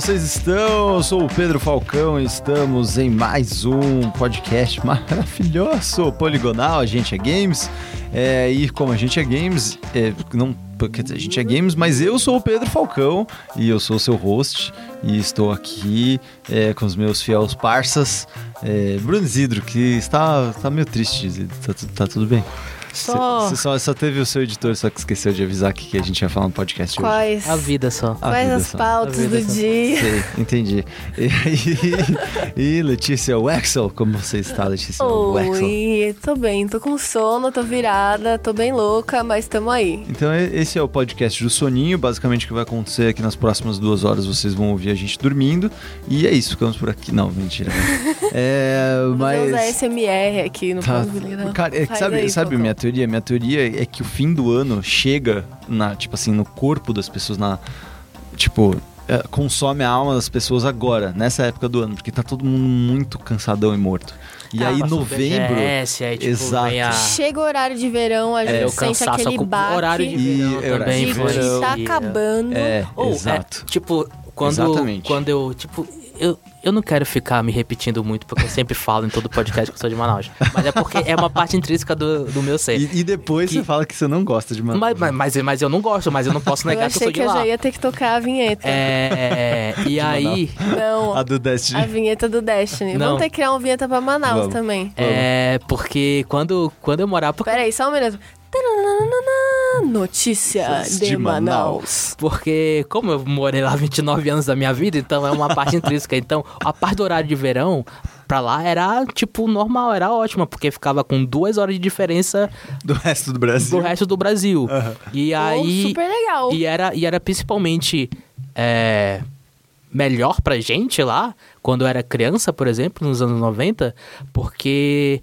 vocês estão? Eu sou o Pedro Falcão e estamos em mais um podcast maravilhoso, Poligonal, a gente é Games. É, e como a gente é Games, é, não, quer dizer, a gente é Games, mas eu sou o Pedro Falcão e eu sou seu host e estou aqui é, com os meus fiéis parças, é, Bruno Isidro, que está, está meio triste. Tá, tu- tá tudo bem? Só Você só, só teve o seu editor, só que esqueceu de avisar que, que a gente ia falar no podcast hoje. quais, A vida só. A quais vida as só. pautas do só. dia? Sei, entendi. E, e, e Letícia Wexel, como você está, Letícia Wexel? Oi, tô bem, tô com sono, tô virada, tô bem louca, mas tamo aí. Então esse é o podcast do Soninho, basicamente o que vai acontecer aqui nas próximas duas horas, vocês vão ouvir a gente dormindo, e é isso, ficamos por aqui. Não, mentira. É, Vamos mas... usar SMR aqui no Tá. Não. Cara, é sabe, aí, sabe minha teoria? Minha teoria é que o fim do ano chega na, tipo assim, no corpo das pessoas, na. Tipo, é, consome a alma das pessoas agora, nessa época do ano, porque tá todo mundo muito cansadão e morto. E Ah, aí, novembro. BGS, aí, tipo, Exato. a- Chega o horário de verão, a É, gente o sente aquele baque horário de E verão horário também de verão. tá E- acabando. É, Ou, exato. é, tipo, quando, Exatamente. quando eu, tipo, eu, eu não quero ficar me repetindo muito, porque eu sempre falo em todo podcast que eu sou de Manaus. Mas é porque é uma parte intrínseca do, do meu ser. E, e depois Que- você fala que você não gosta de Manaus. Mas, mas, mas, mas eu não gosto, mas eu não posso Eu negar que eu achei sou que de eu lá. já ia ter que tocar a vinheta. É, e aí, Não, A do Destiny. a vinheta do Destiny. Não. Vamos ter que criar uma vinheta pra Manaus Vamos. também. é porque quando, quando eu morava... Porque, Pera aí, só um minuto. Notícia De de Manaus. Manaus. Porque, como eu morei lá 29 anos da minha vida, então é uma parte intrínseca. Então, a parte do horário de verão, pra lá era, tipo, normal, era ótima, porque ficava com duas horas de diferença Do resto do Brasil. do resto do Brasil. Aham. E Oh, aí. super legal. E era, e era principalmente é, melhor pra gente lá, quando eu era criança, por exemplo, nos anos 90, porque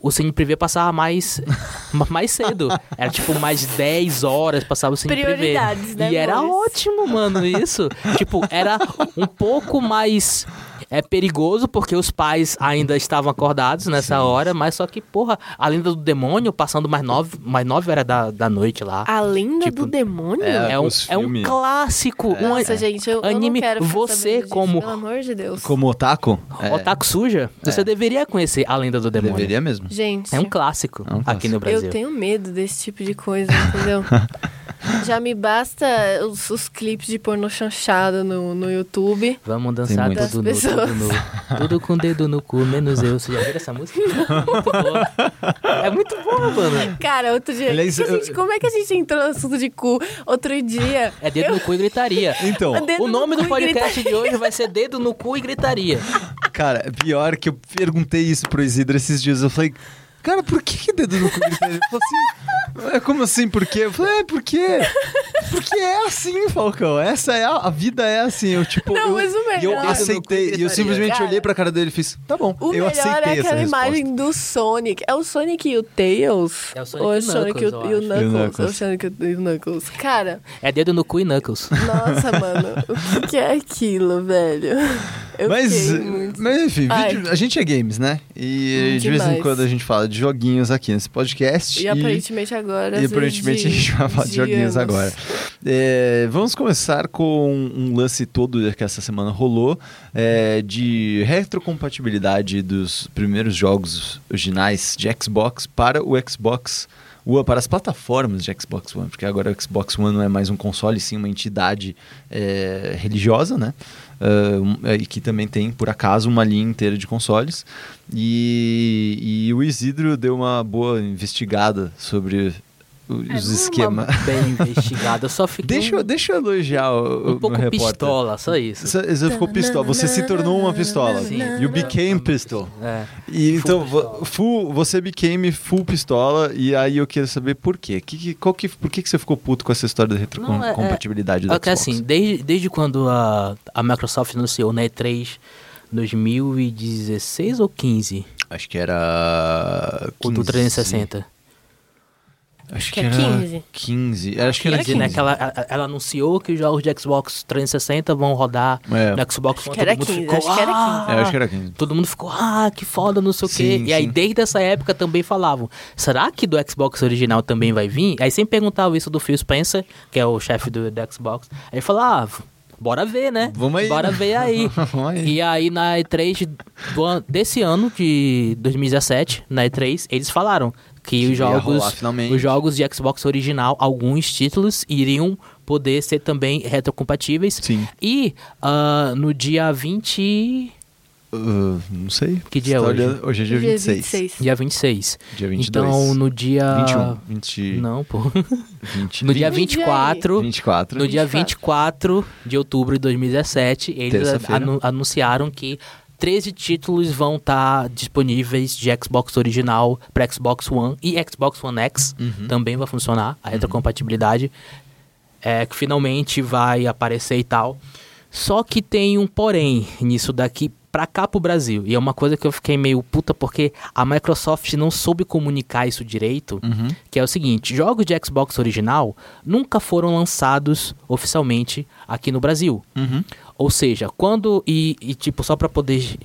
o Cine Privé passava mais, ma- mais cedo. Era tipo mais 10 horas, passava o Cine Privé. Né, E era amores? ótimo, mano, isso. tipo, era um pouco mais é perigoso porque os pais ainda estavam acordados nessa hora, mas só que, porra, a lenda do demônio passando mais nove, mais nove horas da, da noite lá. A lenda Tipo, do demônio? é, É um, é um clássico. um Nossa, gente, eu, eu anime. não quero ficar Você disso, como- Pelo amor de Deus. Como otaku? É, Otaku suja, você deveria conhecer a lenda do demônio. Deveria mesmo. Gente, É um clássico É um aqui clássico. no Brasil. eu tenho medo desse tipo de coisa, entendeu? Já me basta os, os clipes de porno chanchado no, no YouTube. Vamos dançar tudo nu, tudo nu. Tudo com dedo no cu, menos eu. Você já viu essa música? Muito boa. É muito boa, mano. Cara, outro dia. Aliás, que que a gente- eu- como é que a gente entrou no assunto de cu? Outro dia. É dedo no cu e gritaria. Então, O nome no do e podcast de hoje vai ser Dedo no cu e gritaria. cara, é pior que eu perguntei isso pro Isidro esses dias. Eu falei, cara, por que, que dedo no cu? Ele falou assim, é como assim, por quê? Eu falei, é, por quê? Porque é assim, Falcão. Essa é a, a vida é assim. Eu, tipo, Não, eu, mas o e eu melhor- aceitei. E eu simplesmente Cara, olhei pra cara dele e fiz, tá bom, O eu melhor aceitei é essa aquela resposta. imagem do Sonic. É o Sonic e o Tails? É o Sonic Ou é e o Sonic e o, Knuckles, e o eu acho. E o Knuckles? É o. Sonic e o Knuckles. Cara, É dedo no cu e knuckles. nossa, mano. O que, que é aquilo, velho? Eu Mas, muito... mas enfim, vídeo- a gente é games, né? E Hum, de vez em quando a gente fala de joguinhos aqui nesse podcast. E aparentemente agora. E aparentemente a de- gente vai falar de joguinhos anos. agora. É, vamos começar com um lance todo que essa semana rolou é, de retrocompatibilidade dos primeiros jogos originais de Xbox para o Xbox One, para as plataformas de Xbox One, porque agora o Xbox One não é mais um console, sim uma entidade é, religiosa, né? É, e que também tem, por acaso, uma linha inteira de consoles. E, e o Isidro deu uma boa investigada sobre o- É os uma esquemas. Bem investigado. Eu só fiquei Deixa, eu- deixa eu elogiar o, um, o um pouco repórter. pistola, só isso. Você, você ficou pistola, você se tornou uma pistola. Sim. You became pistol. É. E então, vo- pistola. full, você became full pistola, e aí eu quero saber por quê. Que, qual que, por que, que você ficou puto com essa história da é- retrocompatibilidade do É que Xbox? assim, desde, desde quando a, a Microsoft anunciou na E3 2016 ou 15? Acho que era. O do 360. Acho Que que, é era 15. 15. Acho que era Quer dizer, 15. né, que ela, ela anunciou que os jogos de Xbox 360 vão rodar É. no Xbox Acho One. que era todo mundo 15, ficou, acho que era "Ah!" 15. É, acho que era 15. Todo mundo ficou, ah, que foda, não sei o quê. Sim, E aí, desde essa época também falavam, será que do Xbox original também vai vir? Aí sempre perguntavam isso do Phil Spencer, que é o chefe do, do Xbox. Aí falou, ah, bora ver, né? Vamos aí. Bora ver aí. Vamos aí. E aí na E3 do desse ano, de 2017, na E3, eles falaram que, Que os jogos, os jogos de Xbox original, alguns títulos iriam poder ser também retrocompatíveis. Sim. E ah, no dia 20. Uh, não sei. Que dia é tá hoje? olhando- Hoje é dia 26. Dia 26. Dia 22. Então no dia. 21. 20, Não, pô. 20, No dia 20, 24. 24. No dia 24. 24 de outubro de 2017, eles anu- anunciaram que 13 títulos vão estar disponíveis de Xbox original para Xbox One e Xbox One X. Uhum. Também vai funcionar a retrocompatibilidade. É, que finalmente vai aparecer e tal. Só que tem um porém nisso daqui pra cá pro Brasil. E é uma coisa que eu fiquei meio puta porque a Microsoft não soube comunicar isso direito Uhum. que é o seguinte: jogos de Xbox original nunca foram lançados oficialmente aqui no Brasil. Uhum. Ou seja, quando e, e, tipo só para poder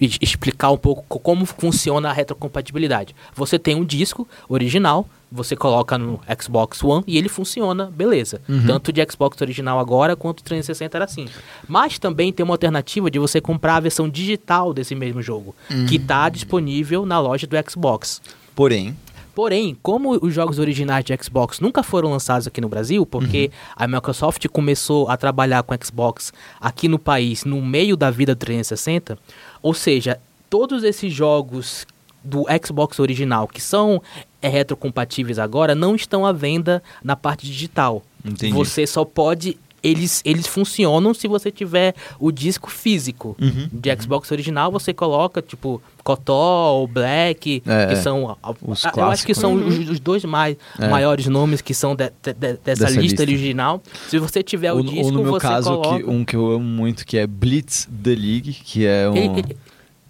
explicar um pouco co- como funciona a retrocompatibilidade. Você tem um disco original, você coloca no Xbox One e ele funciona, beleza. Tanto de Xbox original agora quanto o 360 era assim. Mas também tem uma alternativa de você comprar a versão digital desse mesmo jogo, que está disponível na loja do Xbox. Porém, Porém, como os jogos originais de Xbox nunca foram lançados aqui no Brasil, porque a Microsoft começou a trabalhar com Xbox aqui no país no meio da vida do 360, ou seja, todos esses jogos do Xbox original que são é, retrocompatíveis agora não estão à venda na parte digital. Entendi. Você só pode eles, eles funcionam se você tiver o disco físico Uhum. de Xbox original. Você coloca, tipo, Kotó ou Black, É, que são. Os eu acho que são né? os, os dois mais, É. maiores nomes que são de- de- de- dessa, lista, lista. original. Se você tiver o ou, disco, ou no meu você caso, coloca. que, um que eu amo muito, que é Blitz The League, que é um... Ele- ele-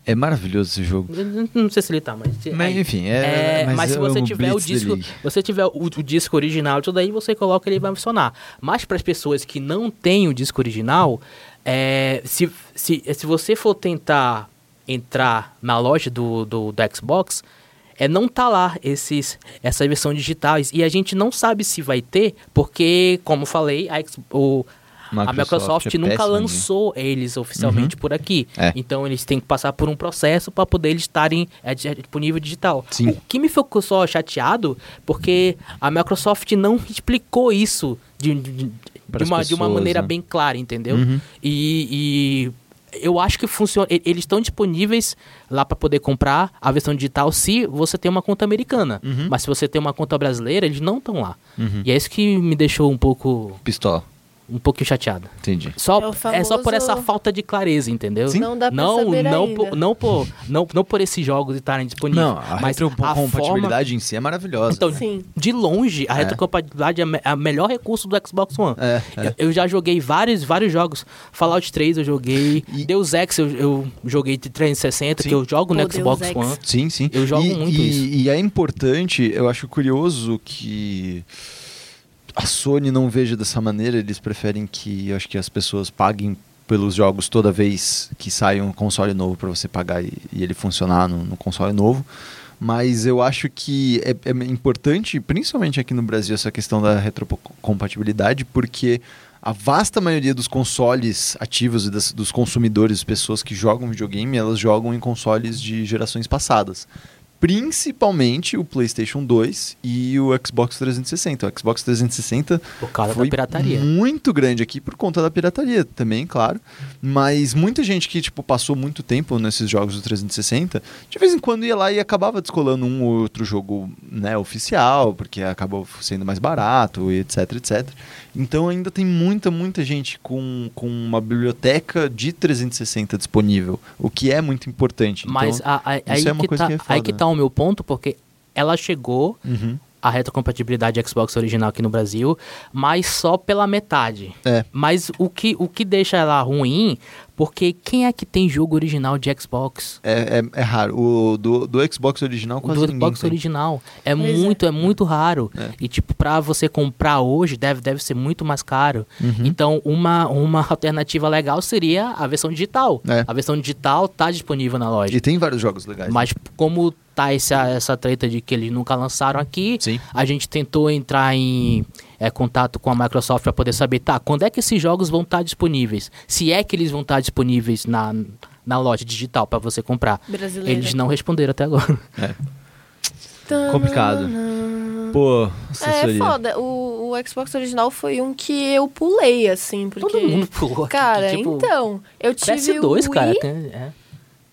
É maravilhoso esse jogo. não- sei se ele tá, mas. Mas, aí- enfim, é... É, mas, se eu você tiver o disco, você tiver o, o disco original, tudo aí você coloca ele vai funcionar. Mas para as pessoas que não têm o disco original, é, se, se, se você for tentar entrar na loja do, do, do Xbox, é não tá lá esses essas versões digitais e a gente não sabe se vai ter, porque como falei, a, X- o, a Microsoft é nunca péssima lançou eles oficialmente por aqui. É. Então eles têm que passar por um processo para poder eles estarem é, di- disponível digital. Sim. O que me ficou só chateado porque a Microsoft não explicou isso de, de, de- de uma, de uma pessoas, maneira né? bem clara, entendeu? Uhum. E, e eu acho que funciona. Eles estão disponíveis lá para poder comprar a versão digital se você tem uma conta americana. Uhum. Mas se você tem uma conta brasileira, eles não estão lá. E é isso que me deixou um pouco Pistola, um pouquinho chateado. entendi. Só, É o é só por famoso- essa falta de clareza, entendeu? Sim. Não dá pra não, saber não, ainda. por, não, por, não, não por esses jogos estarem disponíveis. Não, a mas a forma, retrocompatibilidade em si é maravilhosa. então, Sim. de longe, a É. retrocompatibilidade é o melhor recurso do Xbox One. É, é. Eu, eu já joguei vários, vários jogos. Fallout 3 eu joguei. E- Deus Ex eu, eu joguei de 360, Sim. que eu jogo no Pô, Deus Xbox Ex. One. Sim, sim. Eu jogo e, muito e, isso. E é importante, eu acho curioso que a Sony não veja dessa maneira, eles preferem que acho que as pessoas paguem pelos jogos toda vez que sai um console novo para você pagar e, e ele funcionar no, no console novo. Mas eu acho que é, é importante, principalmente aqui no Brasil, essa questão da retrocompatibilidade, porque a vasta maioria dos consoles ativos e das- dos consumidores, pessoas que jogam videogame, elas jogam em consoles de gerações passadas. Principalmente o PlayStation 2 e o Xbox 360. O Xbox 360 Por causa foi da pirataria. muito grande aqui por conta da pirataria também, claro. Mas muita gente que tipo passou muito tempo nesses jogos do 360, de vez em quando ia lá e acabava descolando um ou outro jogo, né, oficial, porque acabou sendo mais barato e etc, etc. Então ainda tem muita, muita gente com, com uma biblioteca de 360 disponível, o que é muito importante. Mas então, a- a- aí, isso é uma que coisa tá, que é aí que tá o meu ponto, porque ela chegou, Uhum. a retrocompatibilidade Xbox original aqui no Brasil, mas só pela metade. É. Mas o que, o que deixa ela ruim, porque quem é que tem jogo original de Xbox? É, é, é raro. O do, do Xbox original quase do ninguém Xbox tem. original. É Pois é. muito, é. muito raro. É. E tipo, pra você comprar hoje, deve, deve ser muito mais caro. Uhum. Então, uma, uma alternativa legal seria a versão digital. É. A versão digital tá disponível na loja. E tem vários jogos legais. né? Mas como tá essa, essa treta de que eles nunca lançaram aqui. Sim. A gente tentou entrar em é, contato com a Microsoft para poder saber, tá, quando é que esses jogos vão estar disponíveis? Se é que eles vão estar disponíveis na, na loja digital para você comprar. Brasileira. Eles não responderam até agora. Complicado. Pô, É assessoria. foda. O, o Xbox original foi um que eu pulei, assim, porque... Todo mundo pulou. aqui, Cara, tipo, então, eu tive o PS2, Wii cara. tem- é.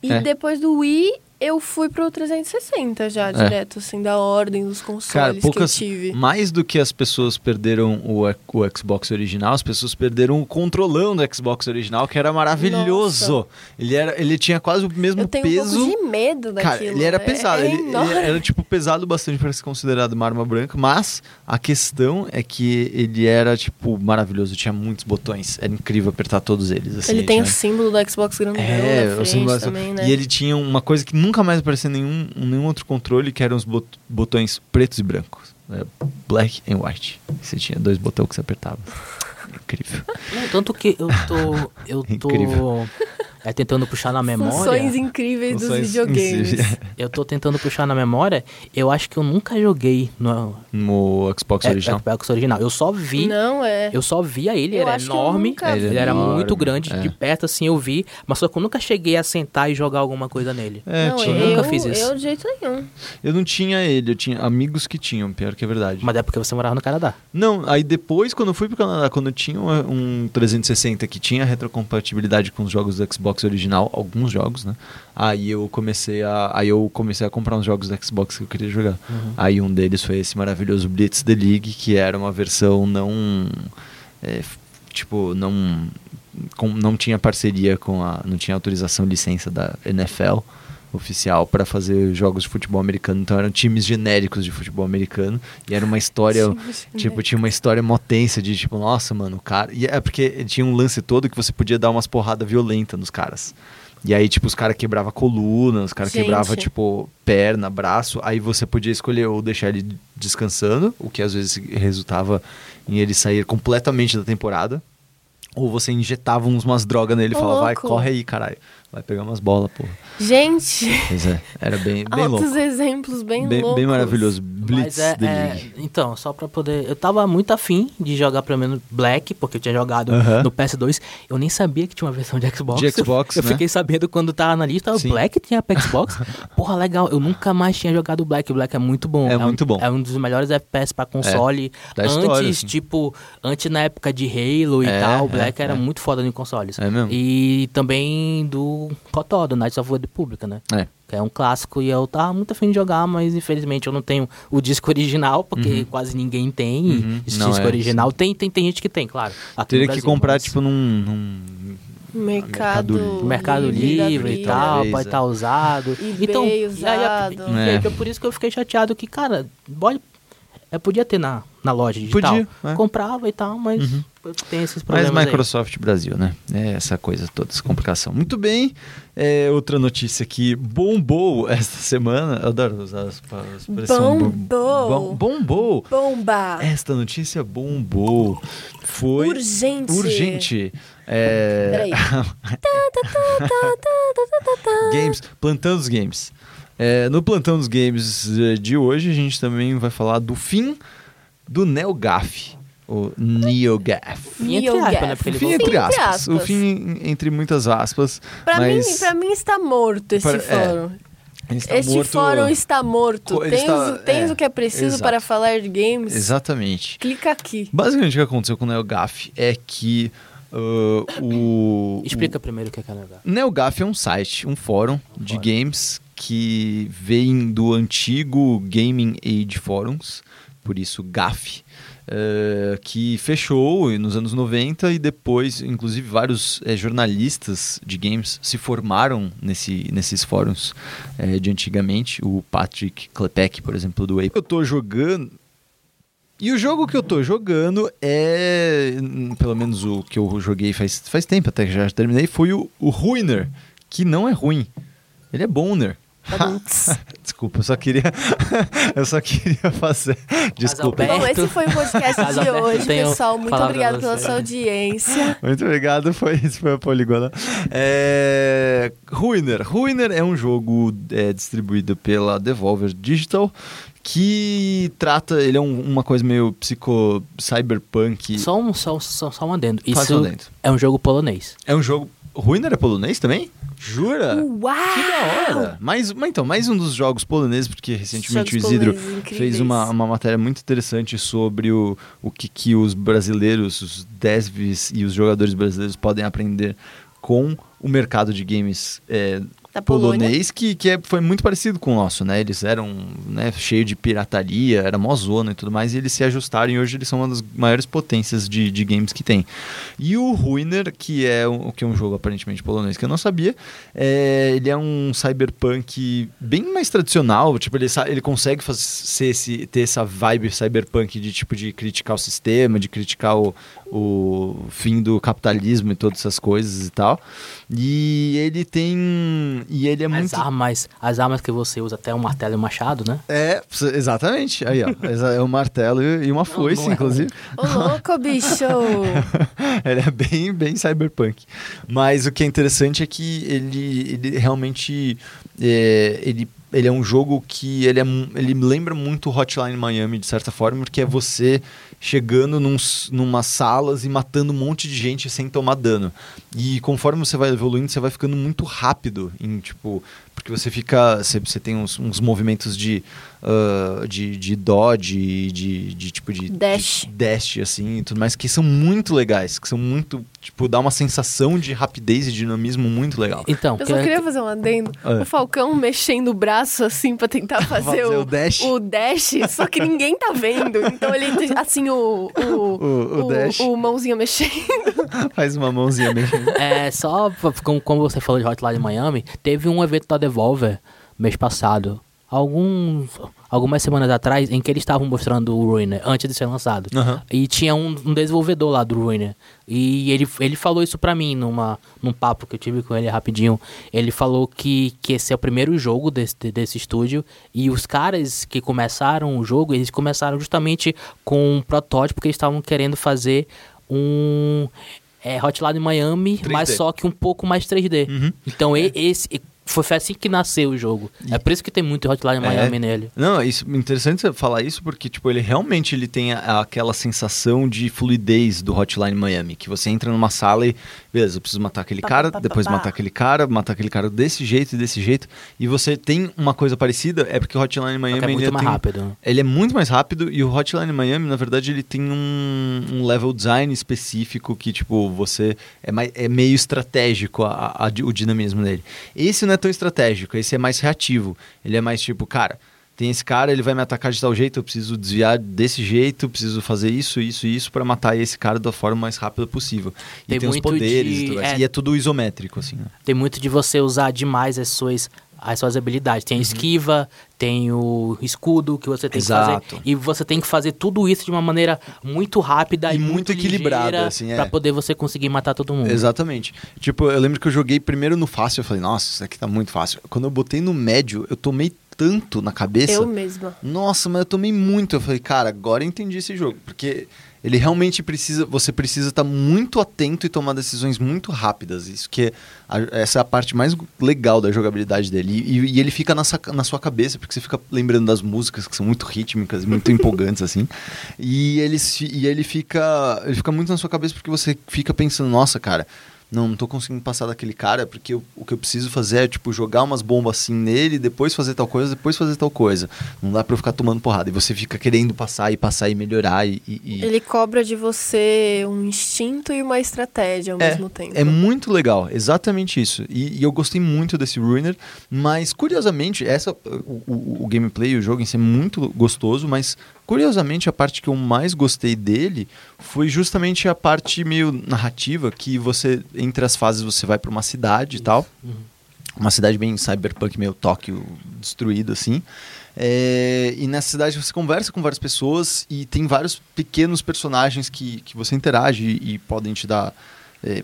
e É. depois do Wii eu fui pro 360 já, direto, assim, da ordem dos consoles Cara, poucas. que eu tive. Mais do que as pessoas perderam o, o Xbox original, as pessoas perderam o controlão do Xbox original, que era maravilhoso. Nossa. Ele, era, ele tinha quase o mesmo Eu tenho peso. um pouco de medo daquilo. Cara, ele era É- pesado. é ele, ele era, tipo, pesado bastante para ser considerado uma arma branca, mas a questão é que ele era, tipo, maravilhoso. Tinha muitos botões. Era incrível apertar todos eles. Assim, Ele tem tinha... o símbolo do Xbox grandão É, o símbolo- também, né? E ele tinha uma coisa que nunca mais aparecia em nenhum, nenhum outro controle, que eram os bot- botões pretos e brancos. É, black and white. Você tinha dois botões que você apertava. Incrível. Não, tanto que eu tô. Eu tô. Incrível. É tentando puxar na memória. Funções incríveis dos Funções videogames. incríveis. Eu tô tentando puxar na memória. Eu acho que eu nunca joguei no No Xbox é, original. Xbox original. Eu só vi. Não, é. Eu só via ele, Eu era enorme. nunca Ele Ele era enorme, muito grande, é. de perto assim eu vi, mas só que eu nunca cheguei a sentar e jogar alguma coisa nele. É, não, tinha. eu eu, nunca fiz isso. Eu de jeito nenhum. Eu não tinha ele, eu tinha amigos que tinham, pior que é verdade. Mas é porque você morava no Canadá. Não, aí depois, quando eu fui pro Canadá, quando eu tinha um, um 360 que tinha retrocompatibilidade com os jogos do Xbox original, alguns jogos, né? Aí eu comecei a, aí eu comecei a comprar uns jogos do Xbox que eu queria jogar. Aí um deles foi esse maravilhoso Blitz the League, que era uma versão não é, tipo, não com- não tinha parceria com a, não tinha autorização licença da NFL oficial para fazer jogos de futebol americano, então eram times genéricos de futebol americano e era uma história Tipo, tinha uma história mó tensa de tipo, nossa, mano, o cara. E é porque tinha um lance todo que você podia dar umas porradas violentas nos caras. E aí, tipo, os caras quebravam coluna, os caras quebravam, tipo, perna, braço. Aí você podia escolher ou deixar ele descansando, o que às vezes resultava em ele sair completamente da temporada. Ou você injetava umas drogas nele e falava, vai, corre aí, caralho. Vai pegar umas bolas, porra. Gente, Pois é, era bem, bem altos louco. exemplos bem, Bem, loucos. bem maravilhoso. Blitz é, the é, League. Então, só pra poder. Eu tava muito afim de jogar pelo menos Black, porque eu tinha jogado no PS2. Eu nem sabia que tinha uma versão de Xbox. De Xbox, Eu né? fiquei sabendo quando tava na lista. O Sim. Black tinha pra Xbox. Porra, legal. Eu nunca mais tinha jogado Black. O Black é muito bom. É um- muito bom. É um dos melhores FPS pra console. da história, antes, assim. tipo, antes na época de Halo e É, tal, o é, Black era é. muito foda em consoles. É mesmo? E também do Cotó, do Knights of the Republic, né? É. Que é um clássico e eu tava muito afim de jogar, mas infelizmente eu não tenho o disco original, porque quase ninguém tem Uhum. esse Não, disco é, original. Tem, tem, tem gente que tem, claro. aqui Teria no que Brasil, comprar, mas tipo, num- num Mercado, Mercado Mercado Livre, e tal, talvez, pode é. estar usado. eBay então, e usado. e aí, É. é por isso que eu fiquei chateado que, cara, pode, é, podia ter na, na loja digital. Podia, é. Comprava e tal, mas Uhum. Tem esses Mas problemas aí. Microsoft Brasil, né? É essa coisa toda, essa complicação. Muito bem. É, outra notícia que bombou esta semana. Eu adoro usar as expressão. bom- Bombou. bom- Bombou. Bomba! Esta notícia bombou. Foi Urgente. urgente. É... Peraí. games, plantão dos games. É, no plantão dos games eh, de hoje, a gente também vai falar do fim do NeoGAF. O NeoGAF. Fim entre aspas, né? Porque O ele fim entre aspas. aspas. O fim entre muitas aspas. Pra, mas mim, pra mim está morto esse Para- é, fórum. está este morto- fórum está morto. Co- ele Tens, está- o- tens é, o que é preciso exato. para falar de games? Exatamente. Clica aqui. Basicamente, o que aconteceu com o NeoGAF é que ah, o. Explica primeiro o que é que é. O NeoGAF é um site, um fórum de Fórum. games que vem do antigo Gaming Age Forums, por isso GAF, eh, que fechou nos anos 90 e depois, inclusive, vários eh, jornalistas de games se formaram nesse, nesses fóruns eh, de antigamente. O Patrick Klepek, por exemplo, do Ape. Eu tô jogando. E o jogo que eu tô jogando é. hum, Pelo menos o que eu joguei faz, faz tempo até que já terminei. Foi o, o Ruiner, que não é ruim. Ele é boner. Desculpa, eu só queria. eu só queria fazer. Desculpa. Bom, esse foi o podcast de hoje, tenho pessoal. Muito obrigado pela sua audiência. Muito obrigado, foi isso, foi a Poligona. É... Ruiner. Ruiner é um jogo é, distribuído pela Devolver Digital que trata, ele é um- uma coisa meio psico cyberpunk. Só um, só, só, só um adendo. Faz Isso um adendo. é um jogo polonês. É um jogo. Ruiner é polonês também? Jura? Uau! Que da hora! Mais, mas então, mais um dos jogos poloneses, porque recentemente Jogos o Isidro fez uma, uma matéria muito interessante sobre o, o que, que os brasileiros, os devs e os jogadores brasileiros podem aprender com o mercado de games é, Da polonês, que, que é- foi muito parecido com o nosso, né? Eles eram né, cheio de pirataria, era mó zona e tudo mais, e eles se ajustaram e hoje eles são uma das maiores potências de, de games que tem. E o Ruiner, que é um, que é um jogo aparentemente polonês que eu não sabia, é, ele é um cyberpunk bem mais tradicional, tipo, ele, ele consegue faz- ser esse, ter essa vibe cyberpunk de tipo de criticar o sistema, de criticar o, o fim do capitalismo e todas essas coisas e tal. E ele tem. E ele é As muito. armas, as armas que você usa até um martelo e um machado, né? É, exatamente. Aí, ó. É um martelo e uma foice, não é. inclusive. Ô, louco, bicho! ele é bem, bem cyberpunk. Mas o que é interessante é que ele, ele realmente. É, ele, ele é um jogo que ele, é, ele lembra muito Hotline Miami, de certa forma, porque é você chegando num, numas salas e matando um monte de gente sem tomar dano. E conforme você vai evoluindo, você vai ficando muito rápido em, tipo. Porque você fica. Você, você tem uns, uns movimentos de, ah, de, de dodge, de, de tipo de. Dash. de dash, assim, e tudo mais, que são muito legais, que são muito, tipo, dá uma sensação de rapidez e dinamismo muito legal. Então, Eu que- só queria fazer um adendo. É. O Falcão mexendo o braço assim pra tentar fazer, Fazer o, o dash. o dash, só que ninguém tá vendo. Então ele, assim, o. O, O- o dash. o mãozinha mexendo. Faz uma mãozinha mexendo. É, só como você falou de Hotline Miami, teve um evento da Devolver mês passado, alguns, algumas semanas atrás, em que eles estavam mostrando o Ruiner antes de ser lançado. Aham. E tinha um, um desenvolvedor lá do Ruiner. E ele, ele falou isso pra mim numa, num papo que eu tive com ele rapidinho. Ele falou que, que esse é o primeiro jogo desse, desse estúdio. E os caras que começaram o jogo, eles começaram justamente com um protótipo que eles estavam querendo fazer um é, Hotline Miami, 3D. mas só que um pouco mais 3D. Uhum. Então e- esse foi foi assim que nasceu o jogo. É por isso que tem muito Hotline Miami É. nele. Não, isso interessante você falar isso porque tipo ele realmente ele tem a- aquela sensação de fluidez do Hotline Miami, que você entra numa sala e beleza, eu preciso matar aquele Pá, cara, pá, pá, depois pá. matar aquele cara, matar aquele cara desse jeito e desse jeito, e você tem uma coisa parecida, é porque o Hotline Miami é muito ele mais tem- rápido. Ele é muito mais rápido e o Hotline Miami, na verdade, ele tem um, um level design específico que, tipo, você. É, mais, é meio estratégico a- a- o dinamismo dele. Esse não é tão estratégico, esse é mais reativo. Ele é mais tipo, cara. Tem esse cara, ele vai me atacar de tal jeito, eu preciso desviar desse jeito, preciso fazer isso, isso e isso pra matar esse cara da forma mais rápida possível. E Tem tem, os poderes de- e tudo é. E é tudo isométrico, assim, né? Tem muito de você usar demais as suas, as suas habilidades. Tem a esquiva, tem o escudo que você tem que Uhum. Exato. fazer. E você tem que fazer tudo isso de uma maneira muito rápida E e, muito equilibrada, assim, é. Pra poder você conseguir matar todo mundo. Exatamente. Tipo, eu lembro que eu joguei primeiro no fácil, eu falei, nossa, isso aqui tá muito fácil. Quando eu botei no médio, eu tomei tanto na cabeça. Eu mesma. Nossa, mas eu tomei muito. Eu falei, cara, agora eu entendi esse jogo. Porque ele realmente precisa. Você precisa estar muito atento e tomar decisões muito rápidas. Isso que é a- essa é a parte mais legal da jogabilidade dele. E, e ele fica na, na sua cabeça, porque você fica lembrando das músicas que são muito rítmicas, muito empolgantes, assim. E ele, e ele fica. Ele fica muito na sua cabeça porque você fica pensando, nossa, cara. Não, não tô conseguindo passar daquele cara, porque eu- o que eu preciso fazer é, tipo, jogar umas bombas assim nele, depois fazer tal coisa, depois fazer tal coisa. Não dá pra eu ficar tomando porrada. E você fica querendo passar e passar e melhorar e... e- Ele cobra de você um instinto e uma estratégia ao É, mesmo tempo. É muito legal, exatamente isso. E, e eu gostei muito desse Ruiner, mas curiosamente, essa, o, o- o gameplay, o jogo em si é muito gostoso, mas curiosamente a parte que eu mais gostei dele foi justamente a parte meio narrativa, que você, entre as fases, você vai pra uma cidade e tal. Uma cidade bem cyberpunk, meio Tóquio destruído assim. É, e nessa cidade você conversa com várias pessoas e tem vários pequenos personagens que, que você interage e, e podem te dar é,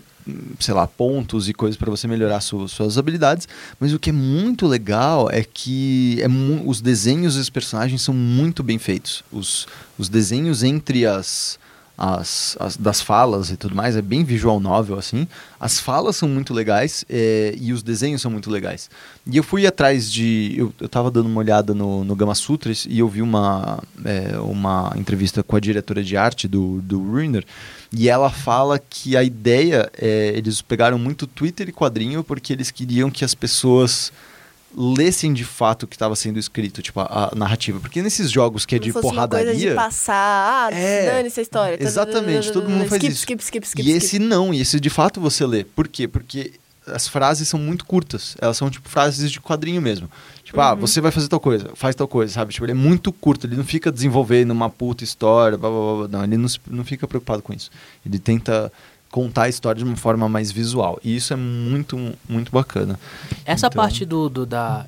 sei lá, pontos e coisas para você melhorar su- suas habilidades. Mas o que é muito legal é que é os desenhos dos personagens são muito bem feitos. Os, os desenhos entre as, as, as- das falas e tudo mais é bem visual novel assim. As falas são muito legais é, e os desenhos são muito legais. E eu fui atrás de. Eu, eu tava dando uma olhada no, no Gama Sutras e eu vi uma, é, uma entrevista com a diretora de arte do, do Ruiner. E ela fala que a ideia é. Eles pegaram muito Twitter e quadrinho porque eles queriam que as pessoas lessem de fato o que estava sendo escrito, tipo, a, a narrativa. Porque nesses jogos que é de fosse porradaria. Uma coisa de passar, ah, É, dane essa história. exatamente, todo mundo faz skip, isso. Skip, skip, skip, e skip. esse não, e esse de fato você lê. Por quê? Porque as frases são muito curtas. Elas são tipo frases de quadrinho mesmo. Tipo, ah, você vai fazer tal coisa, faz tal coisa, sabe? Tipo, ele é muito curto, ele não fica desenvolvendo uma puta história, blá, blá, blá, blá. não, ele não, não fica preocupado com isso. Ele tenta contar a história de uma forma mais visual. E isso é muito, muito bacana. Essa Então- parte do, do- da,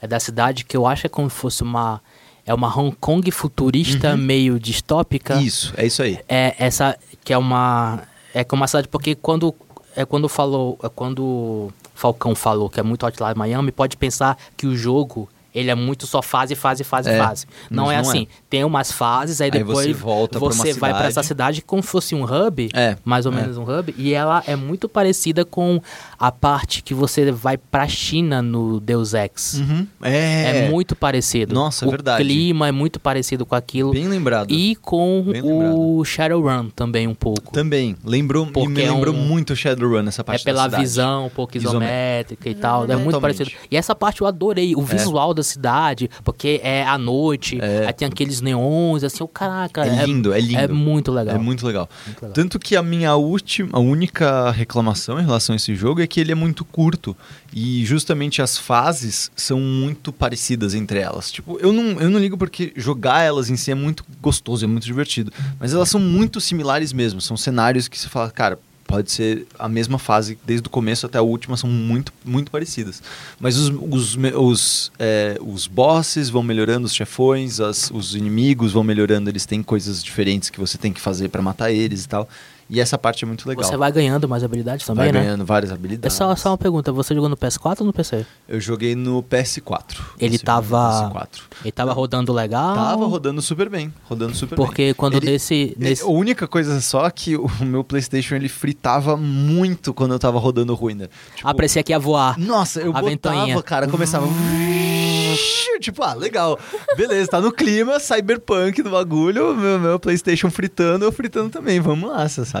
é da cidade que eu acho é como se fosse uma. É uma Hong Kong futurista meio distópica. Uhum. Isso, é isso aí. É essa que é uma. É como uma cidade, porque quando. É quando falou. É quando Falcão falou que é muito Hotline Miami, pode pensar que o jogo. Ele é muito só fase, fase, fase, É, fase. Não é não é. assim. Tem umas fases, aí Aí depois você volta pra você vai pra essa cidade. cidade como se fosse um hub, É, mais ou é. menos um hub, e ela é muito parecida com a parte que você vai pra China no Deus Ex. É, É, muito parecido. Nossa, é o verdade. clima é muito parecido com aquilo. bem lembrado. E com Bem o Shadowrun também um pouco. Também, lembrou, Porque me é lembrou um- muito Shadowrun essa É parte da pela cidade. visão um pouco Isomé- isométrica e tal. É muito Totalmente. parecido. E essa parte eu adorei. O visual da cidade, porque é à noite, É. aí tem aqueles neons, assim, o caraca. É lindo, é lindo. É muito legal. É muito legal. Muito legal. Tanto que a minha última, a única reclamação em relação a esse jogo é que ele é muito curto e justamente as fases são muito parecidas entre elas. Tipo, eu não, eu não ligo porque jogar elas em si é muito gostoso, é muito divertido, mas elas são muito similares mesmo. São cenários que você fala, cara, pode ser a mesma fase desde o começo até a última são muito muito parecidas. Mas os os, os, é, os bosses vão melhorando, os chefões, as- os inimigos vão melhorando, eles têm coisas diferentes que você tem que fazer pra matar eles e tal. E essa parte é muito legal. Você vai ganhando mais habilidades também, Vai né? ganhando várias É habilidades. só, só uma pergunta, você jogou no PS4 ou no PC? Eu joguei no PS4. Ele Esse tava- PS4. Ele tava rodando legal? Tava rodando super bem, rodando super bem. Porque quando Ele- nesse... nesse... A única coisa só é que o meu PlayStation ele fritava muito quando eu tava rodando o Ruiner. Tipo, Ah, parecia que ia voar. Nossa, eu A botava, ventoinha. cara, começava. tipo, ah, legal. Beleza, tá no clima, cyberpunk do bagulho, meu, meu PlayStation fritando, eu fritando também. Vamos lá, você sabe.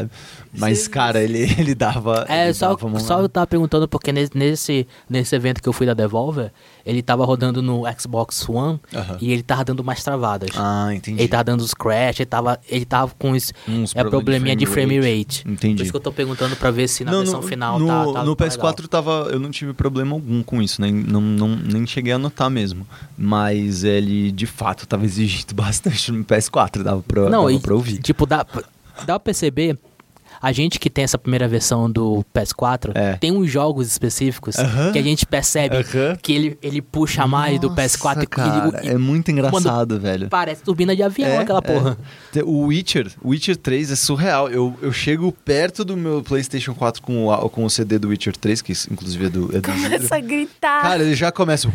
Mas, Jesus. cara, ele, ele dava. É, ele só, dava só eu tava perguntando porque nesse, nesse, evento que eu fui da Devolver, ele tava rodando no Xbox One Aham. e ele tava dando mais travadas. Ah, entendi. Ele tava dando os crash, ele tava, ele tava com isso. Uns é problemas de probleminha de frame frame rate. rate. Entendi. Por isso que eu tô perguntando pra ver se na versão final no, tá, tá no tá PS4 legal. tava, eu não tive problema algum com isso, nem, não, não, nem cheguei a notar mesmo. Mas ele, de fato, tava exigindo bastante no PS4, dava pra, Não, dava e, pra ouvir. tipo, dá, dá pra perceber. A gente que tem essa primeira versão do PS4, É. tem uns jogos específicos Aham. que a gente percebe Aham. que ele, ele puxa mais do PS4 Nossa, e- cara, e, é muito engraçado, velho. parece turbina de avião É, aquela porra. é. O Witcher, o Witcher 3 é surreal. Eu, eu chego perto do meu PlayStation 4 com o, com o CD do Witcher 3, que inclusive é do, é do. Começa a gritar. Cara, ele já começa.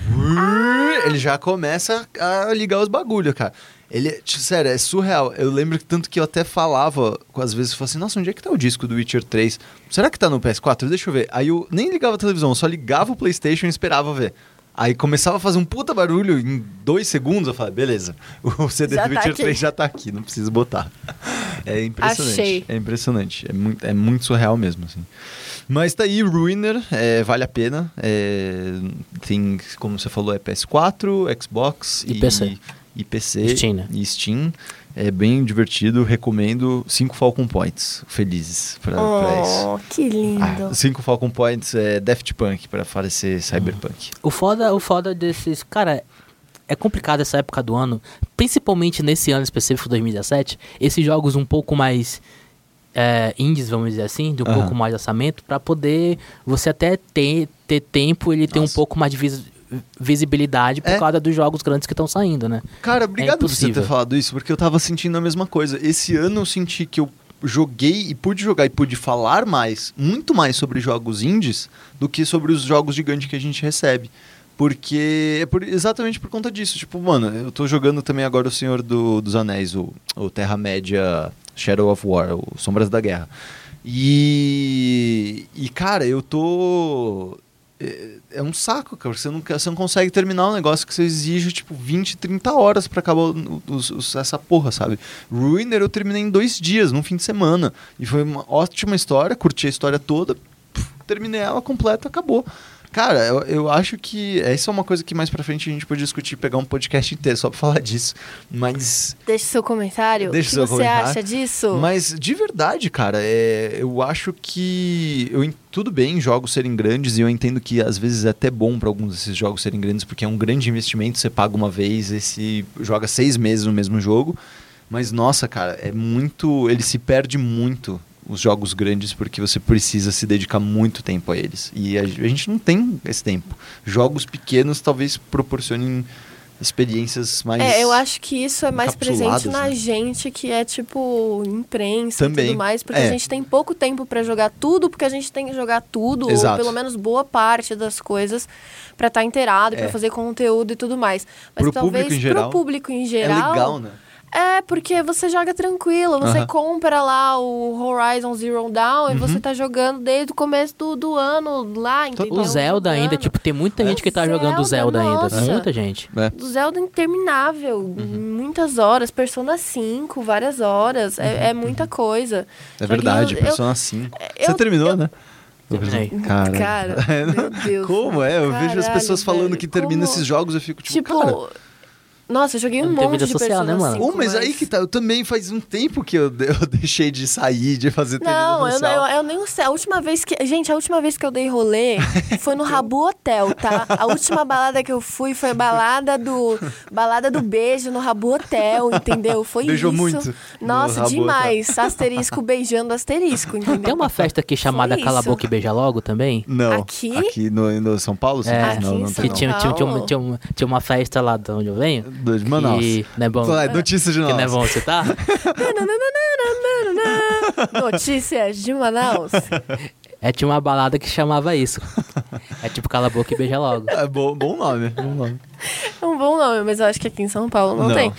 Ele já começa a ligar os bagulho, cara. Ele, sério, é surreal. Eu lembro que tanto que eu até falava, às vezes, eu falava assim, nossa, onde é que tá o disco do Witcher 3? Será que tá no PS4? Deixa eu ver. Aí eu nem ligava a televisão, eu só ligava o Playstation e esperava ver. Aí começava a fazer um puta barulho em dois segundos, eu falei, beleza, o CD Já do tá Witcher aqui. 3 já tá aqui, não preciso botar. É impressionante. Achei. É impressionante. É muito, é muito surreal mesmo, assim. Mas tá aí, Ruiner, é, vale a pena. É, tem, como você falou, é PS4, Xbox E PC. E PC. Steam, né? E Steam. É bem divertido, recomendo. Cinco Falcon Points, felizes pra, pra isso. Oh, que lindo. Ah, cinco Falcon Points é Daft Punk pra parecer Cyberpunk. O foda, o foda desses. Cara, é complicado essa época do ano, principalmente nesse ano específico, 2017. Esses jogos um pouco mais é, indies, vamos dizer assim, de um Aham. pouco mais de orçamento, pra poder você até ter, ter tempo ele ter um Nossa. pouco mais de vis- visibilidade por É. causa dos jogos grandes que estão saindo, né? Cara, obrigado por você ter falado isso, porque eu tava sentindo a mesma coisa. Esse ano eu senti que eu joguei e pude jogar e pude falar mais, muito mais sobre jogos indies do que sobre os jogos gigantes que a gente recebe. Porque é por- exatamente por conta disso. Tipo, mano, eu tô jogando também agora o Senhor do- dos Anéis, o, o Terra-média Shadow of War, o Sombras da Guerra. E, e cara, eu tô. É, é um saco, cara. Você não, você não consegue terminar um negócio que você exige, tipo, 20, 30 horas pra acabar os- os- essa porra, sabe? Ruiner eu terminei em dois dias, num fim de semana. E foi uma ótima história, curti a história toda, puf, terminei ela completa, acabou. Cara, eu, eu acho que essa é uma coisa que mais pra frente a gente pode discutir, pegar um podcast inteiro só pra falar disso. Mas Deixe seu comentário. Deixa o que seu você comentário. acha disso? Mas de verdade, cara, é, eu acho que eu, en- tudo bem jogos serem grandes e eu entendo que às vezes é até bom para alguns desses jogos serem grandes porque é um grande investimento. Você paga uma vez e se joga seis meses no mesmo jogo. Mas nossa, cara, é muito. Ele se perde muito os jogos grandes porque você precisa se dedicar muito tempo a eles. E a, a gente não tem esse tempo. Jogos pequenos talvez proporcionem experiências mais. É, eu acho que isso é mais presente na né? gente, que é tipo imprensa Também. e tudo mais, porque É. a gente tem pouco tempo pra jogar tudo, porque a gente tem que jogar tudo, Exato. ou pelo menos boa parte das coisas pra estar inteirado, pra É. fazer conteúdo e tudo mais. Mas Pro talvez público em geral, pro público em É geral. legal, né? É, porque você joga tranquilo, você compra lá o Horizon Zero Dawn e Uhum. você tá jogando desde o começo do, do ano lá, entendeu? O Zelda ainda, tipo, tem muita gente que tá É, jogando o Zelda Zelda, ainda. nossa. Muita gente. É. do Zelda interminável, Uhum. muitas horas, Persona 5, várias horas, é, é muita coisa. Uhum. É verdade, eu- Persona 5. eu- Você terminou, né? Cara, Cara, não- meu Deus. Como é? Eu vejo as Caralho, pessoas falando velho, que terminam como- esses jogos, eu fico tipo, Tipo, cara... nossa, eu joguei um monte vida de social, né, mano? 5, Oh, mas aí que tá, eu também faz um tempo que eu, eu deixei de sair, de fazer trilha Não, eu, não- social. eu, eu nem sei. A última vez que. Gente, a última vez que eu dei rolê foi no Rabu Hotel, tá? A última balada que eu fui foi balada do. Balada do beijo no Rabu Hotel, entendeu? Foi Beijou isso. muito no Nossa, demais. Asterisco beijando asterisco, entendeu? Tem uma festa aqui chamada Foi Cala a. Boca e Beija Logo também? Não, Aqui? aqui no, no São Paulo? sim? É. Aqui não, não Que não. tinha, tinha, tinha, uma, tinha uma festa lá de onde eu venho. De Manaus. Que não é bom. Vai, notícia de Que não é Manaus. bom citar? Notícias de Manaus. É, tinha uma balada que chamava isso. É tipo Cala a Boca e Beija Logo. É bom, bom nome, bom nome. É um bom nome, mas eu acho que aqui em São Paulo não, Não. tem.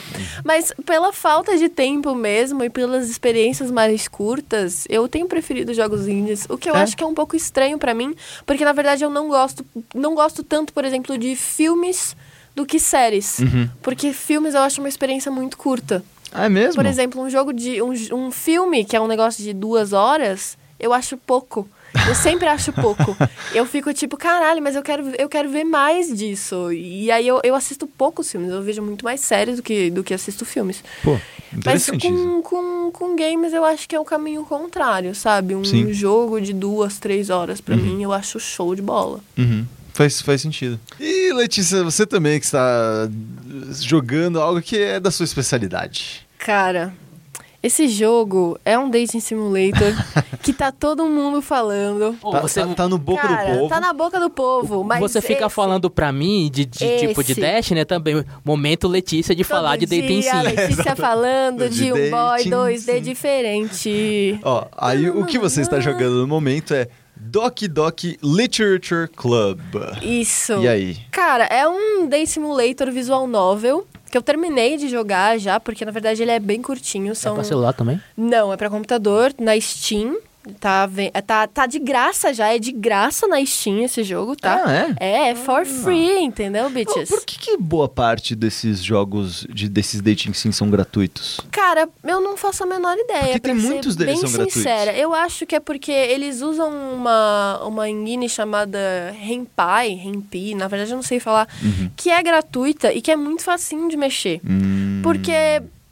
Mas pela falta de tempo mesmo e pelas experiências mais curtas, eu tenho preferido jogos indies, o que eu É? acho que é um pouco estranho pra mim, porque na verdade eu não gosto, não gosto tanto, por exemplo, de filmes do que séries. Uhum. Porque filmes eu acho uma experiência muito curta. Ah, é mesmo? Por exemplo, um jogo de. Um, um filme que é um negócio de duas horas, eu acho pouco. Eu sempre acho pouco. Eu fico tipo, caralho, mas eu quero, eu quero ver mais disso. E aí eu, eu assisto poucos filmes. Eu vejo muito mais séries do que, do que assisto filmes. Pô, Mas com, com, com games eu acho que é o caminho contrário, sabe? Um Sim. jogo de duas, três horas, pra Uhum. mim, eu acho show de bola. Uhum. Faz, faz sentido. E Letícia, você também que está jogando algo que é da sua especialidade. Cara, esse jogo é um dating simulator que tá todo mundo falando. Tá, você, tá- tá no boca Cara, do povo. tá na boca do povo, mas você fica esse- falando pra mim de, de tipo de. Dash, né? Também. Momento Letícia de Todo falar de Dating a Sim. Letícia falando De de um boy dating 2D sim. diferente. Ó, aí o que você está jogando no momento é Doc Doc Literature Club. Isso. E aí? Cara, é um Day Simulator visual novel que eu terminei de jogar já, porque na verdade ele é bem curtinho. É São... pra celular também? Não, é pra computador, na Steam. Tá, tá, tá de graça já, é de graça na Steam esse jogo, tá? Ah, é? É, é for free, entendeu, bitches? Por que, que boa parte desses jogos, de, desses dating sim, são gratuitos? Cara, eu não faço a menor ideia. Porque tem muitos deles bem são gratuitos. sincera. Eu acho que é porque eles usam uma, uma engine chamada Renpai, Renpi, na verdade eu não sei falar, Uhum. que é gratuita e que é muito facinho de mexer. Hum, Porque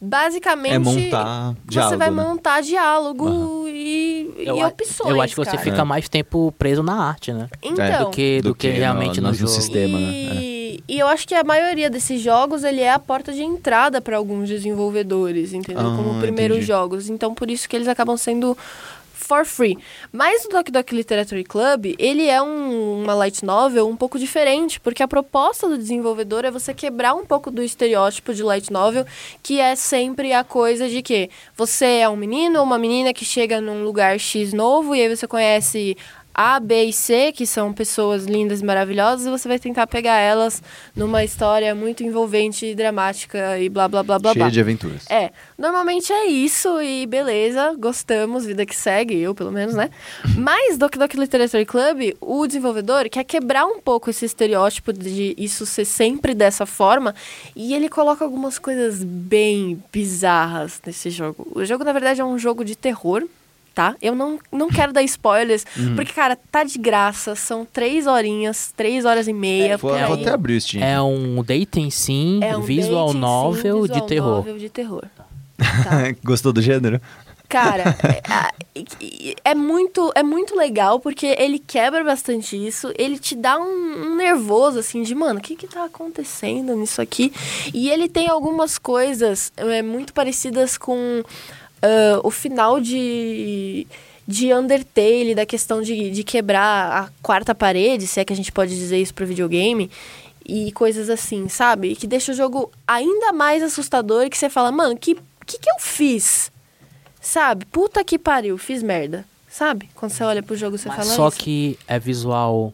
basicamente É montar diálogo, você vai né? montar diálogo e, e a- opções. eu acho que você cara. fica mais tempo preso na arte, né? Então, do que, do do que, que realmente no- no, no jogo. sistema. né? E, e eu acho que a maioria desses jogos ele é a porta de entrada para alguns desenvolvedores, entendeu? Ah, Como primeiros entendi. jogos. Então por isso que eles acabam sendo for free. Mas o Doc Doc Literary Club, ele é um- uma light novel um pouco diferente, porque a proposta do desenvolvedor é você quebrar um pouco do estereótipo de light novel, que é sempre a coisa de que você é um menino ou uma menina que chega num lugar X novo e aí você conhece A, B e C, que são pessoas lindas e maravilhosas, e você vai tentar pegar elas numa história muito envolvente e dramática e blá blá blá blá Cheia blá. de aventuras. É, normalmente é isso e beleza, gostamos, vida que segue, eu pelo menos, né? Mas Doc Doc Literary Club, o desenvolvedor quer quebrar um pouco esse estereótipo de isso ser sempre dessa forma e ele coloca algumas coisas bem bizarras nesse jogo. O jogo, na verdade, é um jogo de terror. Tá? Eu não, não quero dar spoilers, porque, cara, tá de graça. São três horinhas, três horas e meia. Vou, por aí. vou até abrir o Steam. É um dating sim, É um visual dating, sim, novel visual de terror. novel de terror. Gostou do gênero? Cara, é, é muito, é muito legal porque ele quebra bastante isso. Ele te dá um, um nervoso, assim, de, mano, o que que tá acontecendo nisso aqui? E ele tem algumas coisas é, muito parecidas com ah, o final de, de Undertale, da questão de, de quebrar a quarta parede, se é que a gente pode dizer isso pro videogame. E coisas assim, sabe? Que deixa o jogo ainda mais assustador e que você fala, mano, que, que que eu fiz? Sabe? Puta que pariu, fiz merda. Sabe? Quando você olha pro jogo, você Mas fala só isso. que é visual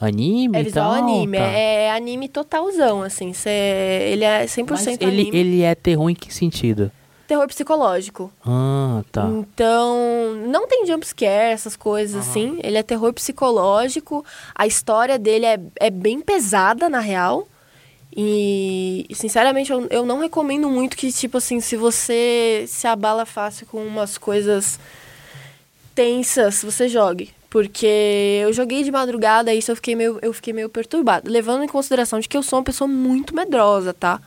anime É visual tal, anime, tá. é anime totalzão, assim. Cê, ele é 100% Mas ele, anime. ele é terror em que sentido? Terror psicológico. Ah, tá. Então, não tem jumpscare, essas coisas assim. Ele é terror psicológico. A história dele é, é bem pesada, na real. E, sinceramente, eu, eu não recomendo muito que, tipo assim, se você se abala fácil com umas coisas tensas, você jogue. Porque eu joguei de madrugada e isso eu fiquei meio, eu fiquei meio perturbada. Levando em consideração de que eu sou uma pessoa muito medrosa, tá?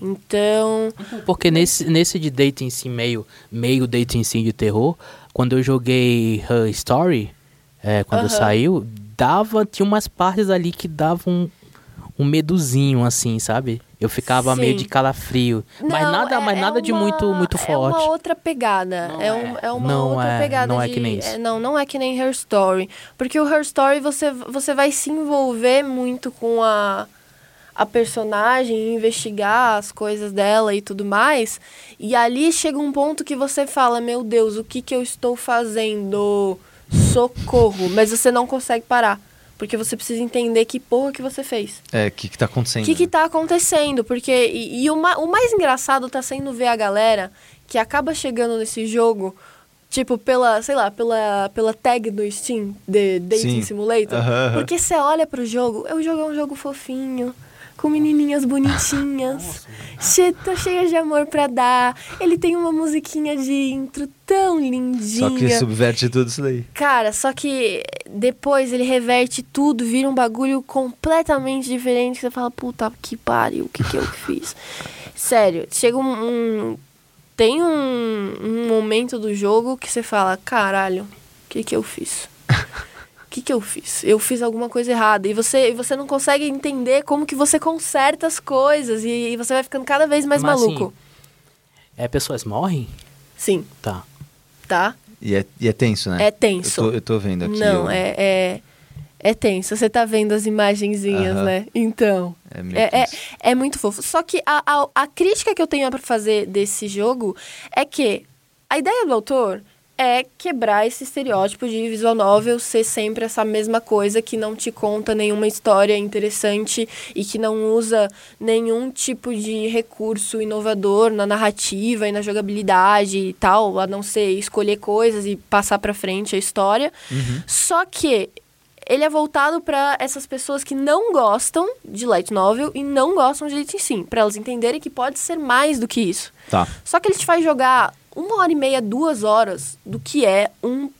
Então, Porque nesse, nesse de dating sim, meio, meio dating sim de terror, quando eu joguei Her Story, é, quando Aham. saiu, dava, tinha umas partes ali que davam um, um medozinho, assim, sabe? Eu ficava meio Sim. de calafrio. mas Não, nada, é- mas é nada de uma- muito, muito É forte. uma outra pegada. Não é, é. um- é uma Não outra é- pegada. não é de- que nem isso. não, não é que nem Her Story. Porque o Her Story você, você vai se envolver muito com a, a personagem, investigar as coisas dela e tudo mais. E ali chega um ponto que você fala: Meu Deus, o que, que eu estou fazendo? Socorro. Mas você não consegue parar. Porque você precisa entender que porra que você fez. É, o que, que tá acontecendo? O que que tá acontecendo? Porque, e, e o, ma- o mais engraçado tá sendo ver a galera que acaba chegando nesse jogo, tipo, pela, sei lá, pela, pela tag do Steam, de Sim. Dating Simulator. Aham, aham. Porque você olha pro jogo, o jogo é um jogo fofinho, com menininhas bonitinhas, che tá cheia de amor pra dar. Ele tem uma musiquinha de intro tão lindinha. Só que subverte tudo isso daí. Cara, só que depois ele reverte tudo, vira um bagulho completamente diferente. que Você fala, puta que pariu, o que, que eu fiz? Sério, chega um. um- tem um, um momento do jogo que você fala, caralho, o que, que eu fiz? O que, que eu fiz? Eu fiz alguma coisa errada. E você, e você não consegue entender como que você conserta as coisas. E, e você vai ficando cada vez mais Mas, maluco. assim, É, pessoas morrem? Sim, Tá. tá? E é, e é tenso, né? É tenso. Eu tô, eu tô vendo aqui. Não, o- é, é, é tenso. Você tá vendo as imagenzinhas, né? Então. É meio É, é, é muito fofo. Só que a, a, a crítica que eu tenho pra fazer desse jogo é que a ideia do autor é quebrar esse estereótipo de visual novel ser sempre essa mesma coisa que não te conta nenhuma história interessante e que não usa nenhum tipo de recurso inovador na narrativa e na jogabilidade e tal, a não ser escolher coisas e passar pra frente a história. Só que ele é voltado pra essas pessoas que não gostam de light novel e não gostam de dating sim, Pra elas entenderem que pode ser mais do que isso. Tá. Só que ele te faz jogar uma hora e meia, duas horas do que é um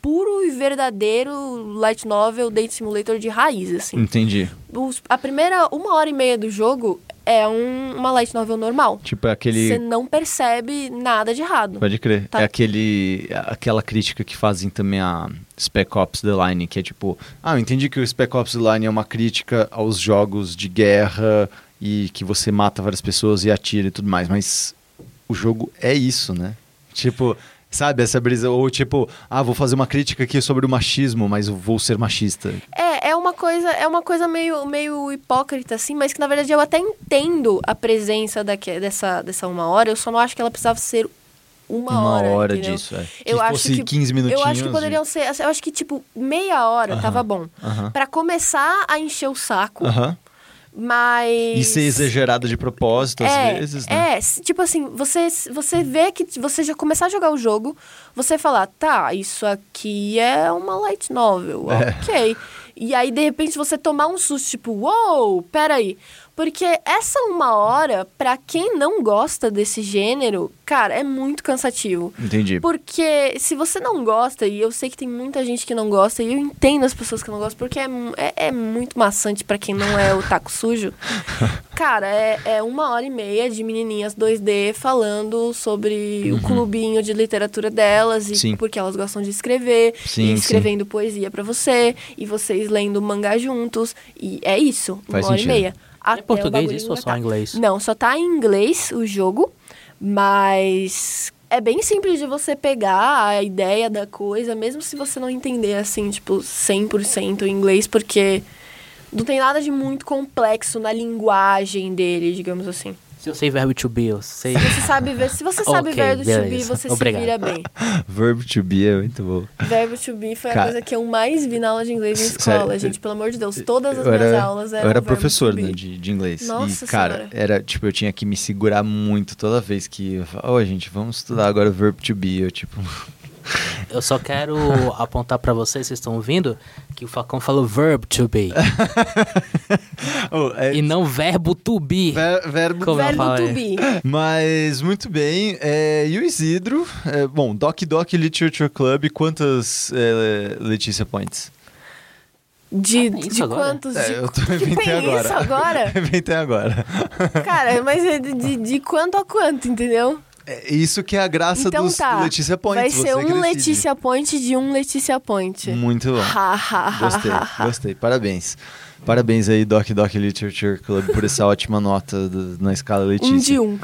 puro e verdadeiro light novel date simulator de raiz, assim. Entendi. Os- a primeira uma hora e meia do jogo é um- uma light novel normal. Tipo, é aquele. Você não percebe nada de errado. Pode crer. Tá. É aquele, aquela crítica que fazem também a Spec Ops The Line, que é tipo, ah, eu entendi que o Spec Ops The Line é uma crítica aos jogos de guerra e que você mata várias pessoas e atira e tudo mais, mas o jogo é isso, né? Tipo, Sabe, essa brisa. Ou tipo, ah, vou fazer uma crítica aqui sobre o machismo, mas vou ser machista. É, é uma coisa, é uma coisa meio, meio hipócrita, assim, mas que na verdade eu até entendo a presença daque, dessa, dessa uma hora, eu só não acho que ela precisava ser uma, Uma hora. hora disso, é. Eu que acho que- 15 minutinhos. Eu acho que de- poderiam ser. Eu acho que, tipo, meia hora Aham, tava bom. aham. Pra começar a encher o saco, Aham. Mas. E ser exagerado de propósito, é, às vezes, né? É, tipo assim, você, você vê que você já começar a jogar o jogo, você falar, tá, isso aqui é uma light novel, É. ok. E aí, de repente, você tomar um susto, tipo, uou, peraí. Porque essa uma hora, pra quem não gosta desse gênero, cara, é muito cansativo. Entendi. Porque se você não gosta, e eu sei que tem muita gente que não gosta, e eu entendo as pessoas que não gostam, porque é, é, é muito maçante pra quem não é o taco sujo. Cara, é, é uma hora e meia de menininhas 2D falando sobre o clubinho de literatura delas, e Uhum. Sim. porque elas gostam de escrever, Sim, e escrevendo poesia pra você, e vocês lendo mangá juntos, e é isso, uma Faz hora sentido. e meia. Até o português bagulho isso ou só em inglês? Não, só tá em inglês o jogo, mas é bem simples de você pegar a ideia da coisa, mesmo se você não entender assim, tipo, 100% em inglês, porque não tem nada de muito complexo na linguagem dele, digamos assim. Se eu sei verbo to be, eu sei. Se você sabe ver, se você sabe Ok, verbo to be, beleza. você Obrigado. se vira bem. Verb to be é muito bom. Verbo to be foi a Cara, coisa que eu mais vi na aula de inglês na sério, escola, gente, pelo amor de Deus. Todas as eu minhas era, aulas eram eu era verbo professor to be. né, de, de inglês. Nossa e, cara, Senhora. era tipo, eu tinha que me segurar muito toda vez que. eu falava, Ô, gente, vamos estudar agora verb to be. Eu, tipo. Eu só quero apontar pra vocês, vocês estão ouvindo, que o Facão falou verb to be. oh, é, e não verbo to be. ver- verbo Como Verbo to be. Mas muito bem. É, e o Isidro? É, bom, Doc Doc Literature Club, quantas é, Letícia Points? De, Ah, de agora? quantos? É, de, eu tô que inventei tem agora. isso agora? inventei agora. Cara, mas é de, de, de quanto a quanto, entendeu? É isso que é a graça então dos tá. Letícia Points. Vai ser um. Letícia Point de um Letícia Point. Muito bom. Ha, ha, ha, Gostei, gostei. Parabéns. Parabéns aí, Doc Doc Literature Club, por essa ótima nota do- na escala Letícia. Um de um.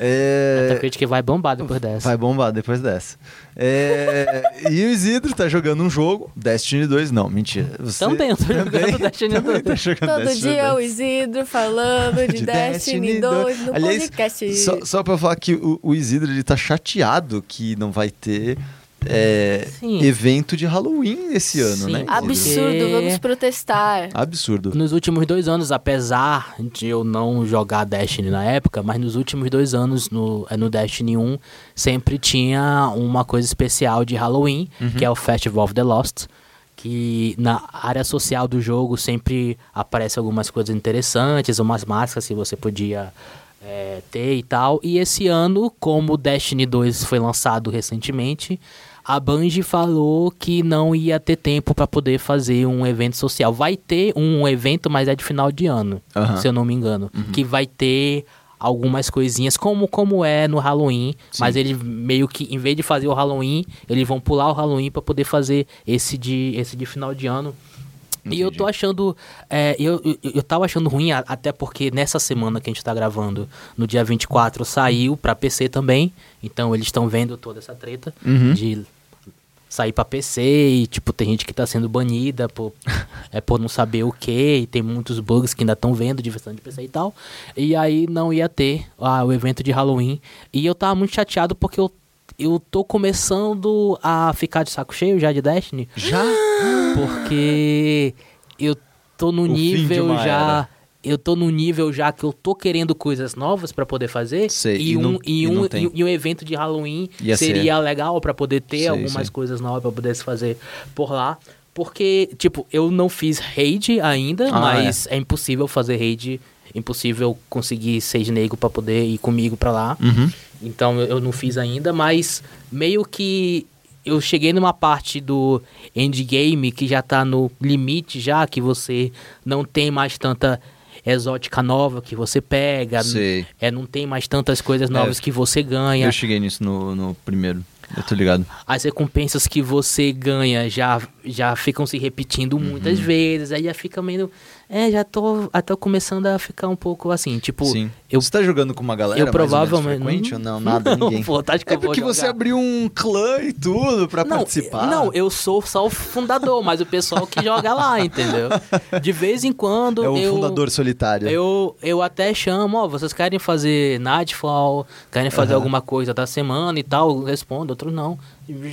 É, Essa crítica vai bombar depois dessa. Vai bombar depois dessa. É, e o Isidro tá jogando um jogo, Destiny 2. Não, mentira. Você Também, eu tô jogando Destiny também 2. Tá jogando Todo Destiny dia 2. o Isidro falando de, De Destiny, Destiny 2 no Aliás, podcast. Só, só pra falar que o, o Isidro ele tá chateado que não vai ter é, evento de Halloween esse ano, Sim. né? Absurdo, Porque- vamos protestar. Absurdo. Nos últimos dois anos, apesar de eu não jogar Destiny na época, mas nos últimos dois anos no, eh, no Destiny 1 sempre tinha uma coisa especial de Halloween, que é o Festival of the Lost. Que na área social do jogo sempre aparece algumas coisas interessantes, umas máscaras que você podia eh, ter e tal. E esse ano, como o Destiny 2 foi lançado recentemente, a Bungie falou que não ia ter tempo para poder fazer um evento social. Vai ter um evento, mas é de final de ano, se eu não me engano, que vai ter algumas coisinhas como como é no Halloween, Sim. mas ele meio que em vez de fazer o Halloween, eles vão pular o Halloween para poder fazer esse de esse de final de ano. E eu Entendi. tô achando. é, eu, eu, eu tava achando ruim, até porque nessa semana que a gente tá gravando, no dia 24, saiu pra PC também. Então eles estão vendo toda essa treta Uhum. de sair pra PC e, tipo, tem gente que tá sendo banida por, é, por não saber o que, e tem muitos bugs que ainda estão vendo de versão de PC e tal. E aí não ia ter ah, o evento de Halloween. E eu tava muito chateado porque eu, eu tô começando a ficar de saco cheio já de Destiny. Já? Porque eu tô no O nível já. era. Eu tô no nível já que eu tô querendo coisas novas pra poder fazer. Sei, e, e um, não- e, um, e, e um evento de Halloween Ia seria legal pra poder ter Sei, algumas sei. coisas novas pra poder se fazer por lá. Porque, tipo, eu não fiz raid ainda, Ah, mas é. impossível fazer raid. Impossível conseguir seis nego pra poder ir comigo pra lá. Uhum. Então eu- eu não fiz ainda, mas meio que eu cheguei numa parte do endgame que já tá no limite já, que você não tem mais tanta exótica nova que você pega, Sei. é, não tem mais tantas coisas novas É, que você ganha. Eu cheguei nisso no, no primeiro. Eu tô ligado. As recompensas que você ganha já, já ficam se repetindo muitas vezes, aí já fica meio, É, já tô, tô começando a ficar um pouco assim, tipo, Sim. eu Você tá jogando com uma galera eu provavelmente frequente ou não? Nada, não, ninguém? vontade que É porque você abriu um clã e tudo pra não, participar. Não, eu sou só o fundador, mas o pessoal que joga lá, entendeu? De vez em quando É o eu fundador solitário. eu, eu até chamo, ó, vocês querem fazer Nightfall, querem fazer Aham. alguma coisa da semana e tal, eu respondo, outro não.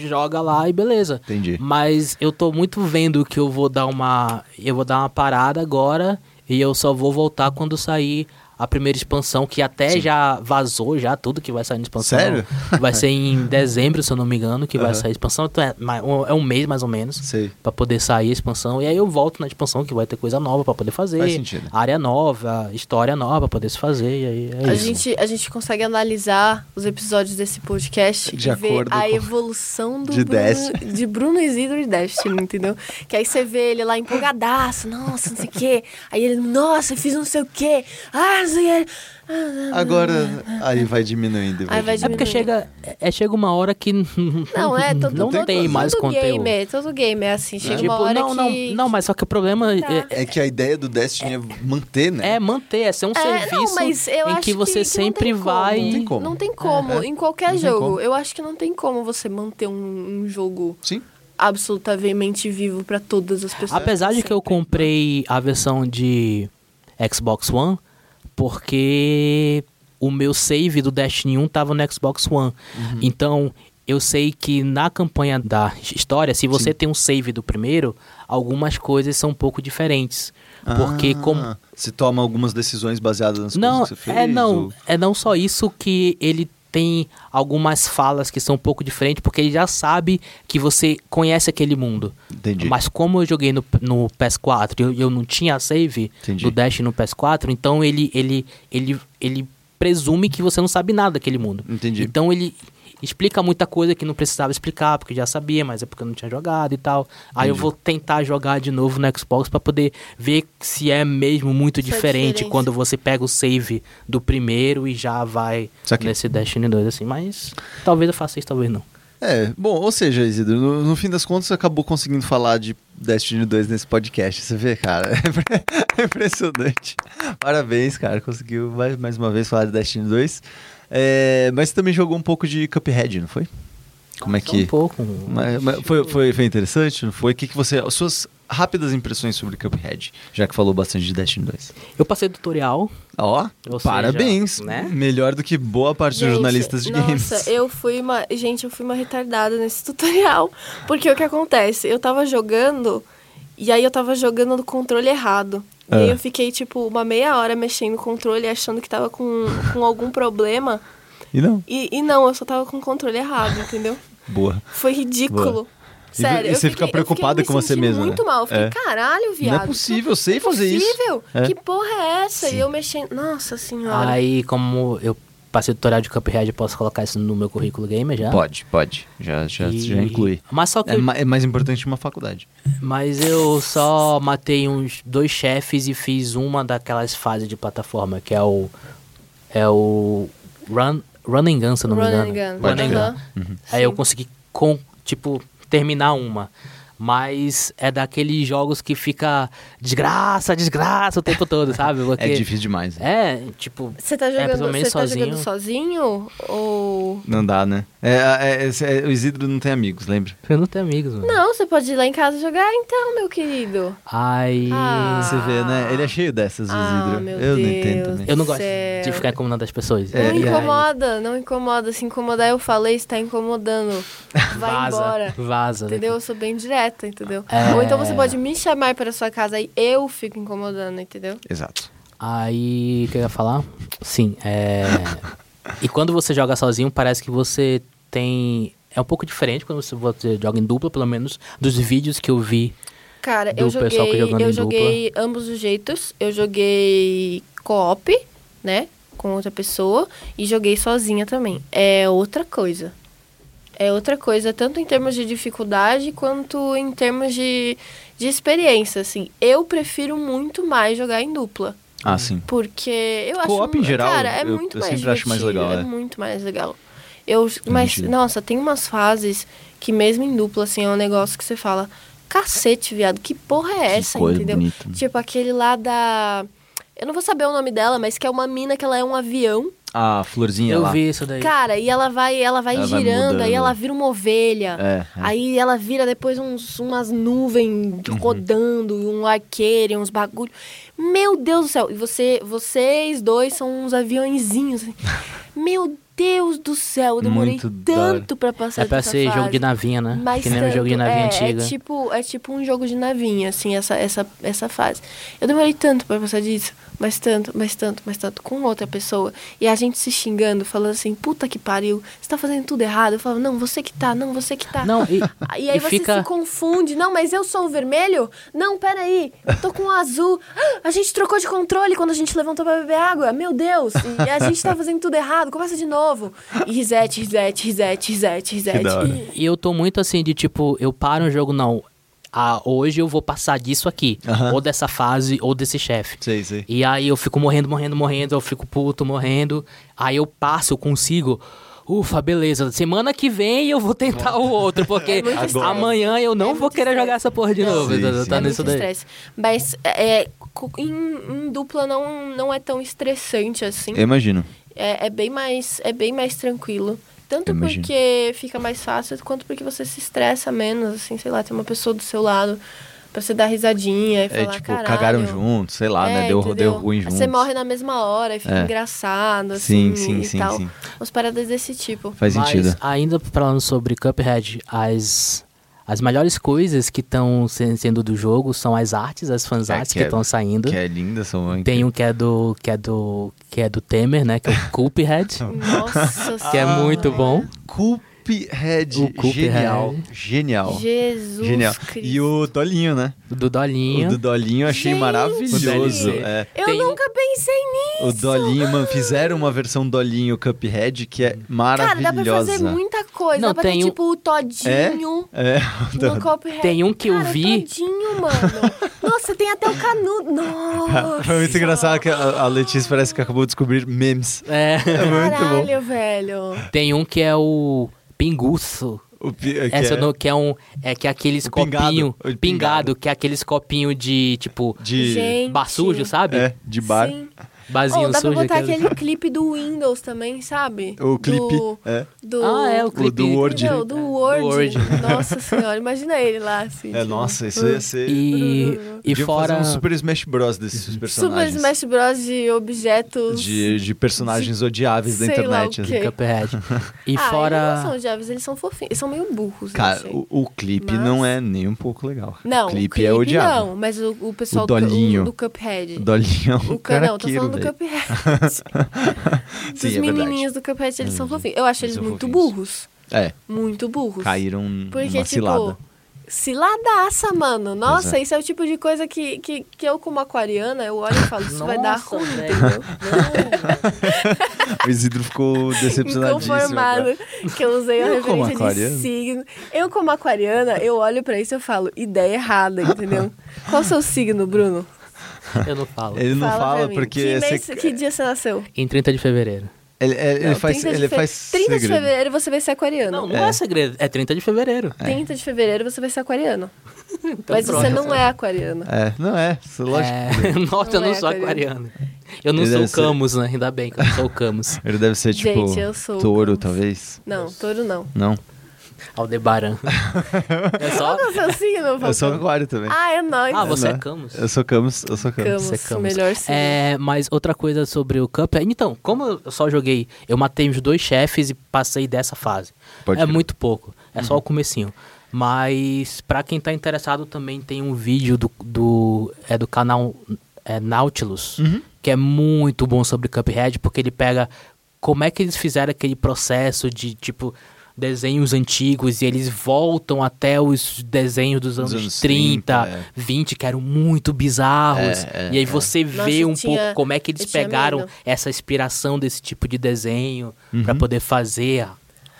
Joga lá e beleza. Entendi. Mas eu tô muito vendo que eu vou dar uma. Eu vou dar uma parada agora e eu só vou voltar quando sair a primeira expansão, que até Sim. já vazou, já tudo que vai sair na expansão. Sério? Vai ser em dezembro, se eu não me engano, que vai Aham. sair a expansão. Então é, um- é um mês mais ou menos. Pra poder sair a expansão. E aí eu volto na expansão que vai ter coisa nova pra poder fazer. Faz sentido. Área nova, história nova pra poder se fazer. E aí é A isso. gente, a gente consegue analisar os episódios desse podcast De e ver acordo a evolução do de Bruno, Destiny. de Bruno Isidro e Destiny, entendeu? Que aí você vê ele lá empolgadaço, nossa, não sei o quê. Aí ele, nossa, fiz não sei o quê. Ah, não. Agora, aí vai diminuindo. Aí vai É porque chega, é, chega uma hora que Não, é, todo, não todo, tem mais todo conteúdo. Gamer, todo gamer é assim, chega Tipo, uma hora não, não, que... não, mas só que o problema Tá. é, É que a ideia do Destiny é manter, né? é manter, é ser um É, serviço não, em que você não sempre como. vai. Não tem como. Não tem como. É, é. Em qualquer Não jogo. como. Eu acho que não tem como você manter um, um jogo Sim. absolutamente vivo pra todas as pessoas. Apesar de que eu comprei a versão de Xbox One, porque o meu save do Destiny 1 tava no Xbox One. Uhum. Então, eu sei que na campanha da história, se você tem um save do primeiro, algumas coisas são um pouco diferentes. Porque Ah, como Se toma algumas decisões baseadas nas não, coisas que você fez. é não, ou- é não só isso que ele tem algumas falas que são um pouco diferentes, porque ele já sabe que você conhece aquele mundo. Entendi. Mas como eu joguei no, no PS4 e eu, eu não tinha save Entendi. do Dash no PS4, então ele, ele, ele, ele presume que você não sabe nada daquele mundo. Entendi. Então ele explica muita coisa que não precisava explicar, porque já sabia, mas é porque eu não tinha jogado e tal. Aí eu vou tentar jogar de novo no Xbox pra poder ver se é mesmo muito é diferente diferente. quando você pega o save do primeiro e já vai nesse Destiny 2 assim, mas talvez eu faça isso, talvez não. É, bom, ou seja, Isidro, no, no fim das contas você acabou conseguindo falar de Destiny 2 nesse podcast. Você vê, cara, é impressionante. Parabéns, cara, conseguiu mais, mais uma vez falar de Destiny 2. É, mas você também jogou um pouco de Cuphead, não foi? Como é que... um pouco. Mas- mas foi, foi, foi interessante, não foi? O que, que você... As suas rápidas impressões sobre Cuphead, já que falou bastante de Destiny 2. Eu passei tutorial, Ó, seja, parabéns. né? Melhor do que boa parte dos jornalistas de nossa, games. eu fui uma. Gente, eu fui uma retardada nesse tutorial. Porque o que acontece? Eu tava jogando. E aí eu tava jogando no controle errado. E aí Ah. eu fiquei, tipo, uma meia hora mexendo no controle, achando que tava com, com algum problema. E não, E, e não, eu só tava com o controle errado, entendeu? boa. Foi ridículo. E Sério, e você fiquei- fica preocupada com você mesma, muito né? mal. Eu fiquei, É. caralho, viado. Não é possível, eu sei é fazer isso. possível? É. Que porra é essa? Sim. E eu mexendo. Nossa senhora. aí como eu passei tutorial de Cuphead, eu posso colocar isso no meu currículo gamer já? Pode, pode. Já, já, E- já inclui. Mas só que É, eu- ma- é mais importante que uma faculdade. Mas eu só matei uns dois chefes e fiz uma daquelas fases de plataforma, que é o. É o. Run, run and Gun, se não me Run engano. and gun. Run and. Gun. Uhum. Aí eu consegui, com, tipo, terminar uma. Mas é daqueles jogos que fica desgraça, desgraça o tempo todo, sabe? Porque, É difícil demais. né? É, tipo. Você tá É, jogando, principalmente você tá sozinho. jogando sozinho? Ou. Não dá, né? É, é, é, o Isidro não tem amigos, lembra? Eu não tenho amigos, mano. Não, você pode ir lá em casa jogar então, meu querido. Aí. Ah. Você vê, né? Ele é cheio dessas, o Ah, Isidro. meu eu não Deus. entendo também. Eu não gosto Céu. de ficar incomodando as pessoas. É, não aí? incomoda, não incomoda. Se incomodar, eu falei, está incomodando. Vai vaza, embora. Vaza. né? Entendeu? Eu sou bem direta, entendeu? É. Ou então você pode me chamar para sua casa e eu fico incomodando, entendeu? Exato. Aí, o que eu ia falar? Sim, é. e quando você joga sozinho, parece que você tem. É um pouco diferente quando você, você joga em dupla, pelo menos dos vídeos que eu vi. Cara, Do eu pessoal que joguei, eu joguei ambos os jeitos. Eu joguei co-op, né? Com outra pessoa. E joguei sozinha também. É outra coisa. É outra coisa, tanto em termos de dificuldade quanto em termos de, de experiência, assim. Eu prefiro muito mais jogar em dupla. Ah, sim. Porque eu acho. Co-op em geral, Cara, é eu- muito eu mais sempre acho mais legal, É é. muito mais legal. Eu, mas, nossa, tem umas fases que mesmo em dupla, assim, é um negócio que você fala. cacete, viado. Que porra é Que essa, entendeu? bonita. Tipo aquele lá da. Eu não vou saber o nome dela, mas que é uma mina que ela é um avião. A florzinha Eu lá. vi isso daí. Cara, e ela vai, ela vai Ela vai girando, mudando. aí ela vira uma ovelha. É, é. Aí ela vira depois uns, umas nuvens Uhum. rodando, um arqueiro, uns bagulho. Meu Deus do céu. E você, vocês dois são uns aviãozinhos. assim. Meu Deus do céu, eu demorei Muito tanto pra passar É pra ser fase. jogo de navinha, né? Mas que nem um tanto, jogo de navinha é, antiga. É tipo, é tipo um jogo de navinha, assim, essa, essa, essa fase. Eu demorei tanto pra passar disso, mas tanto, mas tanto, mas tanto, com outra pessoa. E a gente se xingando, falando assim, puta que pariu, você tá fazendo tudo errado. Eu falo, não, você que tá, não, você que tá. Não, e, E aí e você fica... se confunde. Não, mas eu sou o vermelho? Não, peraí. Eu tô com o azul. Ah, A gente trocou de controle quando a gente levantou pra beber água. Meu Deus. E a gente tá fazendo tudo errado. Começa de novo. E reset, reset, reset, reset, reset. E- E eu tô muito assim de tipo, eu paro um jogo, não. Ah, hoje eu vou passar disso aqui. Aham. Ou dessa fase, ou desse chefe. Sei, sei. E aí eu fico morrendo, morrendo, morrendo, eu fico puto, morrendo. Aí eu passo, eu consigo. Ufa, beleza. Semana que vem eu vou tentar o outro, porque É amanhã eu não É vou querer estresse. jogar essa porra de Não. novo. Sim, tá- sim. tá é nisso daí. estresse. Mas é, em, em dupla não, não é tão estressante assim. Eu imagino. É, é bem mais é bem mais tranquilo. Tanto porque fica mais fácil, quanto porque você se estressa menos, assim, sei lá, tem uma pessoa do seu lado pra você dar risadinha e É falar, tipo, caralho. cagaram juntos, sei lá, né? É, Deu, entendeu? deu ruim Aí juntos. Você morre na mesma hora e fica É. engraçado, assim, Sim, sim, e sim, tal. sim. Umas paradas desse tipo. Faz Mas sentido. ainda falando sobre Cuphead, as, as melhores coisas que estão sendo do jogo são as artes, as fanarts É, que que é- estão saindo. Que é linda, são Tem um que é do que é do que é do Temer, né, que é o Cuphead, Nossa que é muito bom. Cuphead. O Cuphead. Genial. Genial. Jesus Genial. Cristo. E o Dolinho, né? Do Dolinho. O do Dolinho eu achei Gente! maravilhoso. O. É. Eu Tem nunca pensei O nisso. Dolinho, mano, fizeram uma versão Dolinho Cuphead que é Cara, maravilhosa. dá pra fazer muita coisa. Não, dá pra tem ter, um- tipo, o Todinho É, no Cuphead. Tem um que eu Cara, vi- Todinho, mano. Nossa, tem até o canudo. Nossa. Foi muito engraçado que a a Letícia parece que acabou de descobrir memes. É. É muito bom. Caralho, velho. Tem um que é o Pinguço. O, pi- que Essa é no, que é um é que é aqueles copinho pingado, pingado. que é aqueles copinho de tipo de, bar sujo, sabe? é, de bar. Sim. Barzinho Oh, dá pra botar aquele- clipe do Windows também, sabe? O clipe. Do, É. do... Ah, é o O clipe do Word. Entendeu? Do Word. Word. Nossa senhora, imagina ele lá, assim. É, tipo, nossa, isso ia ser. E, e fora fazer um Super Smash Bros. desses Super personagens. Smash Bros. de objetos... De, de personagens odiáveis da sei lá internet. o assim. Cuphead. E ah, fora eles não são jovens, eles são fofinhos. Eles são meio burros, Cara, o, o clipe Mas- não é nem um pouco legal. Não, o clipe, é odiável. Não, mas o, o pessoal O do, Dolinho. o- do Cuphead. O Dolinho é um O ca... Não, tô caraqueiro, falando do velho. Cuphead. Dos Sim, é verdade. menininhos do Cuphead, eles são fofinhos. Eu acho Eles muito fofinhos. burros. É, Muito burros. caíram Porque, numa tipo, cilada. ciladaça, mano. Nossa, é. isso é o tipo de coisa que, que, que eu, como aquariana, eu olho e falo, isso vai dar Nossa, ruim, velho. entendeu? O Isidro ficou decepcionadíssimo. Inconformado agora. que eu usei a Eu, referência de signo. Eu, como aquariana, eu olho pra isso e falo, ideia errada, entendeu? Qual o seu signo, Bruno? Eu não falo. Ele não Fala fala, porque. Que, você- mês, que dia você nasceu? Em 30 de fevereiro. Ele, ele Não, faz, 30 de ele fe- faz 30 de segredo. fevereiro você vai ser aquariano. Não, não é. segredo. É 30 de fevereiro. 30 de fevereiro você vai ser aquariano. Mas pronto. você não é aquariano. É, não é. isso é Lógico. É... Nossa, eu Não não é sou aquariano. aquariano. Eu não Ele sou o ser- Camus, né? Ainda bem que eu não sou o Camus. Ele deve ser tipo. Gente, eu sou touro, talvez. Não, touro não. Não. Aldebaran. É só... Qual que é o seu signo, Eu sou aquário também. Ah, é nóis. Ah, você é? Camus? Eu sou Camus, eu sou Camus. Camus, Você é Camus. melhor signo. É, mas outra coisa sobre o Cup é... Então, como eu só joguei... Eu matei os dois chefes e passei dessa fase. Pode é crer. muito pouco. É só o comecinho. Mas pra quem tá interessado também tem um vídeo do, do, é do canal é, Nautilus, Uhum. que é muito bom sobre Cuphead, porque ele pega como é que eles fizeram aquele processo de, tipo, desenhos antigos e eles voltam até os desenhos dos anos, anos 30, 30, é. 20, que eram muito bizarros. É, é, e aí é. você Nossa, vê eu um tinha- pouco como é que eles pegaram medo. essa inspiração desse tipo de desenho pra Uhum. poder fazer a,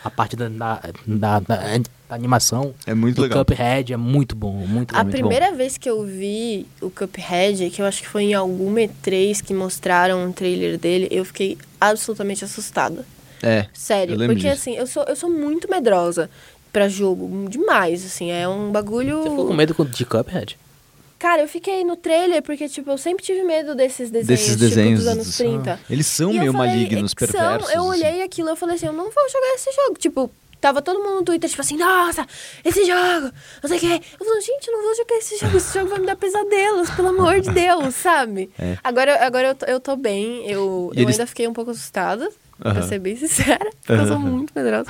a parte da, da, da- da animação É muito do legal. Cuphead. É muito bom, muito bom, A muito primeira vez que eu vi o Cuphead, que eu acho que foi em algum E3 que mostraram um trailer dele, eu fiquei absolutamente assustada. É. Sério, porque disso. assim, eu sou, eu sou muito medrosa. pra jogo. Demais, assim. É um bagulho. Você ficou com medo de Cuphead? Cara, eu fiquei no trailer porque, tipo, eu sempre tive medo desses desenhos, Desses tipo, desenhos dos anos dos- 30. Eles são E meio falei, malignos, "É que são?" perversos. Eu assim. olhei aquilo e eu falei assim, eu não vou jogar esse jogo. Tipo, tava todo mundo no Twitter, tipo assim, nossa, esse jogo, não sei o quê. Eu falei, gente, eu não vou jogar esse jogo, esse jogo vai me dar pesadelos, pelo amor de Deus, sabe? É. Agora, agora eu, tô, eu tô bem, eu, E eu eles- ainda fiquei um pouco assustada. Pra Aham. ser bem sincera, porque eu sou muito medrosa.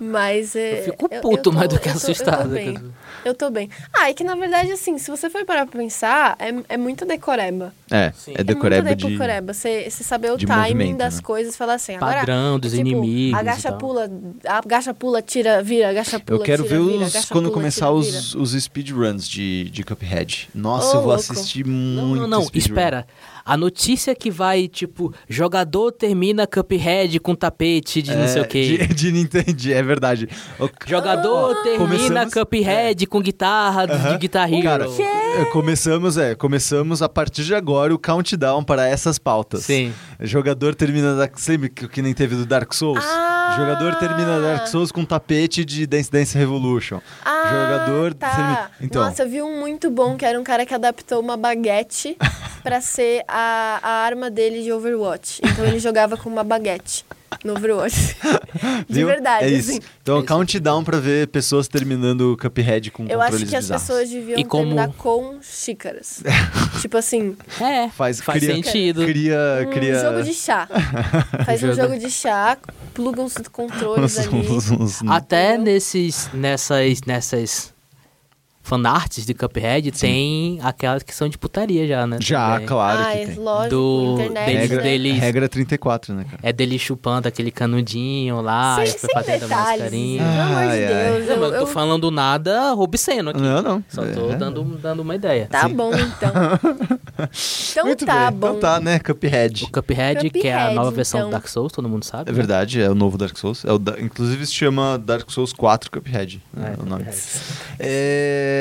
Mas é. Eu fico puto mais do que eu tô- assustada. Eu tô, bem. Eu tô bem. Ah, é que na verdade, assim, se você for parar pra pensar, é, é muito decoreba. É, Sim. é É decoreba muito de... decoreba. Você, você saber o de timing das né? coisas, falar assim, agora... Padrão dos tipo, inimigos Agacha, pula, agacha, pula, tira, vira, agacha, pula, Eu quero tira, ver vira, os, agacha, quando pula, começar tira, os, os speedruns de, de Cuphead. Nossa, Ô, eu vou louco. assistir Não, muito não, não, speedrun. espera. A notícia que vai, tipo, jogador termina Cuphead com tapete de não sei o quê. É, De, de Nintendo, é verdade. O- Jogador Ah. termina Cuphead com guitarra de Aham. Guitar Hero. Cara, é, começamos, é, começamos a partir de agora o countdown para essas pautas. Sim. Jogador termina da, que nem teve do Dark Souls. Ah! Jogador termina Dark Souls com tapete de Dance Dance Revolution. Ah, Jogador tá. termina- Então, Nossa, eu vi um muito bom, que era um cara que adaptou uma baguete pra ser a, a arma dele de Overwatch. Então ele jogava com uma baguete no Overwatch. de viu? verdade, é isso. assim. Então, É isso. countdown pra ver pessoas terminando o Cuphead com Eu acho que as bizarros. pessoas deviam E como- terminar com xícaras. tipo assim, É, Faz, faz cria, sentido. Cria, um cria jogo de chá. Faz um Jogo- de chá, pluga uns controles ali. Até nesses, nessas, nessas fanarts de Cuphead tem aquelas que são de putaria já, né? Já, também. claro ah, que é tem. lógico, Do- internet, deles- né? Regra, deles- regra 34, né, cara? É dele chupando aquele canudinho lá, sem, sem fazendo mais detalhes, carinho. pelo amor de Ai, ai. Deus. Não, eu- mas eu tô eu- falando nada obsceno aqui. Não, não. Só tô É. dando, dando uma ideia. Tá Sim. bom, então. Então Muito tá bem. bom. Então tá, né? Cuphead. O Cuphead, que é a Cuphead, nova versão então. do Dark Souls, todo mundo sabe. É né? verdade, é o novo Dark Souls. É o da- Inclusive se chama Dark Souls 4 Cuphead. né, É, o nome. Cuphead. É,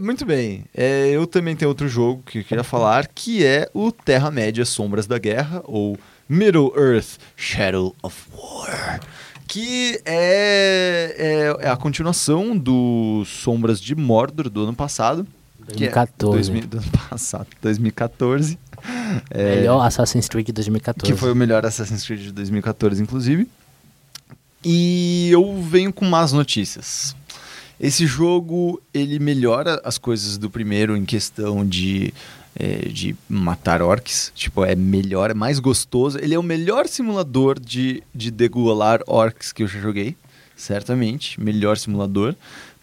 Muito bem. É, eu também tenho outro jogo que eu queria falar, que é o Terra-média Sombras da Guerra, ou Middle Earth Shadow of War. Que é, é, é a continuação do Sombras de Mordor do ano passado. que é 2014. 2000 do ano passado, 2014. É, Melhor Assassin's Creed de 2014. que foi o melhor Assassin's Creed de 2014, inclusive. E eu venho com más notícias. Esse jogo, ele melhora as coisas do primeiro em questão de, é, de matar orcs. Tipo, é melhor, é mais gostoso. Ele é o melhor simulador de, de degolar orcs que eu já joguei. Certamente, melhor simulador.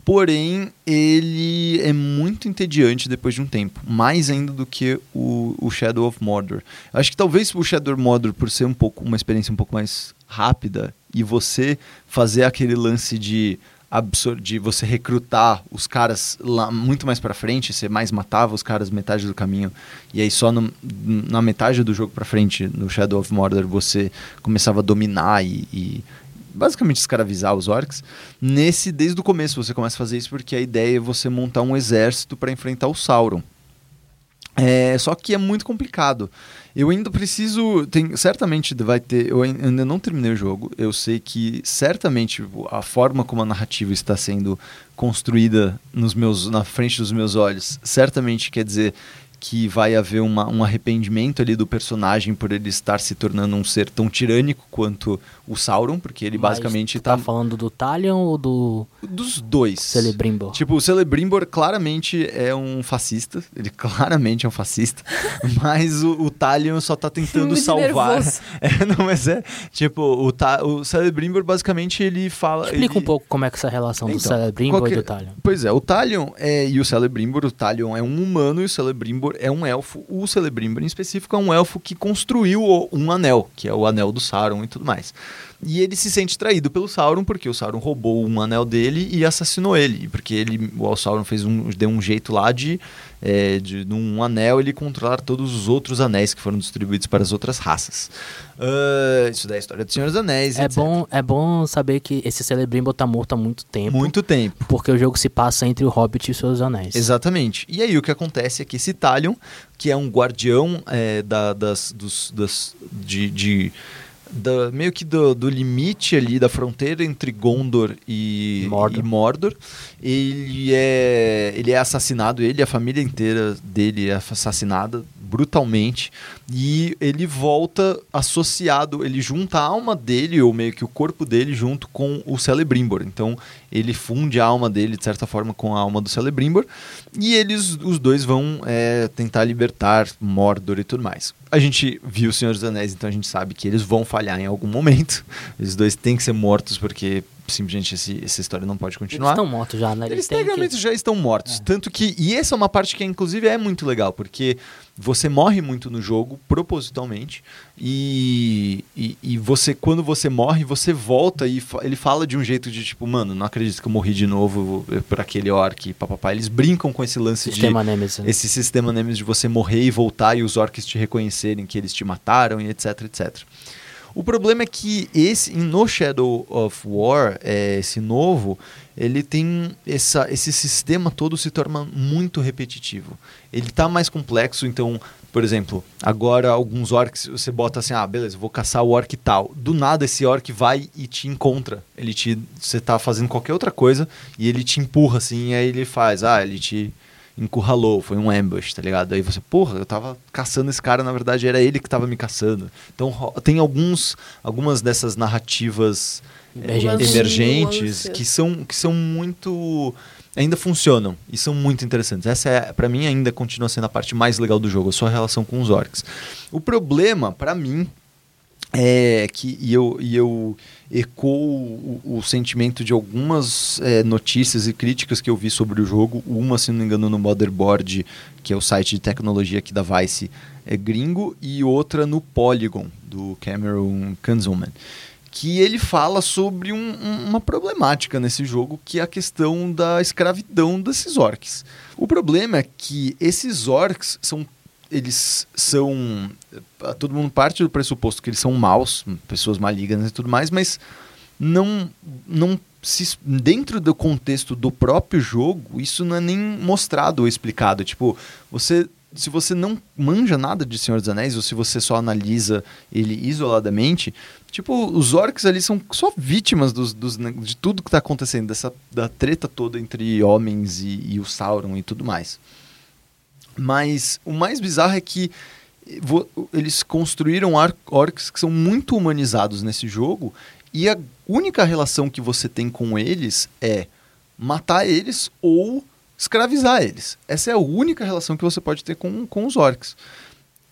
Porém, ele é muito entediante depois de um tempo. Mais ainda do que o, o Shadow of Mordor. Acho que talvez o Shadow of Mordor, por ser um pouco uma experiência um pouco mais rápida, e você fazer aquele lance de de você recrutar os caras lá muito mais pra frente, você mais matava os caras metade do caminho, e aí só no- na metade do jogo pra frente, no Shadow of Mordor, você começava a dominar e, e basicamente escravizar os orcs. Nesse, desde o começo você começa a fazer isso porque a ideia é você montar um exército para enfrentar o Sauron. É, só que é muito complicado. Eu ainda preciso. Tem, certamente vai ter. Eu ain- ainda não terminei o jogo. Eu sei que certamente a forma como a narrativa está sendo construída nos meus, na frente dos meus olhos, certamente quer dizer que vai haver uma, um arrependimento ali do personagem por ele estar se tornando um ser tão tirânico quanto o Sauron, porque ele Mas basicamente tá tá falando do Talion ou do dos dois. Celebrimbor? Tipo, o Celebrimbor claramente é um fascista. Ele claramente é um fascista. mas o, o Talion só tá tentando Muito salvar. É, não, mas é. Tipo, o, Ta o Celebrimbor basicamente ele fala. Explica ele- um pouco como é que é essa relação do Então, Celebrimbor qual e do Talion. Pois é, o Talion é, e o Celebrimbor, o Talion é um humano e o Celebrimbor é um elfo. O Celebrimbor, em específico, é um elfo que construiu um anel, que é o anel do Sauron e tudo mais. E ele se sente traído pelo Sauron porque o Sauron roubou um anel dele e assassinou ele. Porque ele, o Sauron fez um, deu um jeito lá de, é, de, num anel, ele controlar todos os outros anéis que foram distribuídos para as outras raças. Ah, isso daí é a história do Senhor dos Anéis. É etc. bom, é bom saber que esse Celebrimbor tá morto há muito tempo. Muito tempo. Porque o jogo se passa entre o Hobbit e os seus anéis. Exatamente. E aí o que acontece é que esse Talion, que é um guardião é, da- das, dos, das, de, de da- meio que do, do limite ali da fronteira entre Gondor e Mordor. e Mordor. Ele é ele é assassinado, ele e a família inteira dele é assassinada brutalmente e ele volta associado, ele junta a alma dele ou meio que o corpo dele junto com o Celebrimbor. Então ele funde a alma dele de certa forma com a alma do Celebrimbor e eles os dois vão é, tentar libertar Mordor e tudo mais. A gente viu o Senhor dos Anéis, então a gente sabe que eles vão falhar em algum momento. Eles dois têm que ser mortos porque simplesmente esse- essa história não pode Eles continuar. estão mortos já, né? Eles que- tecnicamente já estão mortos. Tanto que. E essa é uma parte que, inclusive, é muito legal, porque você morre muito no jogo, propositalmente. E, e, e você, quando você morre, você volta e fa- ele fala de um jeito de tipo, mano, não acredito que eu morri de novo por aquele orc, papapá. Eles brincam com esse lance Sistema de. Nemesis. né? Esse sistema Nemesis de você morrer e voltar e os orcs te reconhecerem que eles te mataram e etc, etc. O problema é que esse no Shadow of War, é, esse novo, ele tem essa, esse sistema todo se torna muito repetitivo. Ele tá mais complexo, então, por exemplo, agora alguns orcs você bota assim, ah, beleza, vou caçar o orc tal. Do nada esse orc vai e te encontra. Ele te você tá fazendo qualquer outra coisa e ele te empurra assim, e aí ele faz, ah, ele te encurralou, foi um ambush, tá ligado? Aí você, porra, eu tava caçando esse cara, na verdade era ele que tava me caçando. Então tem alguns, algumas dessas narrativas eh, Emergentes. emergentes que são, que são muito ainda funcionam e são muito interessantes. Essa é, para mim ainda continua sendo a parte mais legal do jogo, a sua relação com os orcs. O problema para mim é que e eu, e eu ecoo o, o sentimento de algumas é, notícias e críticas que eu vi sobre o jogo. Uma, se não me engano, no Motherboard, que é o site de tecnologia aqui da Vice, é gringo, e outra no Polygon, do Cameron Kanzelman. Que ele fala sobre um- um- uma problemática nesse jogo, que é a questão da escravidão desses orcs. O problema é que esses orcs são eles são. eh, Todo mundo parte do pressuposto que eles são maus, pessoas malignas e tudo mais, mas não. não se, dentro do contexto do próprio jogo, isso não é nem mostrado ou explicado. Tipo, você. Se você não manja nada de Senhor dos Anéis, ou se você só analisa ele isoladamente, tipo, os orcs ali são só vítimas dos, dos- de tudo que tá acontecendo, dessa, da treta toda entre homens e, e o Sauron e tudo mais. Mas o mais bizarro é que eles construíram orcs que são muito humanizados nesse jogo e a única relação que você tem com eles é matar eles ou escravizar eles. Essa é a única relação que você pode ter com, com os orcs.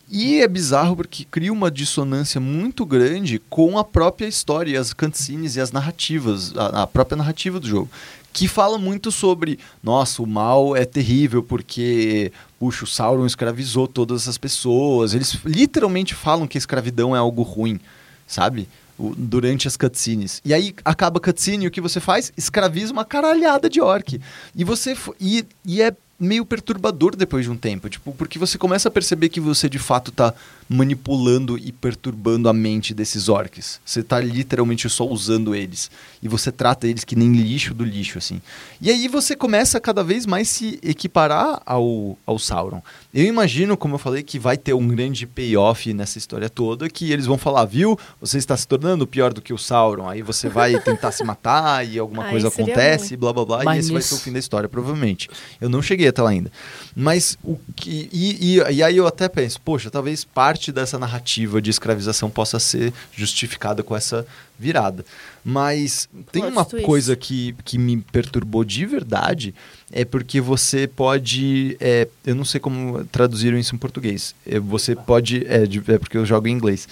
E é bizarro porque cria uma dissonância muito grande com a própria história, as cutscenes e as narrativas, a, a própria narrativa do jogo. Que fala muito sobre, nossa, o mal é terrível porque, puxa, o Sauron escravizou todas essas pessoas. Eles literalmente falam que a escravidão é algo ruim, sabe? O- durante as cutscenes. E aí acaba a cutscene e o que você faz? Escraviza uma caralhada de orc. E você. E, e é meio perturbador depois de um tempo, tipo, porque você começa a perceber que você de fato tá manipulando e perturbando a mente desses orcs. Você tá literalmente só usando eles. E você trata eles que nem lixo do lixo, assim. E aí você começa a cada vez mais se equiparar ao, ao Sauron. Eu imagino, como eu falei, que vai ter um grande payoff nessa história toda, que eles vão falar, viu, você está se tornando pior do que o Sauron, aí você vai tentar se matar e alguma Ai, coisa acontece, blá blá blá, Mas e esse vai nisso- ser o fim da história, provavelmente. Eu não cheguei até lá ainda. Mas o que. E, e, e aí eu até penso, poxa, talvez parte dessa narrativa de escravização possa ser justificada com essa virada. Mas tem uma twist. coisa que, que me perturbou de verdade, é porque você pode. é, eu não sei como traduziram isso em português. É, você pode. É, é porque eu jogo em inglês.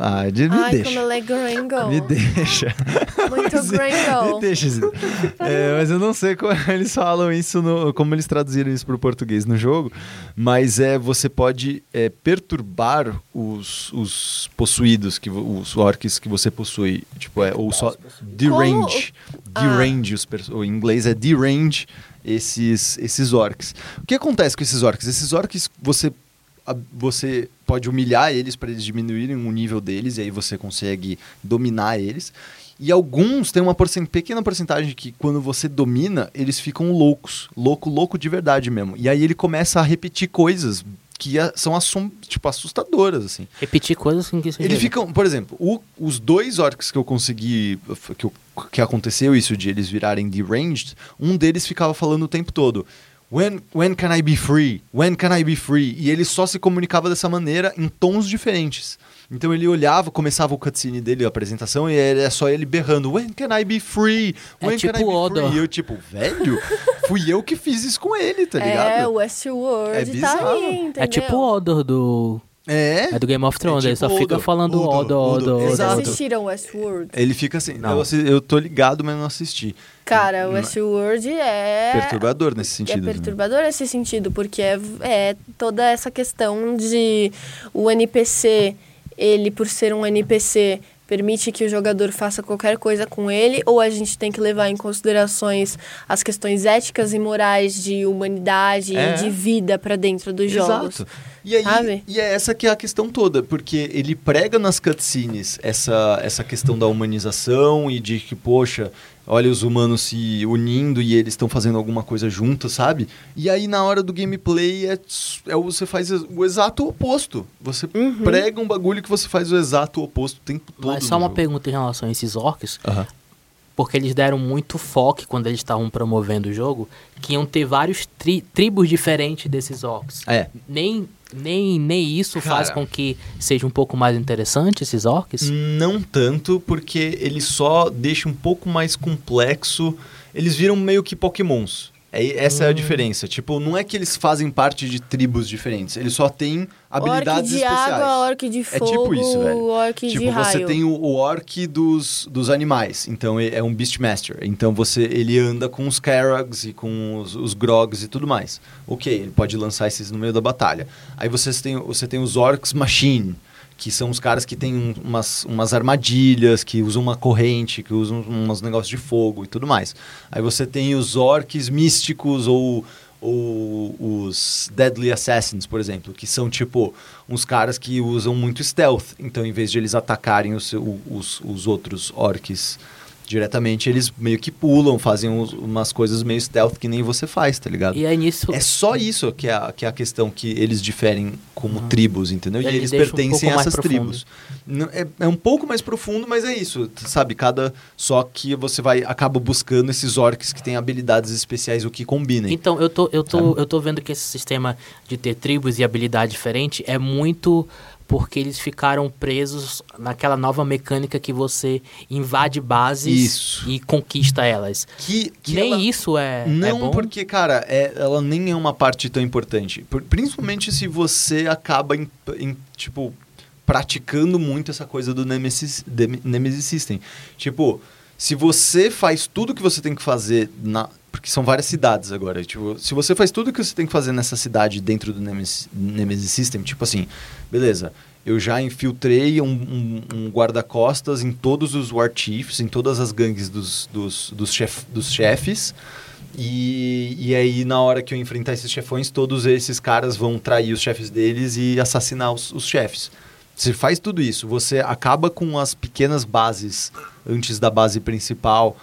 Ah, de- me Ai, deixa. como é. Me deixa. Muito Me gringo. deixa, Zito. É, mas eu não sei como eles falam isso, no- como eles traduziram isso para o português no jogo. Mas é você pode é, perturbar os, os possuídos, que, os orcs que você possui. Tipo, é, ou só derange. Ah. Derange, ou em inglês é derange esses, esses orcs. O que acontece com esses orcs? Esses orcs, você você pode humilhar eles para eles diminuírem o nível deles e aí você consegue dominar eles. E alguns têm uma porcent pequena porcentagem que quando você domina, eles ficam loucos, louco, louco de verdade mesmo. E aí ele começa a repetir coisas que a- são assom tipo, assustadoras, assim. Repetir coisas que você Eles ficam, por exemplo, o- os dois orcs que eu consegui. Que, eu- que aconteceu isso de eles virarem deranged, um deles ficava falando o tempo todo. When, when can I be free? When can I be free? E ele só se comunicava dessa maneira em tons diferentes. Então ele olhava, começava o cutscene dele, a apresentação, e era só ele berrando: When can I be free? É When tipo can I be Odor. free? E eu, tipo, velho, fui eu que fiz isso com ele, tá ligado? É, o Westworld É tá bizarro. aí, entendeu? É tipo o Odor do. É. É do Game of Thrones, É ele só tipo fica falando Odor, Odor, Odor, Odor, Vocês assistiram Westworld? Ele fica assim. Não. Eu, eu tô ligado, mas não assisti. Cara, Westworld é... Perturbador nesse É sentido. né? perturbador nesse sentido, porque é, é toda essa questão de o NPC, ele por ser um NPC, permite que o jogador faça qualquer coisa com ele, ou a gente tem que levar em considerações as questões éticas e morais de humanidade É. e de vida pra dentro dos jogos. Exato. E, aí, e é essa que é a questão toda, porque ele prega nas cutscenes essa, essa questão da humanização e de que, poxa, olha os humanos se unindo e eles estão fazendo alguma coisa juntos, sabe? E aí na hora do gameplay é, é você faz o exato oposto. Você Uhum. prega um bagulho que você faz o exato oposto o tempo todo. Mas só uma jogo. pergunta em relação a esses orcs, Aham. porque eles deram muito foco quando eles estavam promovendo o jogo, que iam ter vários tri- tribos diferentes desses orcs. É. Nem, nem, nem isso faz Cara. com que seja um pouco mais interessante esses orcs? Não tanto, porque ele só deixa um pouco mais complexo. Eles viram meio que pokémons. É, essa é a Hum. diferença. Tipo, não é que eles fazem parte de tribos diferentes. Eles só têm habilidades orc de especiais. água, orc de É fogo, tipo isso, velho. orc tipo, de você raio. tem o, o orc dos, dos animais. Então, é um Beastmaster. Então, você ele anda com os Karags e com os, os Grogs e tudo mais. Ok, ele pode lançar esses no meio da batalha. Aí vocês têm, você tem os Orcs Machine, que são os caras que têm um- umas, umas armadilhas, que usam uma corrente, que usam uns negócios de fogo e tudo mais. Aí você tem os Orcs Místicos ou ou os Deadly Assassins, por exemplo, que são tipo uns caras que usam muito stealth. Então, em vez de eles atacarem os, os, os outros orcs diretamente, eles meio que pulam, fazem uns- umas coisas meio stealth que nem você faz, tá ligado? E aí nisso. É só isso que é, a, que é a questão que eles diferem como Uhum. tribos, entendeu? E Ele eles um pertencem pouco a essas tribos. É, é um pouco mais profundo, mas é isso, sabe? Cada só que você vai acaba buscando esses orcs que têm habilidades especiais o que combinem. Então, eu tô, eu, tô, Sabe? eu tô vendo que esse sistema de ter tribos e habilidade diferente é muito porque eles ficaram presos naquela nova mecânica que você invade bases Isso. e conquista elas. Que, que Nem ela- isso é, é Não, bom. porque, cara, é, ela nem é uma parte tão importante. Por- principalmente se você acaba, em, em, tipo, praticando muito essa coisa do Nemesis, de- Nemesis System. Tipo, se você faz tudo que você tem que fazer na... Porque são várias cidades agora. Tipo, se você faz tudo que você tem que fazer nessa cidade dentro do Nemesis, Nemesis System, tipo assim, beleza, eu já infiltrei um, um- um guarda-costas em todos os War Chiefs, em todas as gangues dos, dos, dos, chef, dos chefes. E, e aí, na hora que eu enfrentar esses chefões, todos esses caras vão trair os chefes deles e assassinar os, os chefes. Você faz tudo isso, você acaba com as pequenas bases antes da base principal.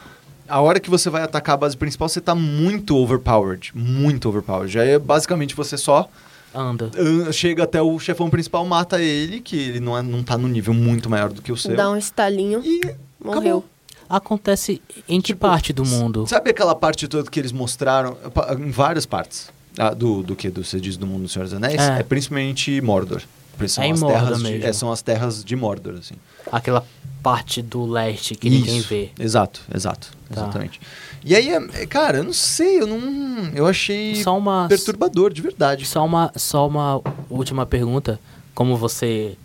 A hora que você vai atacar a base principal, você tá muito overpowered. Muito overpowered. Já é basicamente você só Anda. chega até o chefão principal, mata ele, que ele não, é, não tá no nível muito maior do que o seu. Dá um estalinho, E morreu. acabou. Acontece em que Tipo, parte do mundo? Sabe aquela parte toda que eles mostraram? Em várias partes. Ah, do, do que? Do, você diz do mundo do Senhor dos Anéis? É. É, principalmente Mordor. São É em as Mordor terras de, é, são as terras de Mordor, assim. Aquela parte do leste que ninguém Isso. vê. Exato, exato. Tá. Exatamente. E aí, é- é, cara, eu não sei, eu não. Eu achei Só uma, perturbador, de verdade. só uma, só uma última pergunta. Como você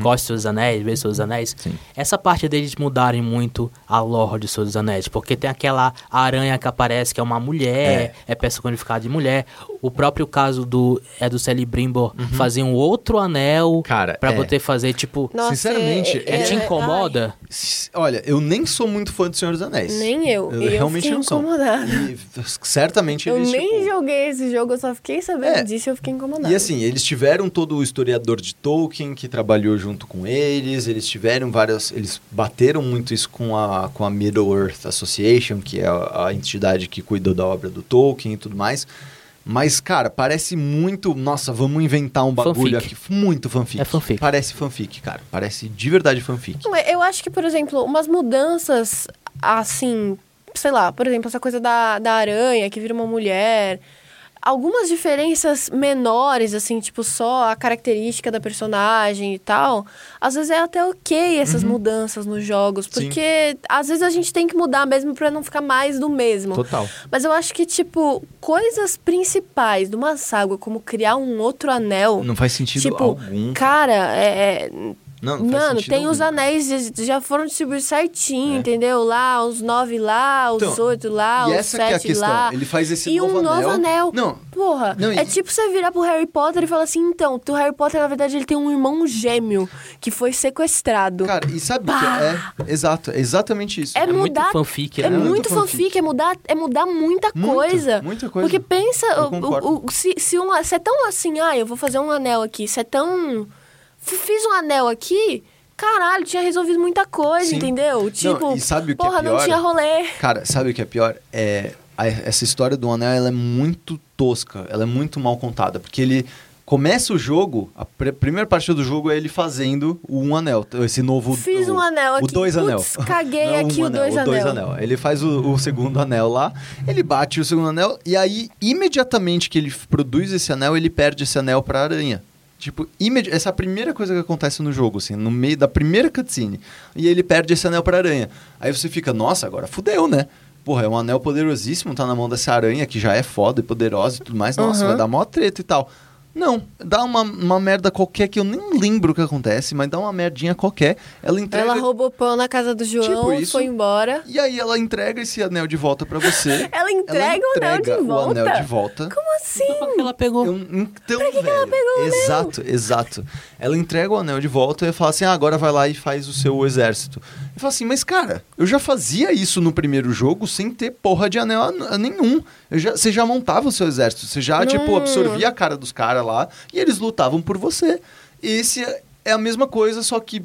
gosta de Senhor dos Anéis, vê Senhor dos Anéis, Sim. essa parte deles mudarem muito a lore de Senhor dos Anéis, porque tem aquela aranha que aparece que é uma mulher, é, personificada de mulher. O próprio caso do é do Celebrimbor fazer um outro anel Cara, pra é. poder fazer tipo, Nossa, Sinceramente, é- é, te é- incomoda? S- Olha, eu nem sou muito fã do Senhor dos Anéis. ai, nem eu. Eu eu realmente fiquei não sou. incomodada. E certamente Eu eles. nem tipo, joguei esse jogo, eu só fiquei sabendo É. disso e eu fiquei incomodada. E assim, eles tiveram todo o historiador de Tolkien que trabalhou junto com eles, eles tiveram várias. Eles bateram muito isso com a, com a Middle Earth Association, que é a, a entidade que cuidou da obra do Tolkien e tudo mais. Mas, cara, parece muito. Nossa, vamos inventar um bagulho Fanfic. aqui. Muito fanfic. É fanfic. Parece fanfic, cara. Parece de verdade fanfic. Não, Eu acho que, por exemplo, umas mudanças assim, sei lá, por exemplo, essa coisa da, da aranha que vira uma mulher. Algumas diferenças menores, assim, tipo, só a característica da personagem e tal. Às vezes é até ok essas mudanças nos jogos. Sim. Porque às vezes a gente tem que mudar mesmo pra não ficar mais do mesmo. Total. Mas eu acho que, tipo, coisas principais de uma saga, como criar um outro anel. Não faz sentido tipo, algum. cara, é, é, Não, não faz Mano, tem algum. os anéis, já- já foram distribuídos certinho, É. entendeu? Lá, os nove lá, os Então, oito lá, e os essa que é a sete questão. lá. Ele faz esse e novo um novo anel. Não, Porra, Não, e- é tipo você virar pro Harry Potter e falar assim, então, o Harry Potter, na verdade, ele tem um irmão gêmeo que foi sequestrado. cara, e sabe o que é? é? Exato, é exatamente isso. É É muito mudar- fanfic, É né? muito muito fanfic. fanfic, é mudar, é mudar muita Muito, coisa. muita coisa. Porque pensa, o, o- se, se, um, se é tão assim, ah, eu vou fazer um anel aqui, se é tão. Fiz um anel aqui, caralho, tinha resolvido muita coisa, Sim. entendeu? Tipo, e sabe o que é porra, não pior? tinha rolê. Cara, sabe o que é pior? É a- essa história do anel ela é muito tosca, ela é muito mal contada, porque ele começa o jogo, a pr- primeira parte do jogo é ele fazendo o um anel, esse novo Fiz o, um anel o aqui. dois Putz, anel. caguei Não é um aqui o dois o dois anel. anel. Ele faz o, o segundo anel lá, ele bate o segundo anel e aí imediatamente que ele produz esse anel, ele perde esse anel pra aranha. Tipo, imedi essa é a primeira coisa que acontece no jogo, assim, no meio da primeira cutscene. E ele perde esse anel pra aranha. Aí você fica, nossa, agora fudeu, né? Porra, é um anel poderosíssimo, tá na mão dessa aranha que já é foda e poderosa e tudo mais. Nossa, Uhum. vai dar mó treta e tal. Não, dá uma, uma merda qualquer que eu nem lembro o que acontece, mas dá uma merdinha qualquer. Ela entrega. Ela roubou pão na casa do João, Tipo isso. foi embora. E aí ela entrega esse anel de volta pra você. Ela entrega o anel de entrega volta? o anel de volta. Como assim? Então, por que ela pegou? Eu- então, velho, exato, exato. Ela entrega o anel de volta e fala assim: ah, agora vai lá e faz o seu exército. Eu falo assim, mas cara, eu já fazia isso no primeiro jogo sem ter porra de anel nenhum. Eu já, você já montava o seu exército, você já, Não. tipo, absorvia a cara dos caras lá e eles lutavam por você. Esse é- é a mesma coisa, só que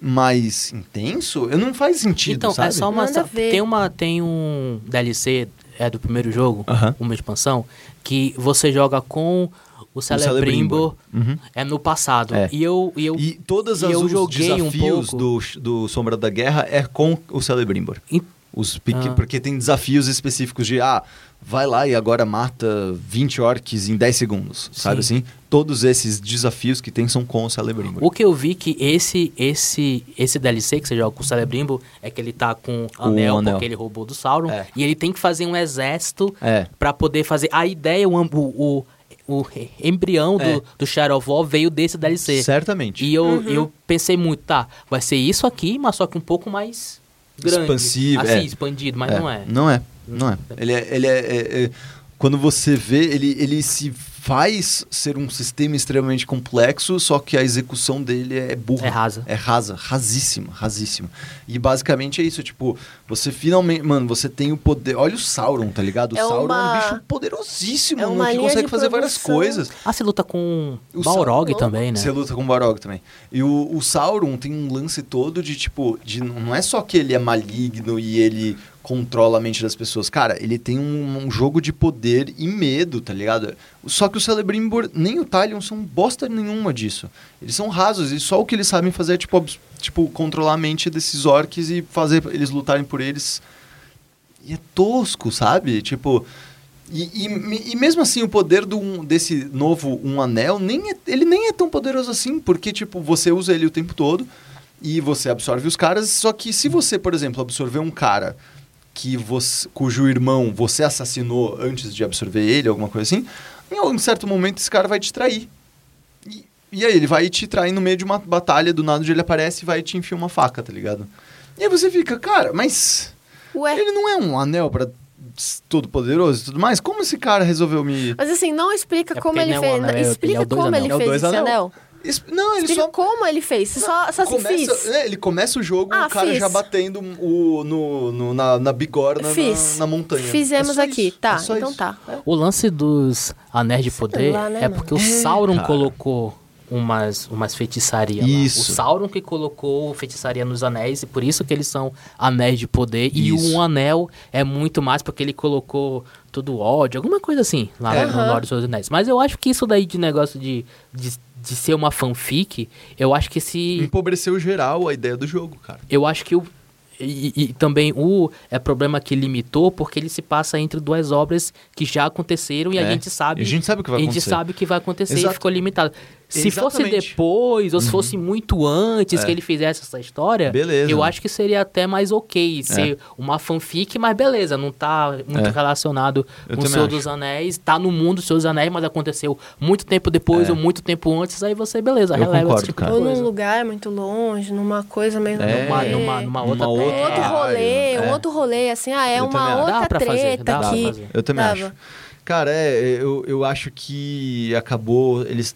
mais intenso, eu não faz sentido, Então, sabe? é só uma. Tem, uma, tem um DLC é, do primeiro jogo, Aham. uma expansão, que você joga com o Celebrimbor. Uhum. é no passado. É. E eu. E eu E todas e as eu os joguei um desafios pouco. do, do Sombra da Guerra é com o Celebrimbor. e- Os pequ- Ah. Porque tem desafios específicos de, ah, vai lá e agora mata 20 orcs em 10 segundos, sabe Sim. assim? Todos esses desafios que tem são com o Celebrimbor. O que eu vi que esse esse esse DLC que você joga com o Celebrimbo é que ele tá com anel, anel. porque ele roubou do Sauron. É. E ele tem que fazer um exército É. pra poder fazer. A ideia, o, o, o, o embrião É. do, do Shadow of War veio desse DLC. Certamente. E eu, eu pensei muito, tá, vai ser isso aqui, mas só que um pouco mais grande. Expansivo, Assim, é. expandido, mas não é. Não é, não é. Ele é, ele é, é- é- quando você vê, ele, ele se faz ser um sistema extremamente complexo, só que a execução dele é burra. É rasa. É rasa, rasíssima, rasíssima. E basicamente é isso, tipo, você finalmente, mano, você tem o poder. Olha o Sauron, tá ligado? O É Sauron é uma- um bicho poderosíssimo, é mano, que consegue fazer várias coisas. Ah, você luta com O Balrog Sauron- também, né? Você luta com o Balrog também. E o, o Sauron tem um lance todo de, tipo, de, não é só que ele é maligno e ele controla a mente das pessoas. Cara, ele tem um, um jogo de poder e medo, tá ligado? Só que o Celebrimbor nem o Talion são bosta nenhuma disso. Eles são rasos e só o que eles sabem fazer é, tipo, tipo controlar a mente desses orcs e fazer eles lutarem por eles. E é tosco, sabe? Tipo... E, e, e mesmo assim, o poder do, desse novo Um Anel, nem é- ele nem é tão poderoso assim, porque, tipo, você usa ele o tempo todo e você absorve os caras, só que se você, por exemplo, absorver um cara que você, cujo irmão você assassinou antes de absorver ele, alguma coisa assim, em um certo momento esse cara vai te trair. E, e aí ele vai te trair no meio de uma batalha, do nada onde ele aparece e vai te enfiar uma faca, tá ligado? E aí você fica, cara, mas... Ué, Ele não é um anel pra s- todo poderoso e tudo mais? Como esse cara resolveu me. mas assim, não explica É como ele é um fez. anel, é- ele é explica dois como anel. ele É fez esse anel. anel. Não, ele Explica só. como ele fez. Só, só se começa, fiz. é, ele começa o jogo, Ah, o cara fiz. já batendo o, no, no- na, na bigorna Fiz. na, na montanha. Fizemos É só aqui. isso, Tá, é só então isso. tá. O lance dos anéis de poder lá, né, é mano? porque o Sauron cara. colocou umas, umas feitiçarias Isso. lá. O Sauron que colocou feitiçaria nos anéis, e por isso que eles são anéis de poder. E Isso. um anel é muito mais porque ele colocou todo o ódio, alguma coisa assim, lá É. no. Lorde dos Anéis. Mas eu acho que isso daí de negócio de, de, de ser uma fanfic, eu acho que se... Empobreceu geral a ideia do jogo, cara. Eu acho que o. E, e- também o é problema que limitou porque ele se passa entre duas obras que já aconteceram e a É. gente sabe. E a gente sabe o que vai a gente acontecer. sabe que vai acontecer Exato. e ficou limitado. Se fosse Exatamente. Uhum. depois, ou se fosse muito antes É. que ele fizesse essa história, Beleza, eu né? acho que seria até mais ok ser uma fanfic, mas beleza, não tá muito É. relacionado Eu com o Senhor acho. dos Anéis, tá no mundo dos Senhor dos Anéis, mas aconteceu muito tempo depois É. ou muito tempo antes, aí você, beleza, Eu releva concordo, esse tipo cara. de Ou coisa. num lugar muito longe, numa coisa meio... É. Numa, É. numa, numa outra. Um outro rolê, um é. outro rolê, assim, ah, é Eu uma outra fazer, treta dá pra aqui. fazer. Eu também Dava. acho. Cara, é, eu, eu acho que acabou. Eles.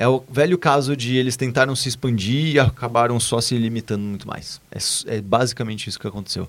É o velho caso de eles tentaram se expandir e acabaram só se limitando muito mais. É, é basicamente isso que aconteceu.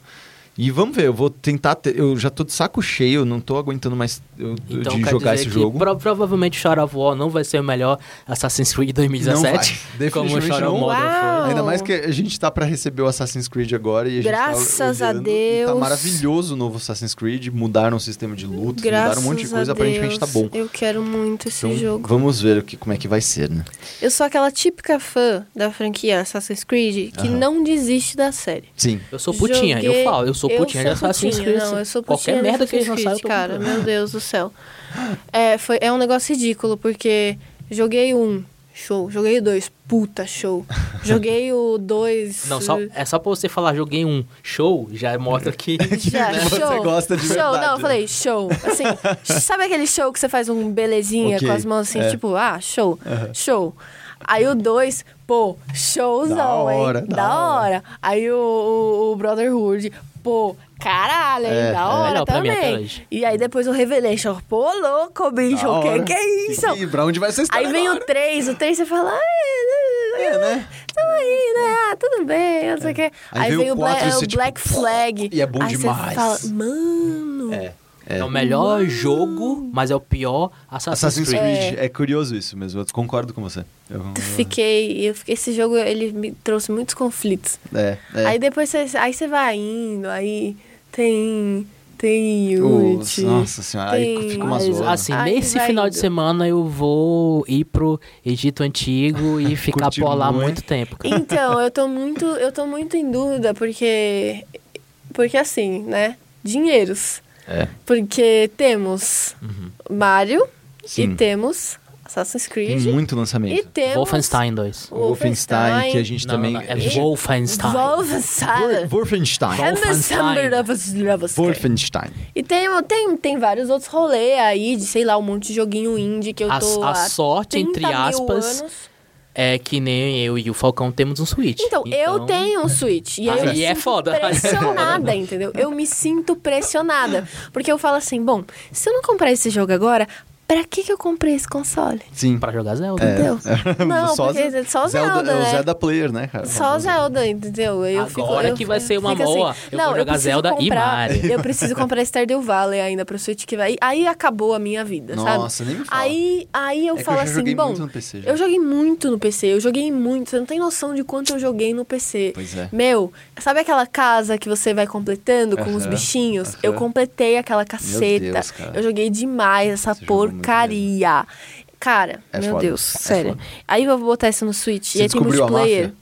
E vamos ver, eu vou tentar. ter- eu já tô de saco cheio, não tô aguentando mais eu- Então, de quer jogar dizer esse que jogo. pro- provavelmente Shadow of War não vai ser o melhor Assassin's Creed 2017. Não vai. como o Shadow não. Ainda mais que a gente tá pra receber o Assassin's Creed agora e a gente Graças tá a e Tá Deus. maravilhoso o novo Assassin's Creed, mudaram o sistema de luta, mudaram um monte de coisa, aparentemente tá Deus, bom. Eu quero muito esse Então, jogo. vamos ver o que, como é que vai ser, né? Eu sou aquela típica fã da franquia Assassin's Creed que Aham. não desiste da série. Sim. Eu sou putinha, Joguei- eu falo, eu sou putinha de sou putinha, Creed. Não, eu sou Qualquer putinha de merda que eles lançaram, eu cara. comprando. Meu Deus do céu. É, foi, é um negócio ridículo, porque joguei um, show. Joguei o dois, puta, show. Joguei o dois... Não, só, é só pra você falar, joguei um show, já mostra que. Já, Você show. gosta de show, verdade, não, eu né? falei show. Assim, sabe aquele show que você faz um belezinha Ok, com as mãos assim, é. tipo, ah, show, show. Aí o dois, pô, showzão, Da hora, hein? da Da hora. hora. Aí o, o, o Brotherhood, pô, caralho? É, da é. hora pra mim também. E aí depois o Revelation, pô, louco, bicho, Da o que, que é isso? E pra onde vai ser essa Aí história vem o agora? 3, o 3 você fala, ah, É, né? Tamo aí, né? Ah, tudo bem, não sei o quê. Aí Aí, vem o o, Bla- quatro e o você, tipo, Black Flag. e é bom aí você demais. fala, mano. É. É, o melhor jogo, mas é o pior Assassin's, Assassin's Creed. Creed, é. curioso isso mesmo, eu concordo com você. Eu- Fiquei, eu fiquei. Esse jogo ele me trouxe muitos conflitos. é, é. Aí depois você, aí você vai indo, aí tem. Tem Unity. nossa senhora, aí tem- fica uma Mas, zona. assim, Aí nesse final de indo. semana eu vou ir pro Egito Antigo e ficar por lá muito. muito tempo. cara. Então, eu tô muito, eu tô muito em dúvida, porque. Porque assim, né? Dinheiros. É. Porque temos Mario Sim. e temos Assassin's Tem Creed muito e lançamento. temos Wolfenstein 2. O Wolfenstein, que a gente Não, também. não, é a Wolfenstein. Wolfenstein. Wolfenstein. Wolfenstein. Wolfenstein. E tem, tem, tem vários outros rolês aí, de sei lá, um monte de joguinho indie que eu A- tô. a há sorte, 30 entre mil aspas, anos. É que nem eu e o Falcão temos um Switch. Então, eu tenho um Switch. E aí eu Aí me é sinto foda. pressionada, entendeu? Eu me sinto pressionada. Porque eu falo assim, bom, se eu não comprar esse jogo agora, pra que, que eu comprei esse console? Sim. Pra jogar Zelda. Entendeu? Não, Só porque só Zelda, É o né? Zelda Player, né, cara? Só Zelda, entendeu? Eu Agora fico, eu que vai ser uma assim, boa, eu não, vou jogar preciso Zelda e comprar, Mario. Eu preciso comprar Stardew Valley ainda pro Switch que vai. Aí acabou a minha vida, sabe? Nossa, nem me fala. Aí, aí eu É falo eu assim, bom, muito no PC já. eu joguei muito no PC, eu joguei muito, você não tem noção de quanto eu joguei no PC. Pois é. Meu, sabe aquela casa que você vai completando com os Aham, bichinhos? aham. Eu completei aquela caceta. Deus, cara. eu joguei demais essa muito porcaria. Cara, É meu foda, Deus, é sério. foda. Aí eu vou botar isso no Switch. Você e aí tem multiplayer.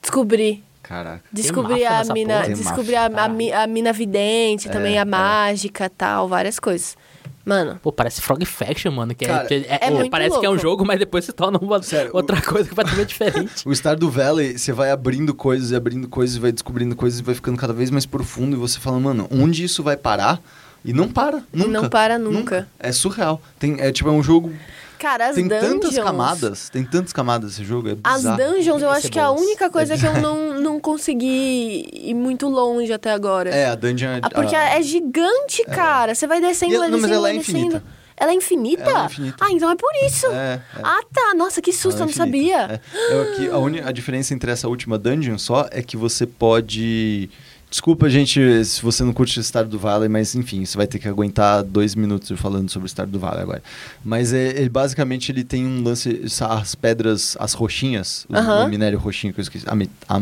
Descobri. Caraca. Descobri a mina, descobri a, a, a mina vidente, também É, a é. mágica tal, várias coisas. Mano, Pô, parece Frog Faction, mano. Que é- Cara, é, é pô, muito parece que é um louco. jogo, mas depois se torna uma, Sério, outra coisa completamente diferente. O Stardew Valley, você vai abrindo coisas e abrindo coisas, e vai descobrindo coisas e vai ficando cada vez mais profundo. E você fala, mano, onde isso vai parar? E não para, nunca. não para nunca. É surreal. Tem, é tipo, é um jogo. Cara, as tem dungeons. tantas camadas. Tem tantas camadas esse jogo. É As bizarro. dungeons, eu acho é que é a única coisa que eu não, não consegui ir muito longe até agora. É, a dungeon. Ah, porque a- é gigante, cara. Você vai descendo, E- vai não, mas descendo, ela vai é descendo. infinita. Ela é infinita? Ela é infinita. Ah, então é por isso. É, é. Ah, tá. Nossa, que susto, eu Ela é não infinita. sabia. É. É que a, uni- a diferença entre essa última dungeon só é que você pode. Desculpa, gente, se você não curte o Stardew Valley, mas enfim, você vai ter que aguentar dois minutos falando sobre o Stardew Valley agora. Mas é, ele, basicamente ele tem um lance, as pedras, as roxinhas, o- Aham. o minério roxinho que eu esqueci. A, a,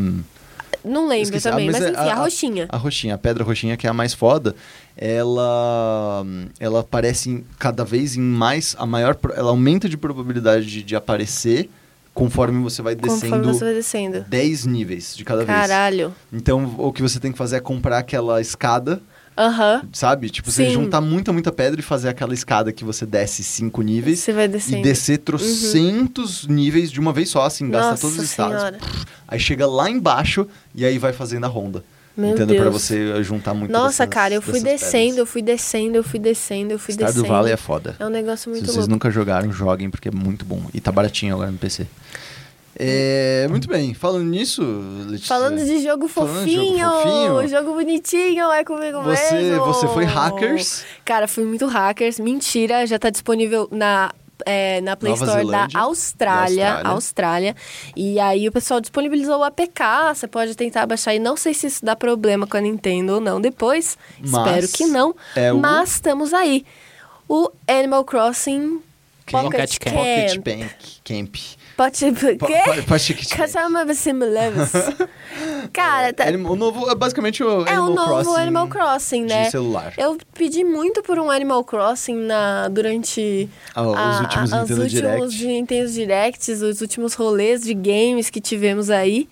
Não lembro Esqueci. também, Ah, mas, mas é enfim, a- a, roxinha. a roxinha, a pedra roxinha que é a mais foda, ela ela aparece em- cada vez em mais a maior ela aumenta de probabilidade de, de aparecer conforme você vai descendo Conforme você vai descendo. 10 níveis de cada vez. Caralho. Então, o que você tem que fazer é comprar aquela escada, Aham. sabe? Tipo, você Sim. juntar muita, muita pedra e fazer aquela escada que você desce 5 níveis. Você vai E descendo. descer trocentos níveis de uma vez só, assim, gasta Nossa todos os estados. senhora. Aí chega lá embaixo e aí vai fazendo a ronda. Meu entendeu? Pra Deus. você juntar muito Nossa, dessas- cara, eu fui descendo, eu pedras. fui descendo, eu fui descendo, eu fui Stardew descendo. Valley é foda. É um negócio muito Se vocês louco. nunca jogaram, joguem, porque é muito bom. E tá baratinho agora no PC. É, muito bem. Falando nisso, Letícia, Falando de jogo Falando de jogo fofinho, fofinho. jogo bonitinho, é comigo você, mesmo. você foi hackers. Cara, fui muito hackers. Mentira, já tá disponível na, é, na Play Nova Store Zelândia. da Austrália, Da Austrália. Austrália. E aí o pessoal disponibilizou o APK, você pode tentar baixar. E não sei se isso dá problema com a Nintendo ou não depois. Mas Espero que não. é o- Mas estamos aí. O Animal Crossing Pocket Camp. Pocket Camp. Camp. Pocket Po- Camp. Customer Simulevs. Cara, tá, O novo é basicamente o é Animal o novo Crossing Animal Crossing, né? de celular. Eu pedi muito por um Animal Crossing na, durante Ah, os a- últimos a- Nintendo os Direct. últimos Nintendo Directs, os últimos rolês de games que tivemos aí.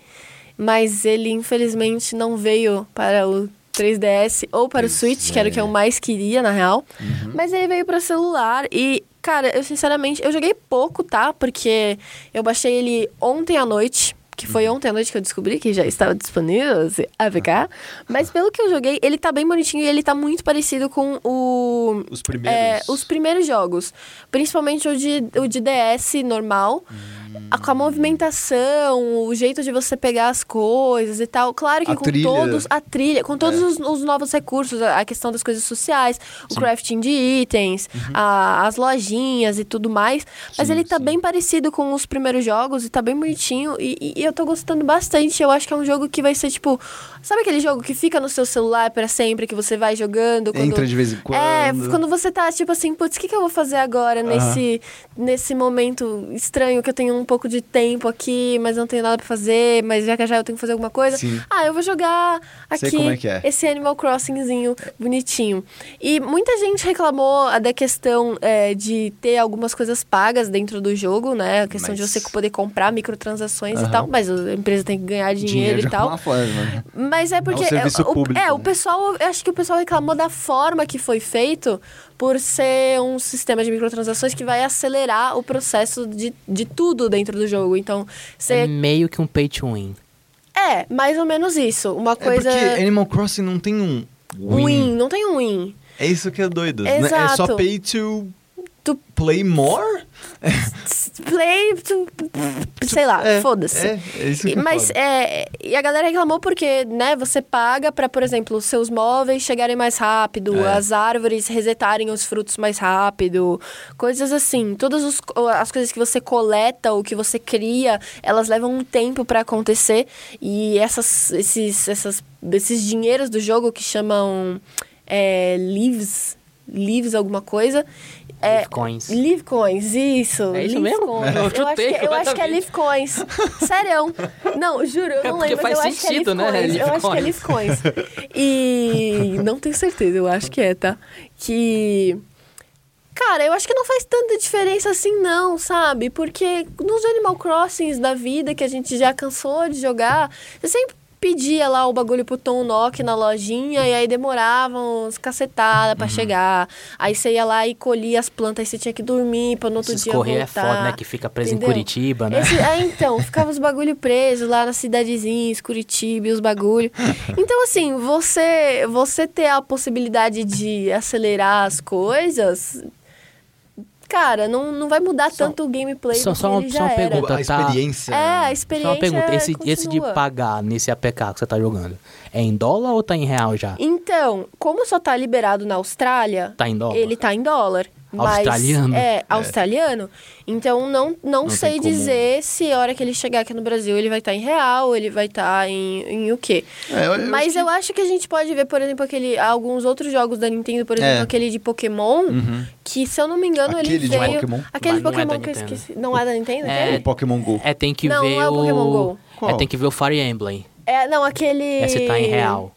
Mas ele, infelizmente, não veio para o 3DS ou para Pois o Switch, que era o que é. eu mais queria, na real. Uhum. Mas ele veio para celular e, cara, eu sinceramente, eu joguei pouco, tá? Porque eu baixei ele ontem à noite. Que foi Uhum. ontem à noite que eu descobri que já estava disponível esse APK. Mas pelo que eu joguei, ele tá bem bonitinho e ele tá muito parecido com o Os primeiros. é, os primeiros jogos. Principalmente o de, o de DS normal. A- Com a movimentação, o jeito de você pegar as coisas e tal. Claro que A com trilha. todos. A trilha, com todos É. os, os novos recursos, a, a questão das coisas sociais, o Sim. crafting de itens, a- as lojinhas e tudo mais. Mas Sim, ele tá sim. bem parecido com os primeiros jogos e tá bem bonitinho. E, e- eu tô gostando bastante. Eu acho que é um jogo que vai ser tipo. Sabe aquele jogo que fica no seu celular pra sempre, que você vai jogando? Quando... Entra de vez em quando. É, quando você tá tipo assim, putz, o que, que eu vou fazer agora nesse, nesse momento estranho que eu tenho um pouco de tempo aqui, mas não tenho nada pra fazer, mas já que já eu tenho que fazer alguma coisa? Sim. Ah, eu vou jogar aqui é é. esse Animal Crossingzinho bonitinho. E muita gente reclamou ah, da questão é, de ter algumas coisas pagas dentro do jogo, né? A questão de Mas- você poder comprar microtransações Aham. e tal, mas a empresa tem que ganhar dinheiro, de e tal. forma. Mas é porque. É o, público, É, o né? pessoal. Eu acho que o pessoal reclamou da forma que foi feito por ser um sistema de microtransações que vai acelerar o processo de, de tudo dentro do jogo. Então, É você. meio que um pay to win. É, mais ou menos isso. Uma É coisa. porque Animal Crossing não tem um win. win. Não tem um win. É isso que é doido. né? É só Exato. pay to Tu play more? play. tu- sei lá, É, foda-se. É, é isso que Mas é, e a galera reclamou porque, né, você paga pra, por exemplo, os seus móveis chegarem mais rápido, É. as árvores resetarem os frutos mais rápido, coisas assim. Todas os- as coisas que você coleta ou que você cria, elas levam um tempo pra acontecer e essas, esses, essas, esses dinheiros do jogo que chamam é, leaves, leaves alguma coisa. É, Live coins. Live coins, isso. É isso mesmo? Coins. Eu Eu, acho que, eu acho que é completamente. Live Coins. Sério. Não, juro, eu É não porque lembro, faz mas eu acho que é sentido, Live né? Eu acho que é Coins. Live Coins. E não tenho certeza, eu acho que é, tá? Que. Cara, eu acho que não faz tanta diferença assim, não, sabe? Porque nos Animal Crossings da vida que a gente já cansou de jogar, você sempre pedia lá o bagulho pro Tom Nock na lojinha e aí demorava uns cacetada Uhum. pra chegar. Aí você ia lá e colhia as plantas, aí você tinha que dormir pra no outro Esses dia correio é voltar. foda, né? Que fica preso Entendeu? em Curitiba, né? Esse- é, então, ficava os bagulho presos lá nas cidadezinhas, Curitiba e os bagulho. Então, assim, você, você ter a possibilidade de acelerar as coisas, cara, não, não vai mudar Só- tanto o gameplay só- do que só uma- ele só uma era. pergunta. a tá- experiência. É, a experiência Só uma pergunta, esse, esse de pagar nesse APK que você tá jogando, é em dólar ou tá em real já? Então, como só tá liberado na Austrália, Tá em dólar? ele tá em dólar. Mas- Australiano. É, australiano. Então não, não, Não sei dizer se a hora que ele chegar aqui no Brasil ele vai estar em real, ele vai estar em, em o quê. É, eu- eu Mas acho eu acho que a gente pode ver, por exemplo, aquele, alguns outros jogos da Nintendo, por exemplo, É. aquele de Pokémon, que se eu não me engano Aquele ele de veio. Pokémon? Aquele Mas não é Pokémon da que eu esqueci. Não é da Nintendo? É. O Pokémon GO. É, tem que Não, ver não é o Pokémon Go. Qual? É, tem que ver o Fire Emblem. É, não, aquele. Esse tá em real.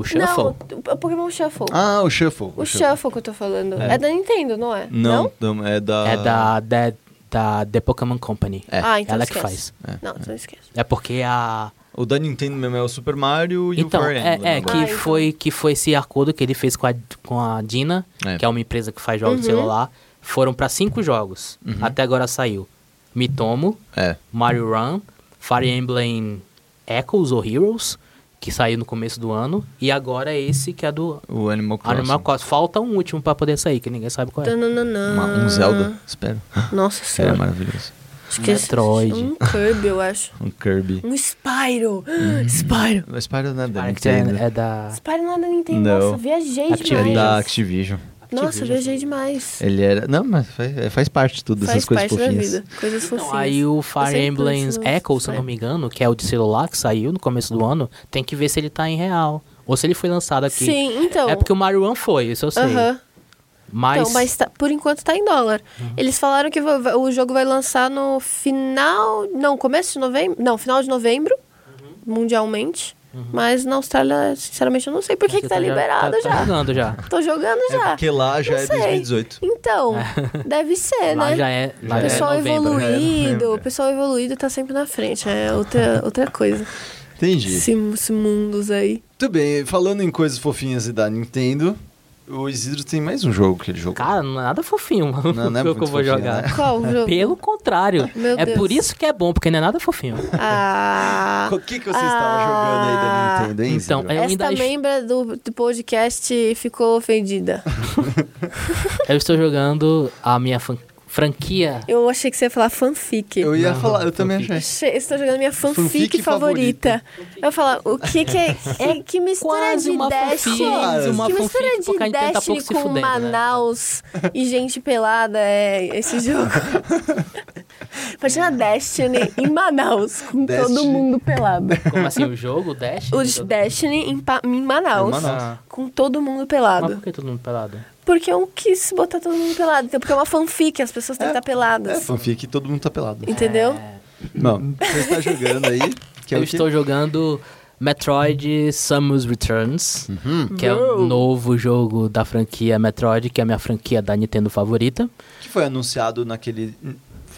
O Shuffle? Não, o Pokémon Shuffle. Ah, o Shuffle. o Shuffle que eu tô falando. É, da Nintendo, não é? Não, não, é da... É da, da, da The Pokémon Company. É. Ah, então Ela que esquece. faz. Não, então esquece. É porque a. O da Nintendo mesmo é o Super Mario e Então, o Fire é, Emblem. é agora. que, Ah, então. foi, que foi esse acordo que ele fez com a, com a Dina, É. que é uma empresa que faz jogos de Uhum. celular. Foram pra cinco jogos. Até agora saiu Mitomo, É. Mario Run, Fire Emblem Echoes ou Heroes, que saiu no começo do ano. E agora esse que é do O Animal Crossing. Animal Crossing. Falta um último pra poder sair, que ninguém sabe qual é. Tananana. Uma- um Zelda, espero. Nossa Seria senhora. maravilhoso. Acho que esse- Metroid. Um Kirby, eu acho. Um Kirby. Um Spyro. Spyro. Mas Spyro não é da que Nintendo. é, é da Spyro não é da Nintendo. Não. Nossa, viajei Activision. É demais. da Activision. Nossa, viajei demais. Ele era... Não, mas faz, é, faz parte de tudo, Faz essas coisas parte da fofinhas. vida. Coisas Então, fofinhas. aí o Fire Emblem Echo, se eu não me engano, que é o de celular que saiu no começo do ano, tem que ver se ele tá em real. Ou se ele foi lançado aqui. Sim, então. É porque o Mario Run foi, isso eu sei. Aham. Mas, Então, mas tá- por enquanto tá em dólar. Eles falaram que o jogo vai lançar no final. Não, começo de novembro. Não, final de novembro. Mundialmente. Mas na Austrália, sinceramente, eu não sei por que, você que tá, liberado tá, já. Tá jogando já. Tô jogando É já. porque lá já Não é sei. 2018. Então, deve ser, Lá né? já é, lá O já pessoal é novembro. Já é evoluído, o pessoal evoluído tá sempre na frente. É outra, outra coisa. Entendi. Esse, esse mundos aí. Muito bem, falando em coisas fofinhas e da Nintendo, o Isidro tem mais um jogo que ele jogou. Cara, não é nada fofinho, mano. Não, não é o jogo que eu vou fofinho, jogar. né? Qual o jogo? Pelo contrário. Meu é Deus. por isso que é bom, porque não é nada fofinho. Ah. O que, que você estava jogando aí da Nintendo, hein, Então, é- Eu ainda Esta es- membra do, do podcast ficou ofendida. Eu estou jogando a minha fan- franquia. Eu achei que você ia falar fanfic. Eu ia Não, falar, eu também fanfic. achei. Achei- Estou jogando minha fanfic, Fanfic favorita. Eu ia falar, o que que é? É que mistura Quase de uma Destiny. fanfic, uma que mistura de tá Destiny se com fudendo, né? Manaus e gente pelada é esse jogo. Imagina Destiny em Manaus, com todo Destiny. mundo pelado. Como assim, o jogo, o Dash? O de Destiny em, Pa- em Manaus, Em Manaus. Ah. com todo mundo Mas pelado. por que todo mundo pelado? Porque eu quis botar todo mundo pelado. Então, porque é uma fanfic, as pessoas têm que estar peladas. É, fanfic todo mundo tá pelado. Entendeu? Não, você está jogando aí, que é eu estou jogando Metroid Samus Returns, Uhum. que é o novo jogo da franquia Metroid, que é a minha franquia da Nintendo favorita. Que foi anunciado naquele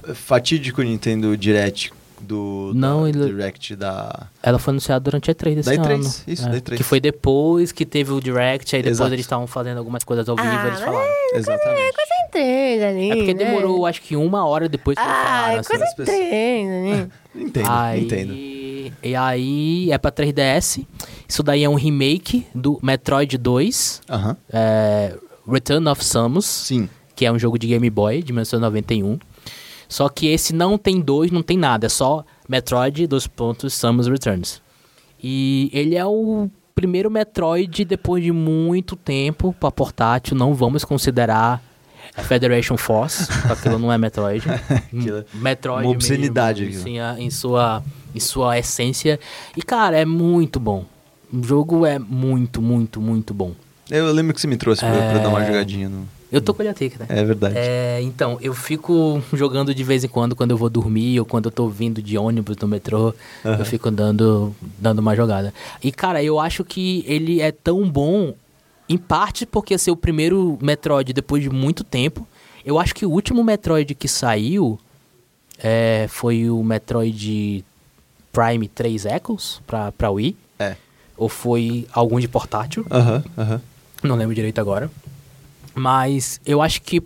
f- fatídico Nintendo Direct do Não, da ele- Direct da... Ela foi anunciada durante a E3 desse Da E3, ano. isso, É, da E3. Que foi depois que teve o Direct, aí depois Exato. eles estavam fazendo algumas coisas ao vivo Ah, eles falaram. Exatamente. Entende, ali, É porque né? demorou, acho que uma hora depois que eles Ah, falaram. é assim. coisa pessoas- entende, né? Entendo, aí, entendo. E aí é pra 3DS. Isso daí é um remake do Metroid 2, Aham, é, Return of Samus, sim. que é um jogo de Game Boy de 1991. Só que esse não tem dois, não tem nada, é só Metroid, dois pontos, Samus Returns. E ele é o primeiro Metroid depois de muito tempo pra portátil, não vamos considerar a Federation Force, porque aquilo não é Metroid. É Metroid uma obscenidade mesmo, assim, a- em sua em sua essência. E cara, é muito bom. O jogo é muito, muito, muito bom. Eu lembro que você me trouxe pra, pra dar uma É. jogadinha no... Eu tô com ele aqui, né? É verdade. É, então, eu fico jogando de vez em quando, quando eu vou dormir ou quando eu tô vindo de ônibus no metrô, eu fico dando, dando uma jogada. E, cara, eu acho que ele é tão bom, em parte porque ser o primeiro Metroid depois de muito tempo. Eu acho que o último Metroid que saiu é, foi o Metroid Prime 3 Echoes pra, pra Wii. É. Ou foi algum de portátil. Aham, aham. Não lembro direito agora. Mas eu acho que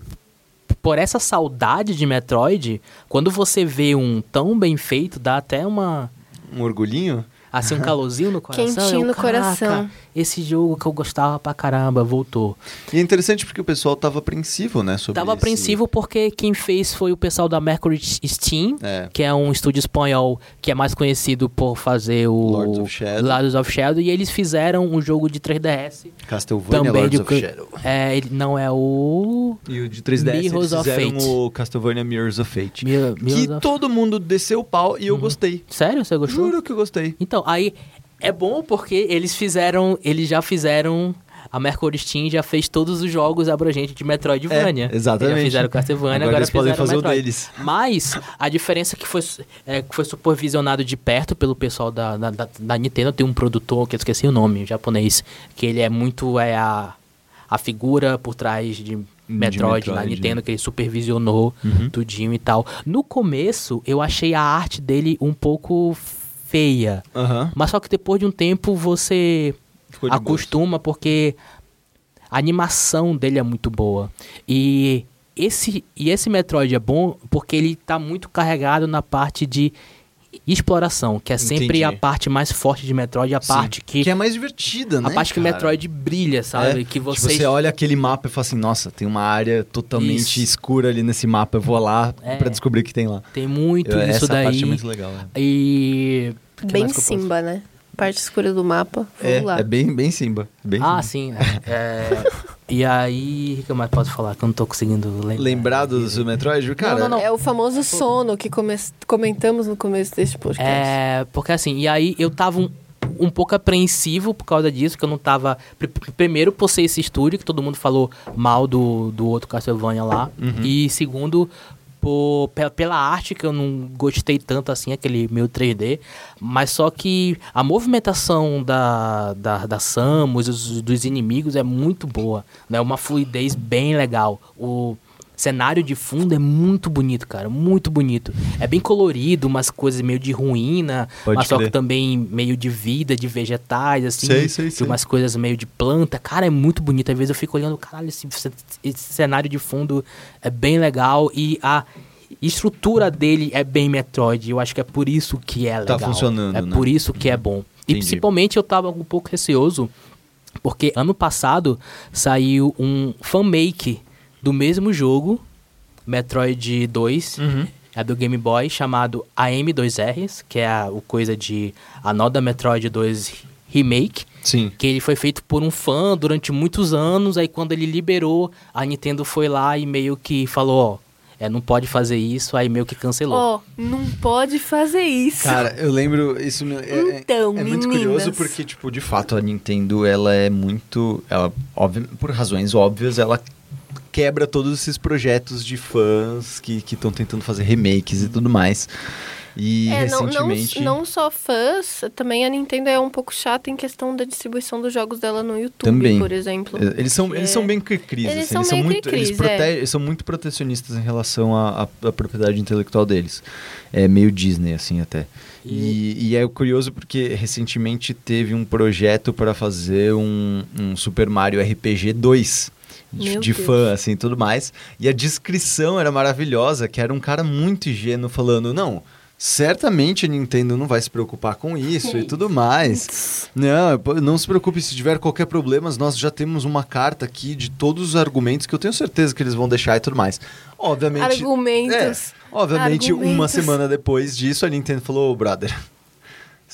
por essa saudade de Metroid, quando você vê um tão bem feito, dá até uma. Um orgulhinho? assim, um calorzinho no coração. Quentinho eu, no "Caraca, coração." Esse jogo que eu gostava pra caramba voltou. E é interessante porque o pessoal tava apreensivo, né? Sobre Tava esse- apreensivo porque quem fez foi o pessoal da Mercury Steam, É. que é um estúdio espanhol que é mais conhecido por fazer o Lords of Shadow. Lords of Shadow, e eles fizeram um jogo de 3DS. Castlevania Também Lords de of Shadow. É, ele não é o E o de 3DS Mirrors eles of fizeram Fate. o Castlevania Mirrors of Fate. Mir- Mirrors que of- Uhum. todo mundo desceu o pau e eu gostei. Sério? Você gostou? Juro que eu gostei. Então, aí é bom porque eles fizeram, eles já fizeram a Mercury Steam já fez todos os jogos abrangentes de Metroidvania. É, exatamente. Eles já fizeram Castlevania, Agora agora, eles podem fazer o Metroid. deles. Mas a diferença é que foi, é, que foi supervisionado de perto pelo pessoal da, da, da- Nintendo. Tem um produtor, que eu esqueci o nome, um japonês, que ele é muito é a, a figura por trás de Metroid, na Metroid, Nintendo, né? que ele supervisionou Uhum. tudinho e tal. No começo, eu achei a arte dele um pouco feia. Aham. Mas só que depois de um tempo você de acostuma porque a animação dele é muito boa. E esse, e esse Metroid é bom porque ele tá muito carregado na parte de exploração, que é sempre Entendi. a parte mais forte de Metroid, a Sim. parte que, Que é mais divertida, né? a parte que cara? Metroid brilha, sabe? É, Que tipo, vocês você olha aquele mapa e fala assim, nossa, tem uma área totalmente Isso. escura ali nesse mapa, eu vou lá É. pra descobrir o que tem lá. tem muito Eu- isso essa daí. parte é muito legal. né? E Bem Simba, né? Parte escura do mapa. Vamos É, lá. é bem, bem Simba. Bem Ah, Simba. sim. é, é, e aí, o que eu mais posso falar? Que eu não tô conseguindo lembrar. Lembrar do do Metroid? Cara, não, não. É o famoso sono que come- comentamos no começo deste podcast. É, porque assim, e aí eu tava um, um pouco apreensivo por causa disso, que eu não tava. pr- pr- Primeiro, por ser esse estúdio, que todo mundo falou mal do, do outro Castlevania lá. E segundo, por, pe- pela arte, que eu não gostei tanto assim, aquele meio 3D. Mas só que a movimentação da, da, da Samus, dos, dos inimigos é muito boa. Né? Uma fluidez bem legal. O cenário de fundo é muito bonito, cara. Muito bonito. É bem colorido, umas coisas meio de ruína, Pode mas só que também meio de vida, de vegetais, assim. Sei, sei, sei. umas coisas meio de planta. Cara, é muito bonito. Às vezes eu fico olhando, caralho, esse, esse cenário de fundo é bem legal e a estrutura dele é bem Metroid. Eu acho que é por isso que é legal. funcionando, É né? por isso que é bom. E Entendi. principalmente eu tava um pouco receoso porque ano passado saiu um fanmake do mesmo jogo, Metroid 2, Uhum. é do Game Boy, chamado AM2Rs, que é a, o coisa de Another Metroid 2 Remake, Sim. que ele foi feito por um fã durante muitos anos, aí quando ele liberou, a Nintendo foi lá e meio que falou, ó, é, não pode fazer isso, aí meio que cancelou. Ó, não pode fazer isso. Cara, eu lembro, isso me- é, é- Então, é muito meninas. curioso porque, tipo, de fato, a Nintendo, ela é muito, ela, óbvio, por razões óbvias, ela quebra todos esses projetos de fãs que estão tentando fazer remakes e tudo mais. E É, não, não, recentemente... não só fãs, também a Nintendo é um pouco chata em questão da distribuição dos jogos dela no YouTube, Também. por exemplo. É, Eles são, eles é- são bem cri-cris, Eles assim, são eles são muito, eles, é. prote- eles são muito protecionistas em relação à, à- à propriedade intelectual deles. É meio Disney, assim, até. E, e é curioso porque recentemente teve um projeto para fazer um, um Super Mario RPG 2. De, de fã, assim, e tudo mais. E a descrição era maravilhosa, que era um cara muito ingênuo falando, não, certamente a Nintendo não vai se preocupar com isso e tudo mais. Não, não se preocupe, se tiver qualquer problema, nós já temos uma carta aqui de todos os argumentos que eu tenho certeza que eles vão deixar e tudo mais. Obviamente. Argumentos. É, obviamente, uma Argumentos. semana depois disso, a Nintendo falou, ô, brother.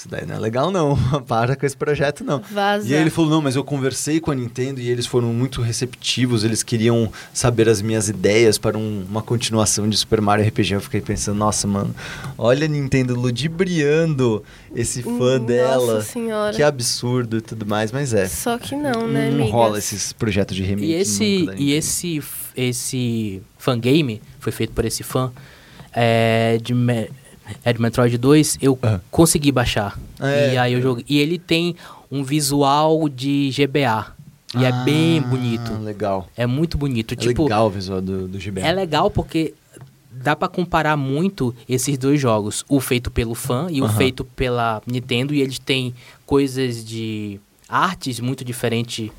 Isso daí não é legal, não. Para com esse projeto, não. Vaza. E aí ele falou, não, mas eu conversei com a Nintendo e eles foram muito receptivos, eles queriam saber as minhas ideias para um- uma continuação de Super Mario RPG. Eu fiquei pensando, nossa, mano, olha a Nintendo ludibriando esse fã Nossa dela. senhora. Que absurdo e tudo mais, mas é. Só que não, né, não amigas? rola esses projetos de remake E esse, nunca da e esse, esse fangame, foi feito por esse fã, é, de, Me- é de Metroid 2, eu Ah. consegui baixar. É. e aí eu joguei. E ele tem um visual de GBA. E é bem Ah, bonito. Legal. É muito bonito. É tipo, legal o visual do, do GBA. é legal porque dá pra comparar muito esses dois jogos. O feito pelo fã e o Aham. feito pela Nintendo. E eles têm coisas de artes muito diferentes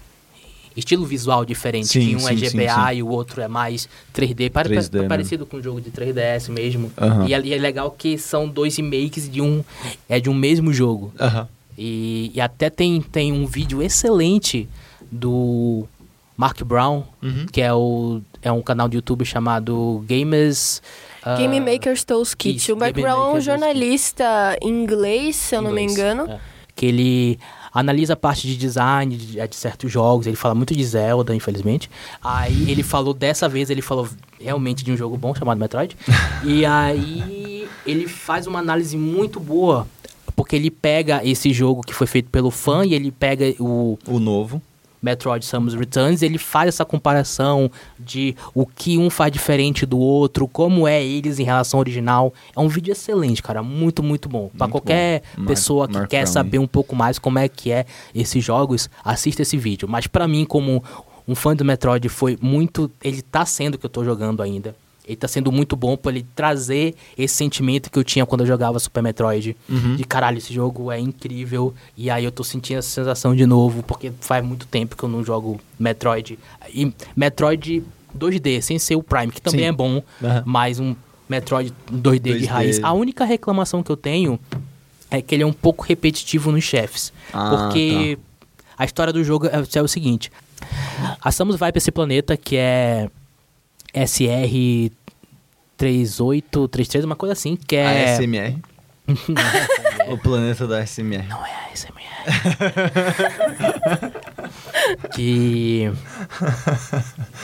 estilo visual diferente. Sim, que um é sim, sim, GBA sim. e o outro é mais 3D. Pare- 3D, né? parecido com o jogo de 3DS mesmo. Aham. E, é, e é legal que são dois remakes de um, é de um mesmo jogo. Aham. E, e até tem, tem um vídeo excelente do Mark Brown, Uhum. que é, o, é um canal de YouTube chamado Gamers... ah, Game Maker's Tools Kit. isso, o Mark Brown é um jornalista inglês, se eu não me inglês, engano. é. Que ele analisa a parte de design de, de certos jogos. Ele fala muito de Zelda, infelizmente. Aí ele falou, dessa vez, ele falou realmente de um jogo bom chamado Metroid. e aí ele faz uma análise muito boa. Porque ele pega esse jogo que foi feito pelo fã e ele pega o, O novo. Metroid Samus Returns, ele faz essa comparação de o que um faz diferente do outro, como é eles em relação ao original. É um vídeo excelente, cara, muito, muito bom. Muito qualquer bom. Pessoa que Mark quer Brown, saber um pouco mais como é que é esses jogos, assista esse vídeo. Mas pra mim, como um fã do Metroid, foi muito... Ele tá sendo o que eu tô jogando ainda. Ele tá sendo muito bom pra ele trazer esse sentimento que eu tinha quando eu jogava Super Metroid. Uhum. De caralho, esse jogo é incrível. E aí eu tô sentindo essa sensação de novo, porque faz muito tempo que eu não jogo Metroid. E Metroid 2D, sem ser o Prime, que também Sim. é bom, Aham. mas um Metroid 2D, de 2D. raiz. A única reclamação que eu tenho é que ele é um pouco repetitivo nos chefes. Ah, porque a história do jogo é, é o seguinte: a Samus vai pra esse planeta que é SR 3833, uma coisa assim, que é. A SMR. o planeta da SMR. Não é a SMR. que.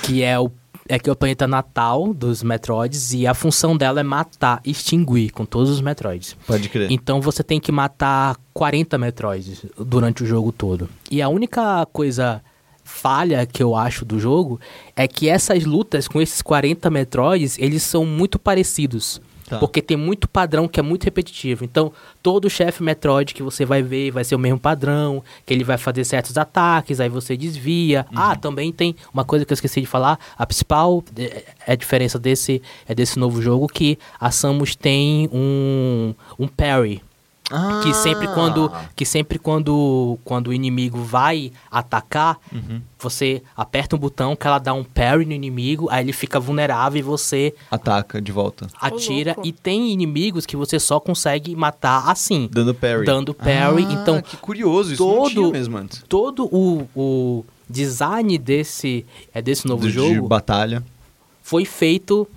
Que é o. É que é o planeta natal dos Metroids e a função dela é matar, extinguir com todos os Metroids. Pode crer. Então você tem que matar 40 Metroids durante o jogo todo. E a única coisa falha que eu acho do jogo é que essas lutas com esses 40 Metroids, eles são muito parecidos. Tá. Porque tem muito padrão que é muito repetitivo. Então, todo chefe Metroid que você vai ver vai ser o mesmo padrão, que ele vai fazer certos ataques, aí você desvia. Uhum. Ah, também tem uma coisa que eu esqueci de falar, a principal é é a diferença desse é desse novo jogo que a Samus tem um um parry, Ah. que sempre quando que sempre quando quando o inimigo vai atacar, Uhum. você aperta um botão que ela dá um parry no inimigo, aí ele fica vulnerável e você Ataca de volta. atira e tem inimigos que você só consegue matar assim, Dando parry. dando parry. Ah, então Que curioso, isso não todo- tinha mesmo antes. todo o, o design desse é desse novo Do- jogo De batalha. foi feito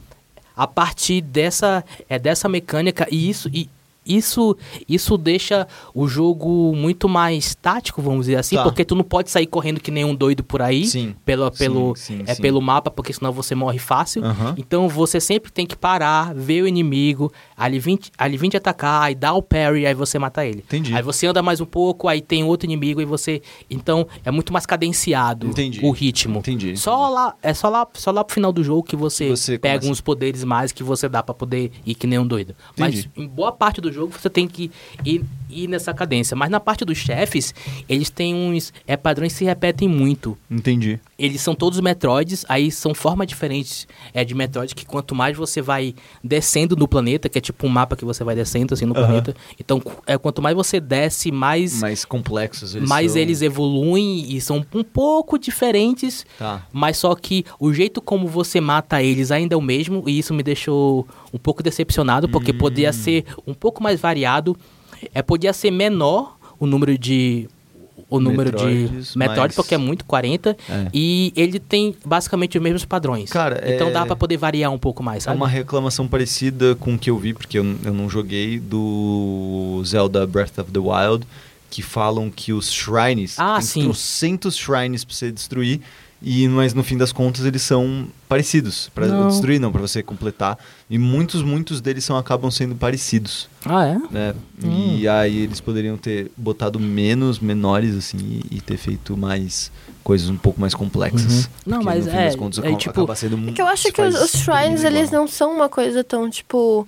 a partir dessa é dessa mecânica e isso e isso isso deixa o jogo muito mais tático, vamos dizer assim, Tá. porque tu não pode sair correndo que nem um doido por aí, Sim. pelo Sim, pelo sim, é pelo mapa, porque senão você morre fácil. Aham. Então você sempre tem que parar, ver o inimigo, ali vem, ali vem te atacar, aí dá o parry, aí você mata ele. Entendi. Aí você anda mais um pouco, aí tem outro inimigo e você, então é muito mais cadenciado Entendi. o ritmo. Entendi, Só lá, é só lá, só lá pro final do jogo que você, Você pega começa. uns poderes mais que você dá pra poder ir que nem um doido. Mas Entendi. em boa parte do jogo você tem que ir, ir nessa cadência. Mas na parte dos chefes, eles têm uns é, padrões que se repetem muito. Entendi. Eles são todos Metroids, aí são formas diferentes é, de Metroid, que quanto mais você vai descendo no planeta, que é tipo um mapa que você vai descendo assim no planeta. Então, é, quanto mais você desce, mais, Mais complexos eles mais são. eles evoluem e são um pouco diferentes. Tá. Mas só que o jeito como você mata eles ainda é o mesmo, e isso me deixou um pouco decepcionado, porque Hum. podia ser um pouco mais variado. É, podia ser menor o número de. O número Metroids, de Metroid, mas- porque é muito 40. É. E ele tem basicamente os mesmos padrões. Cara, então é- dá pra poder variar um pouco mais, É sabe? uma reclamação parecida com o que eu vi, porque eu, eu não joguei, do Zelda Breath of the Wild, que falam que os shrines, Ah, tem sim. trocentos shrines pra você destruir, e, mas no fim das contas eles são parecidos, pra Não. destruir não, pra você completar, e muitos, muitos deles são, acabam sendo parecidos, Ah, é? né? Hum. E aí eles poderiam ter botado menos, menores, assim, e, e ter feito mais coisas um pouco mais complexas. Uhum. Não, mas no fim é- das contas, é acaba- tipo- acaba sendo É que eu acho que os, os shrines, eles não são uma coisa tão, tipo...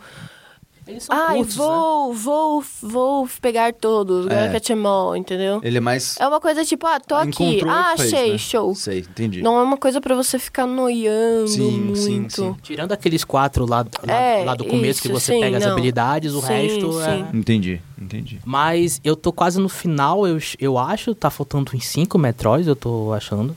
Eles são Ai, curtos, né? vou, vou, vou pegar todos, É. é. all, entendeu? Ele é mais É uma coisa tipo, ah, tô aqui, ah, fez, achei, né? show. Sei, entendi. Não é uma coisa pra você ficar noiando Sim, muito. sim, sim. Tirando aqueles quatro lá, lá, É, lá do começo que isso, você sim, pega as não. habilidades, o Sim, resto é. sim. Entendi, entendi. Mas eu tô quase no final, eu, eu acho. Tá faltando uns 5 Metroids, eu tô achando.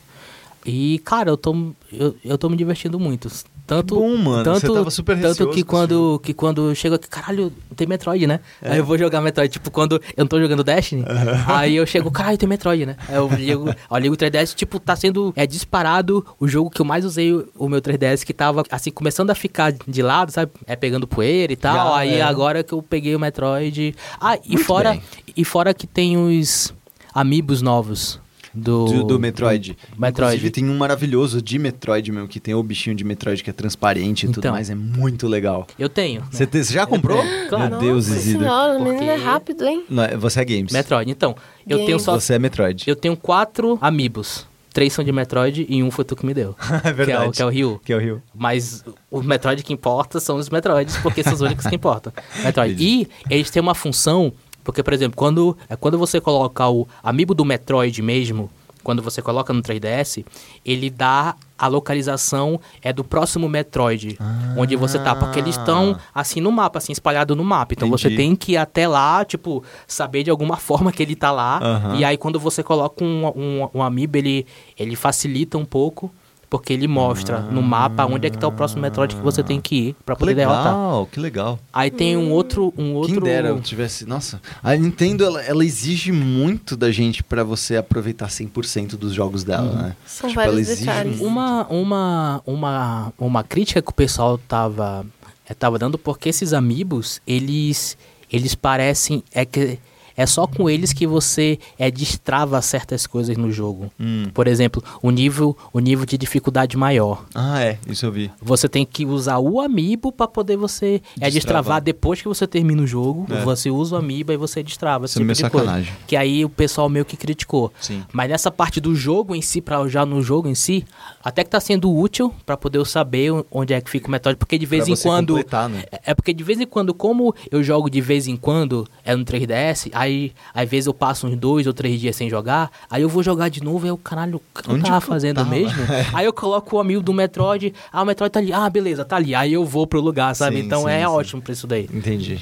E, cara, eu tô, eu, eu tô me divertindo muito. Tanto, bom, mano. tanto, Você tava super tanto que quando, que quando chega aqui, caralho, tem Metroid, né? É. Aí eu vou jogar Metroid. Tipo, quando eu não tô jogando Destiny, aí eu chego, caralho, tem Metroid, né? Aí eu ligo, eu ligo o 3DS, tipo, tá sendo é, disparado o jogo que eu mais usei o, o meu 3DS, que tava, assim, começando a ficar de lado, sabe? É pegando poeira e tal. Já, aí é. agora que eu peguei o Metroid. Ah, e Muito fora, bem. e fora que tem os amigos novos. Do, Do, do Metroid. Metroid. Inclusive, tem um maravilhoso de Metroid mesmo, que tem o bichinho de Metroid que é transparente e tudo Então. mais. É muito legal. Eu tenho. né? Você, te- você já comprou? Claro. Meu Deus, Nossa Isidro. senhora, o menino é rápido, hein? Não, é- você é games. Metroid. Então, eu tenho Games. só. Você é Metroid. Eu tenho quatro amigos. Três são de Metroid e um foi tu que me deu. é Que é, verdade. o, que é o Ryu. Que é o Rio. Mas o Metroid que importa são os Metroids, porque são os únicos que importam. Metroid. E eles têm uma função, porque, por exemplo, quando, é, quando você coloca o amiibo do Metroid mesmo, quando você coloca no 3DS, ele dá a localização é do próximo Metroid, onde você tá, porque eles estão assim no mapa, assim espalhado no mapa. Então você Entendi. tem que ir até lá, tipo, saber de alguma forma que ele tá lá. Aham. E aí quando você coloca um, um, um amiibo, ele, ele facilita um pouco. Porque ele mostra no mapa onde é que tá o próximo Metroid que você tem que ir pra Que poder derrotar. legal, que legal. Aí tem um outro, um outro. Quem dera eu tivesse. Nossa, a Nintendo ela, ela exige muito da gente pra você aproveitar 100% dos jogos dela, né? São Tipo, vários ela exige detalhes. muito. Uma, uma, uma, uma crítica que o pessoal tava, eh, tava dando, porque esses amigos, eles, eles parecem. É que é só com eles que você é, destrava certas coisas no jogo. Hum. Por exemplo, o nível, o nível de dificuldade maior. Ah, é, isso eu vi. Você tem que usar o amiibo para poder você é, Destravar. destravar depois que você termina o jogo. É. Você usa o amiibo e você destrava. Isso é tipo coisa. sacanagem. Que aí o pessoal meio que criticou. Sim. Mas nessa parte do jogo em si, pra já no jogo em si, até que tá sendo útil pra poder eu saber onde é que fica o Metroid, porque de vez Pra em quando. né? É- É porque de vez em quando, como eu jogo de vez em quando, é no 3DS, aí às vezes eu passo uns dois ou três dias sem jogar, aí eu vou jogar de novo, aí eu, caralho, o que eu tava fazendo tava? mesmo? aí eu coloco o amigo do Metroid, ah, o Metroid tá ali, ah, beleza, tá ali, aí eu vou pro lugar, sabe? Sim, então sim, é sim. ótimo pra isso daí. Entendi.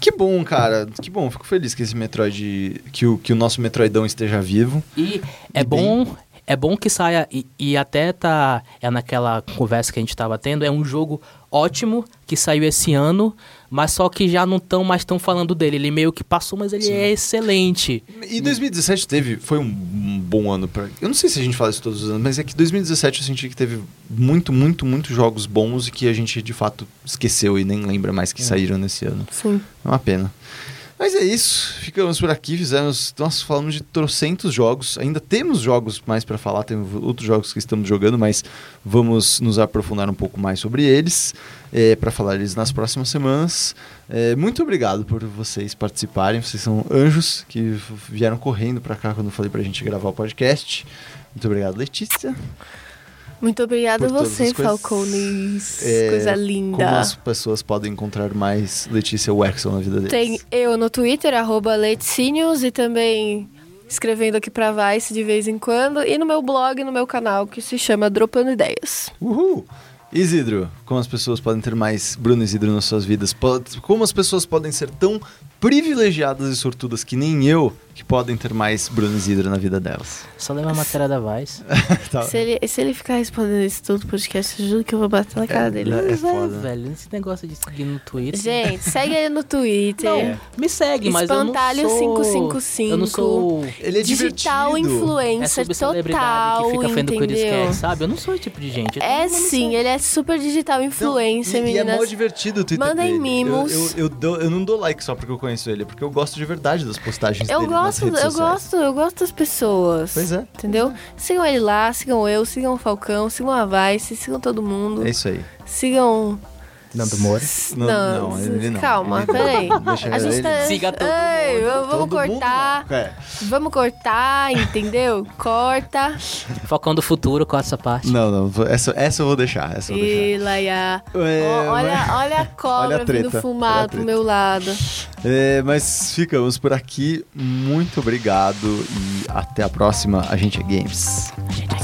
Que bom, cara. Que bom. Fico feliz que esse Metroid. Que o, que o nosso Metroidão esteja vivo. E é E bom, é bom que saia e, e até tá é naquela conversa que a gente tava tendo, é um jogo ótimo que saiu esse ano, mas só que já não estão mais tão falando dele. Ele meio que passou, mas ele Sim. é excelente. E 2017 teve, foi um, bom ano pra. Eu não sei se a gente fala isso todos os anos, mas é que 2017 eu senti que teve muito, muito, muito jogos bons e que a gente de fato esqueceu e nem lembra mais que saíram nesse ano. Sim. É uma pena. Mas é isso, ficamos por aqui, fizemos, nós falamos de trocentos jogos, ainda temos jogos mais pra falar, temos outros jogos que estamos jogando, mas vamos nos aprofundar um pouco mais sobre eles, é, para falar eles nas próximas semanas. É, muito obrigado por vocês participarem, vocês são anjos que vieram correndo pra cá quando falei pra gente gravar o podcast. Muito obrigado, Letícia. Muito obrigada a você. Falcones. É, Coisa Como linda. as pessoas podem encontrar mais Letícia Wexel na vida deles? Tem eu no Twitter, arroba Leticínios, e também escrevendo aqui pra Vice de vez em quando, e no meu blog, no meu canal, que se chama Dropando Ideias. Uhul! Isidro, como as pessoas podem ter mais Bruno Isidro nas suas vidas? Como as pessoas podem ser tão privilegiadas e sortudas que nem eu, que podem ter mais Bruno Isidro na vida delas? Só lembra a matéria da Vice. Tá. Se ele, se ele ficar respondendo isso tudo no podcast, eu juro que eu vou bater na cara dele. É é, foda. velho, esse negócio de seguir no Twitter. Gente, segue ele no Twitter. Não, me segue, mas eu não Espantalho sou... 555. Eu não sou... Ele é Digital divertido. É influencer celebridade total, que fica vendo o que eles entendeu? querem, sabe? Eu não sou esse tipo de gente. É sim, ele é super digital influencer, Não, e, e é meninas. mó divertido o Twitter Mandem dele. mimos. Eu, eu, eu, dou- eu não dou like só porque eu conheço ele, é porque eu gosto de verdade das postagens Eu dele gosto, eu sociais. gosto, eu gosto das pessoas. Pois é. Entendeu? Sigam ele lá, sigam eu, sigam o Falcão, sigam a Vice, sigam todo mundo. É isso aí. Sigam. Nando Moura. Não, não, ele não. Calma, Ele- peraí. Deixa A gente ele- tá. Siga todo Ei, mundo. vamos Todo mundo cortar. não. É. Vamos cortar, entendeu? Corta. Falcão do futuro com essa parte. Não, não, essa, essa eu vou deixar. Essa eu vou deixar. E Laia. É, olha, mas- olha a cobra Olha a treta, vindo fumar a pro meu lado. É, mas ficamos por aqui. Muito obrigado e até a próxima. A gente é Games. Gente,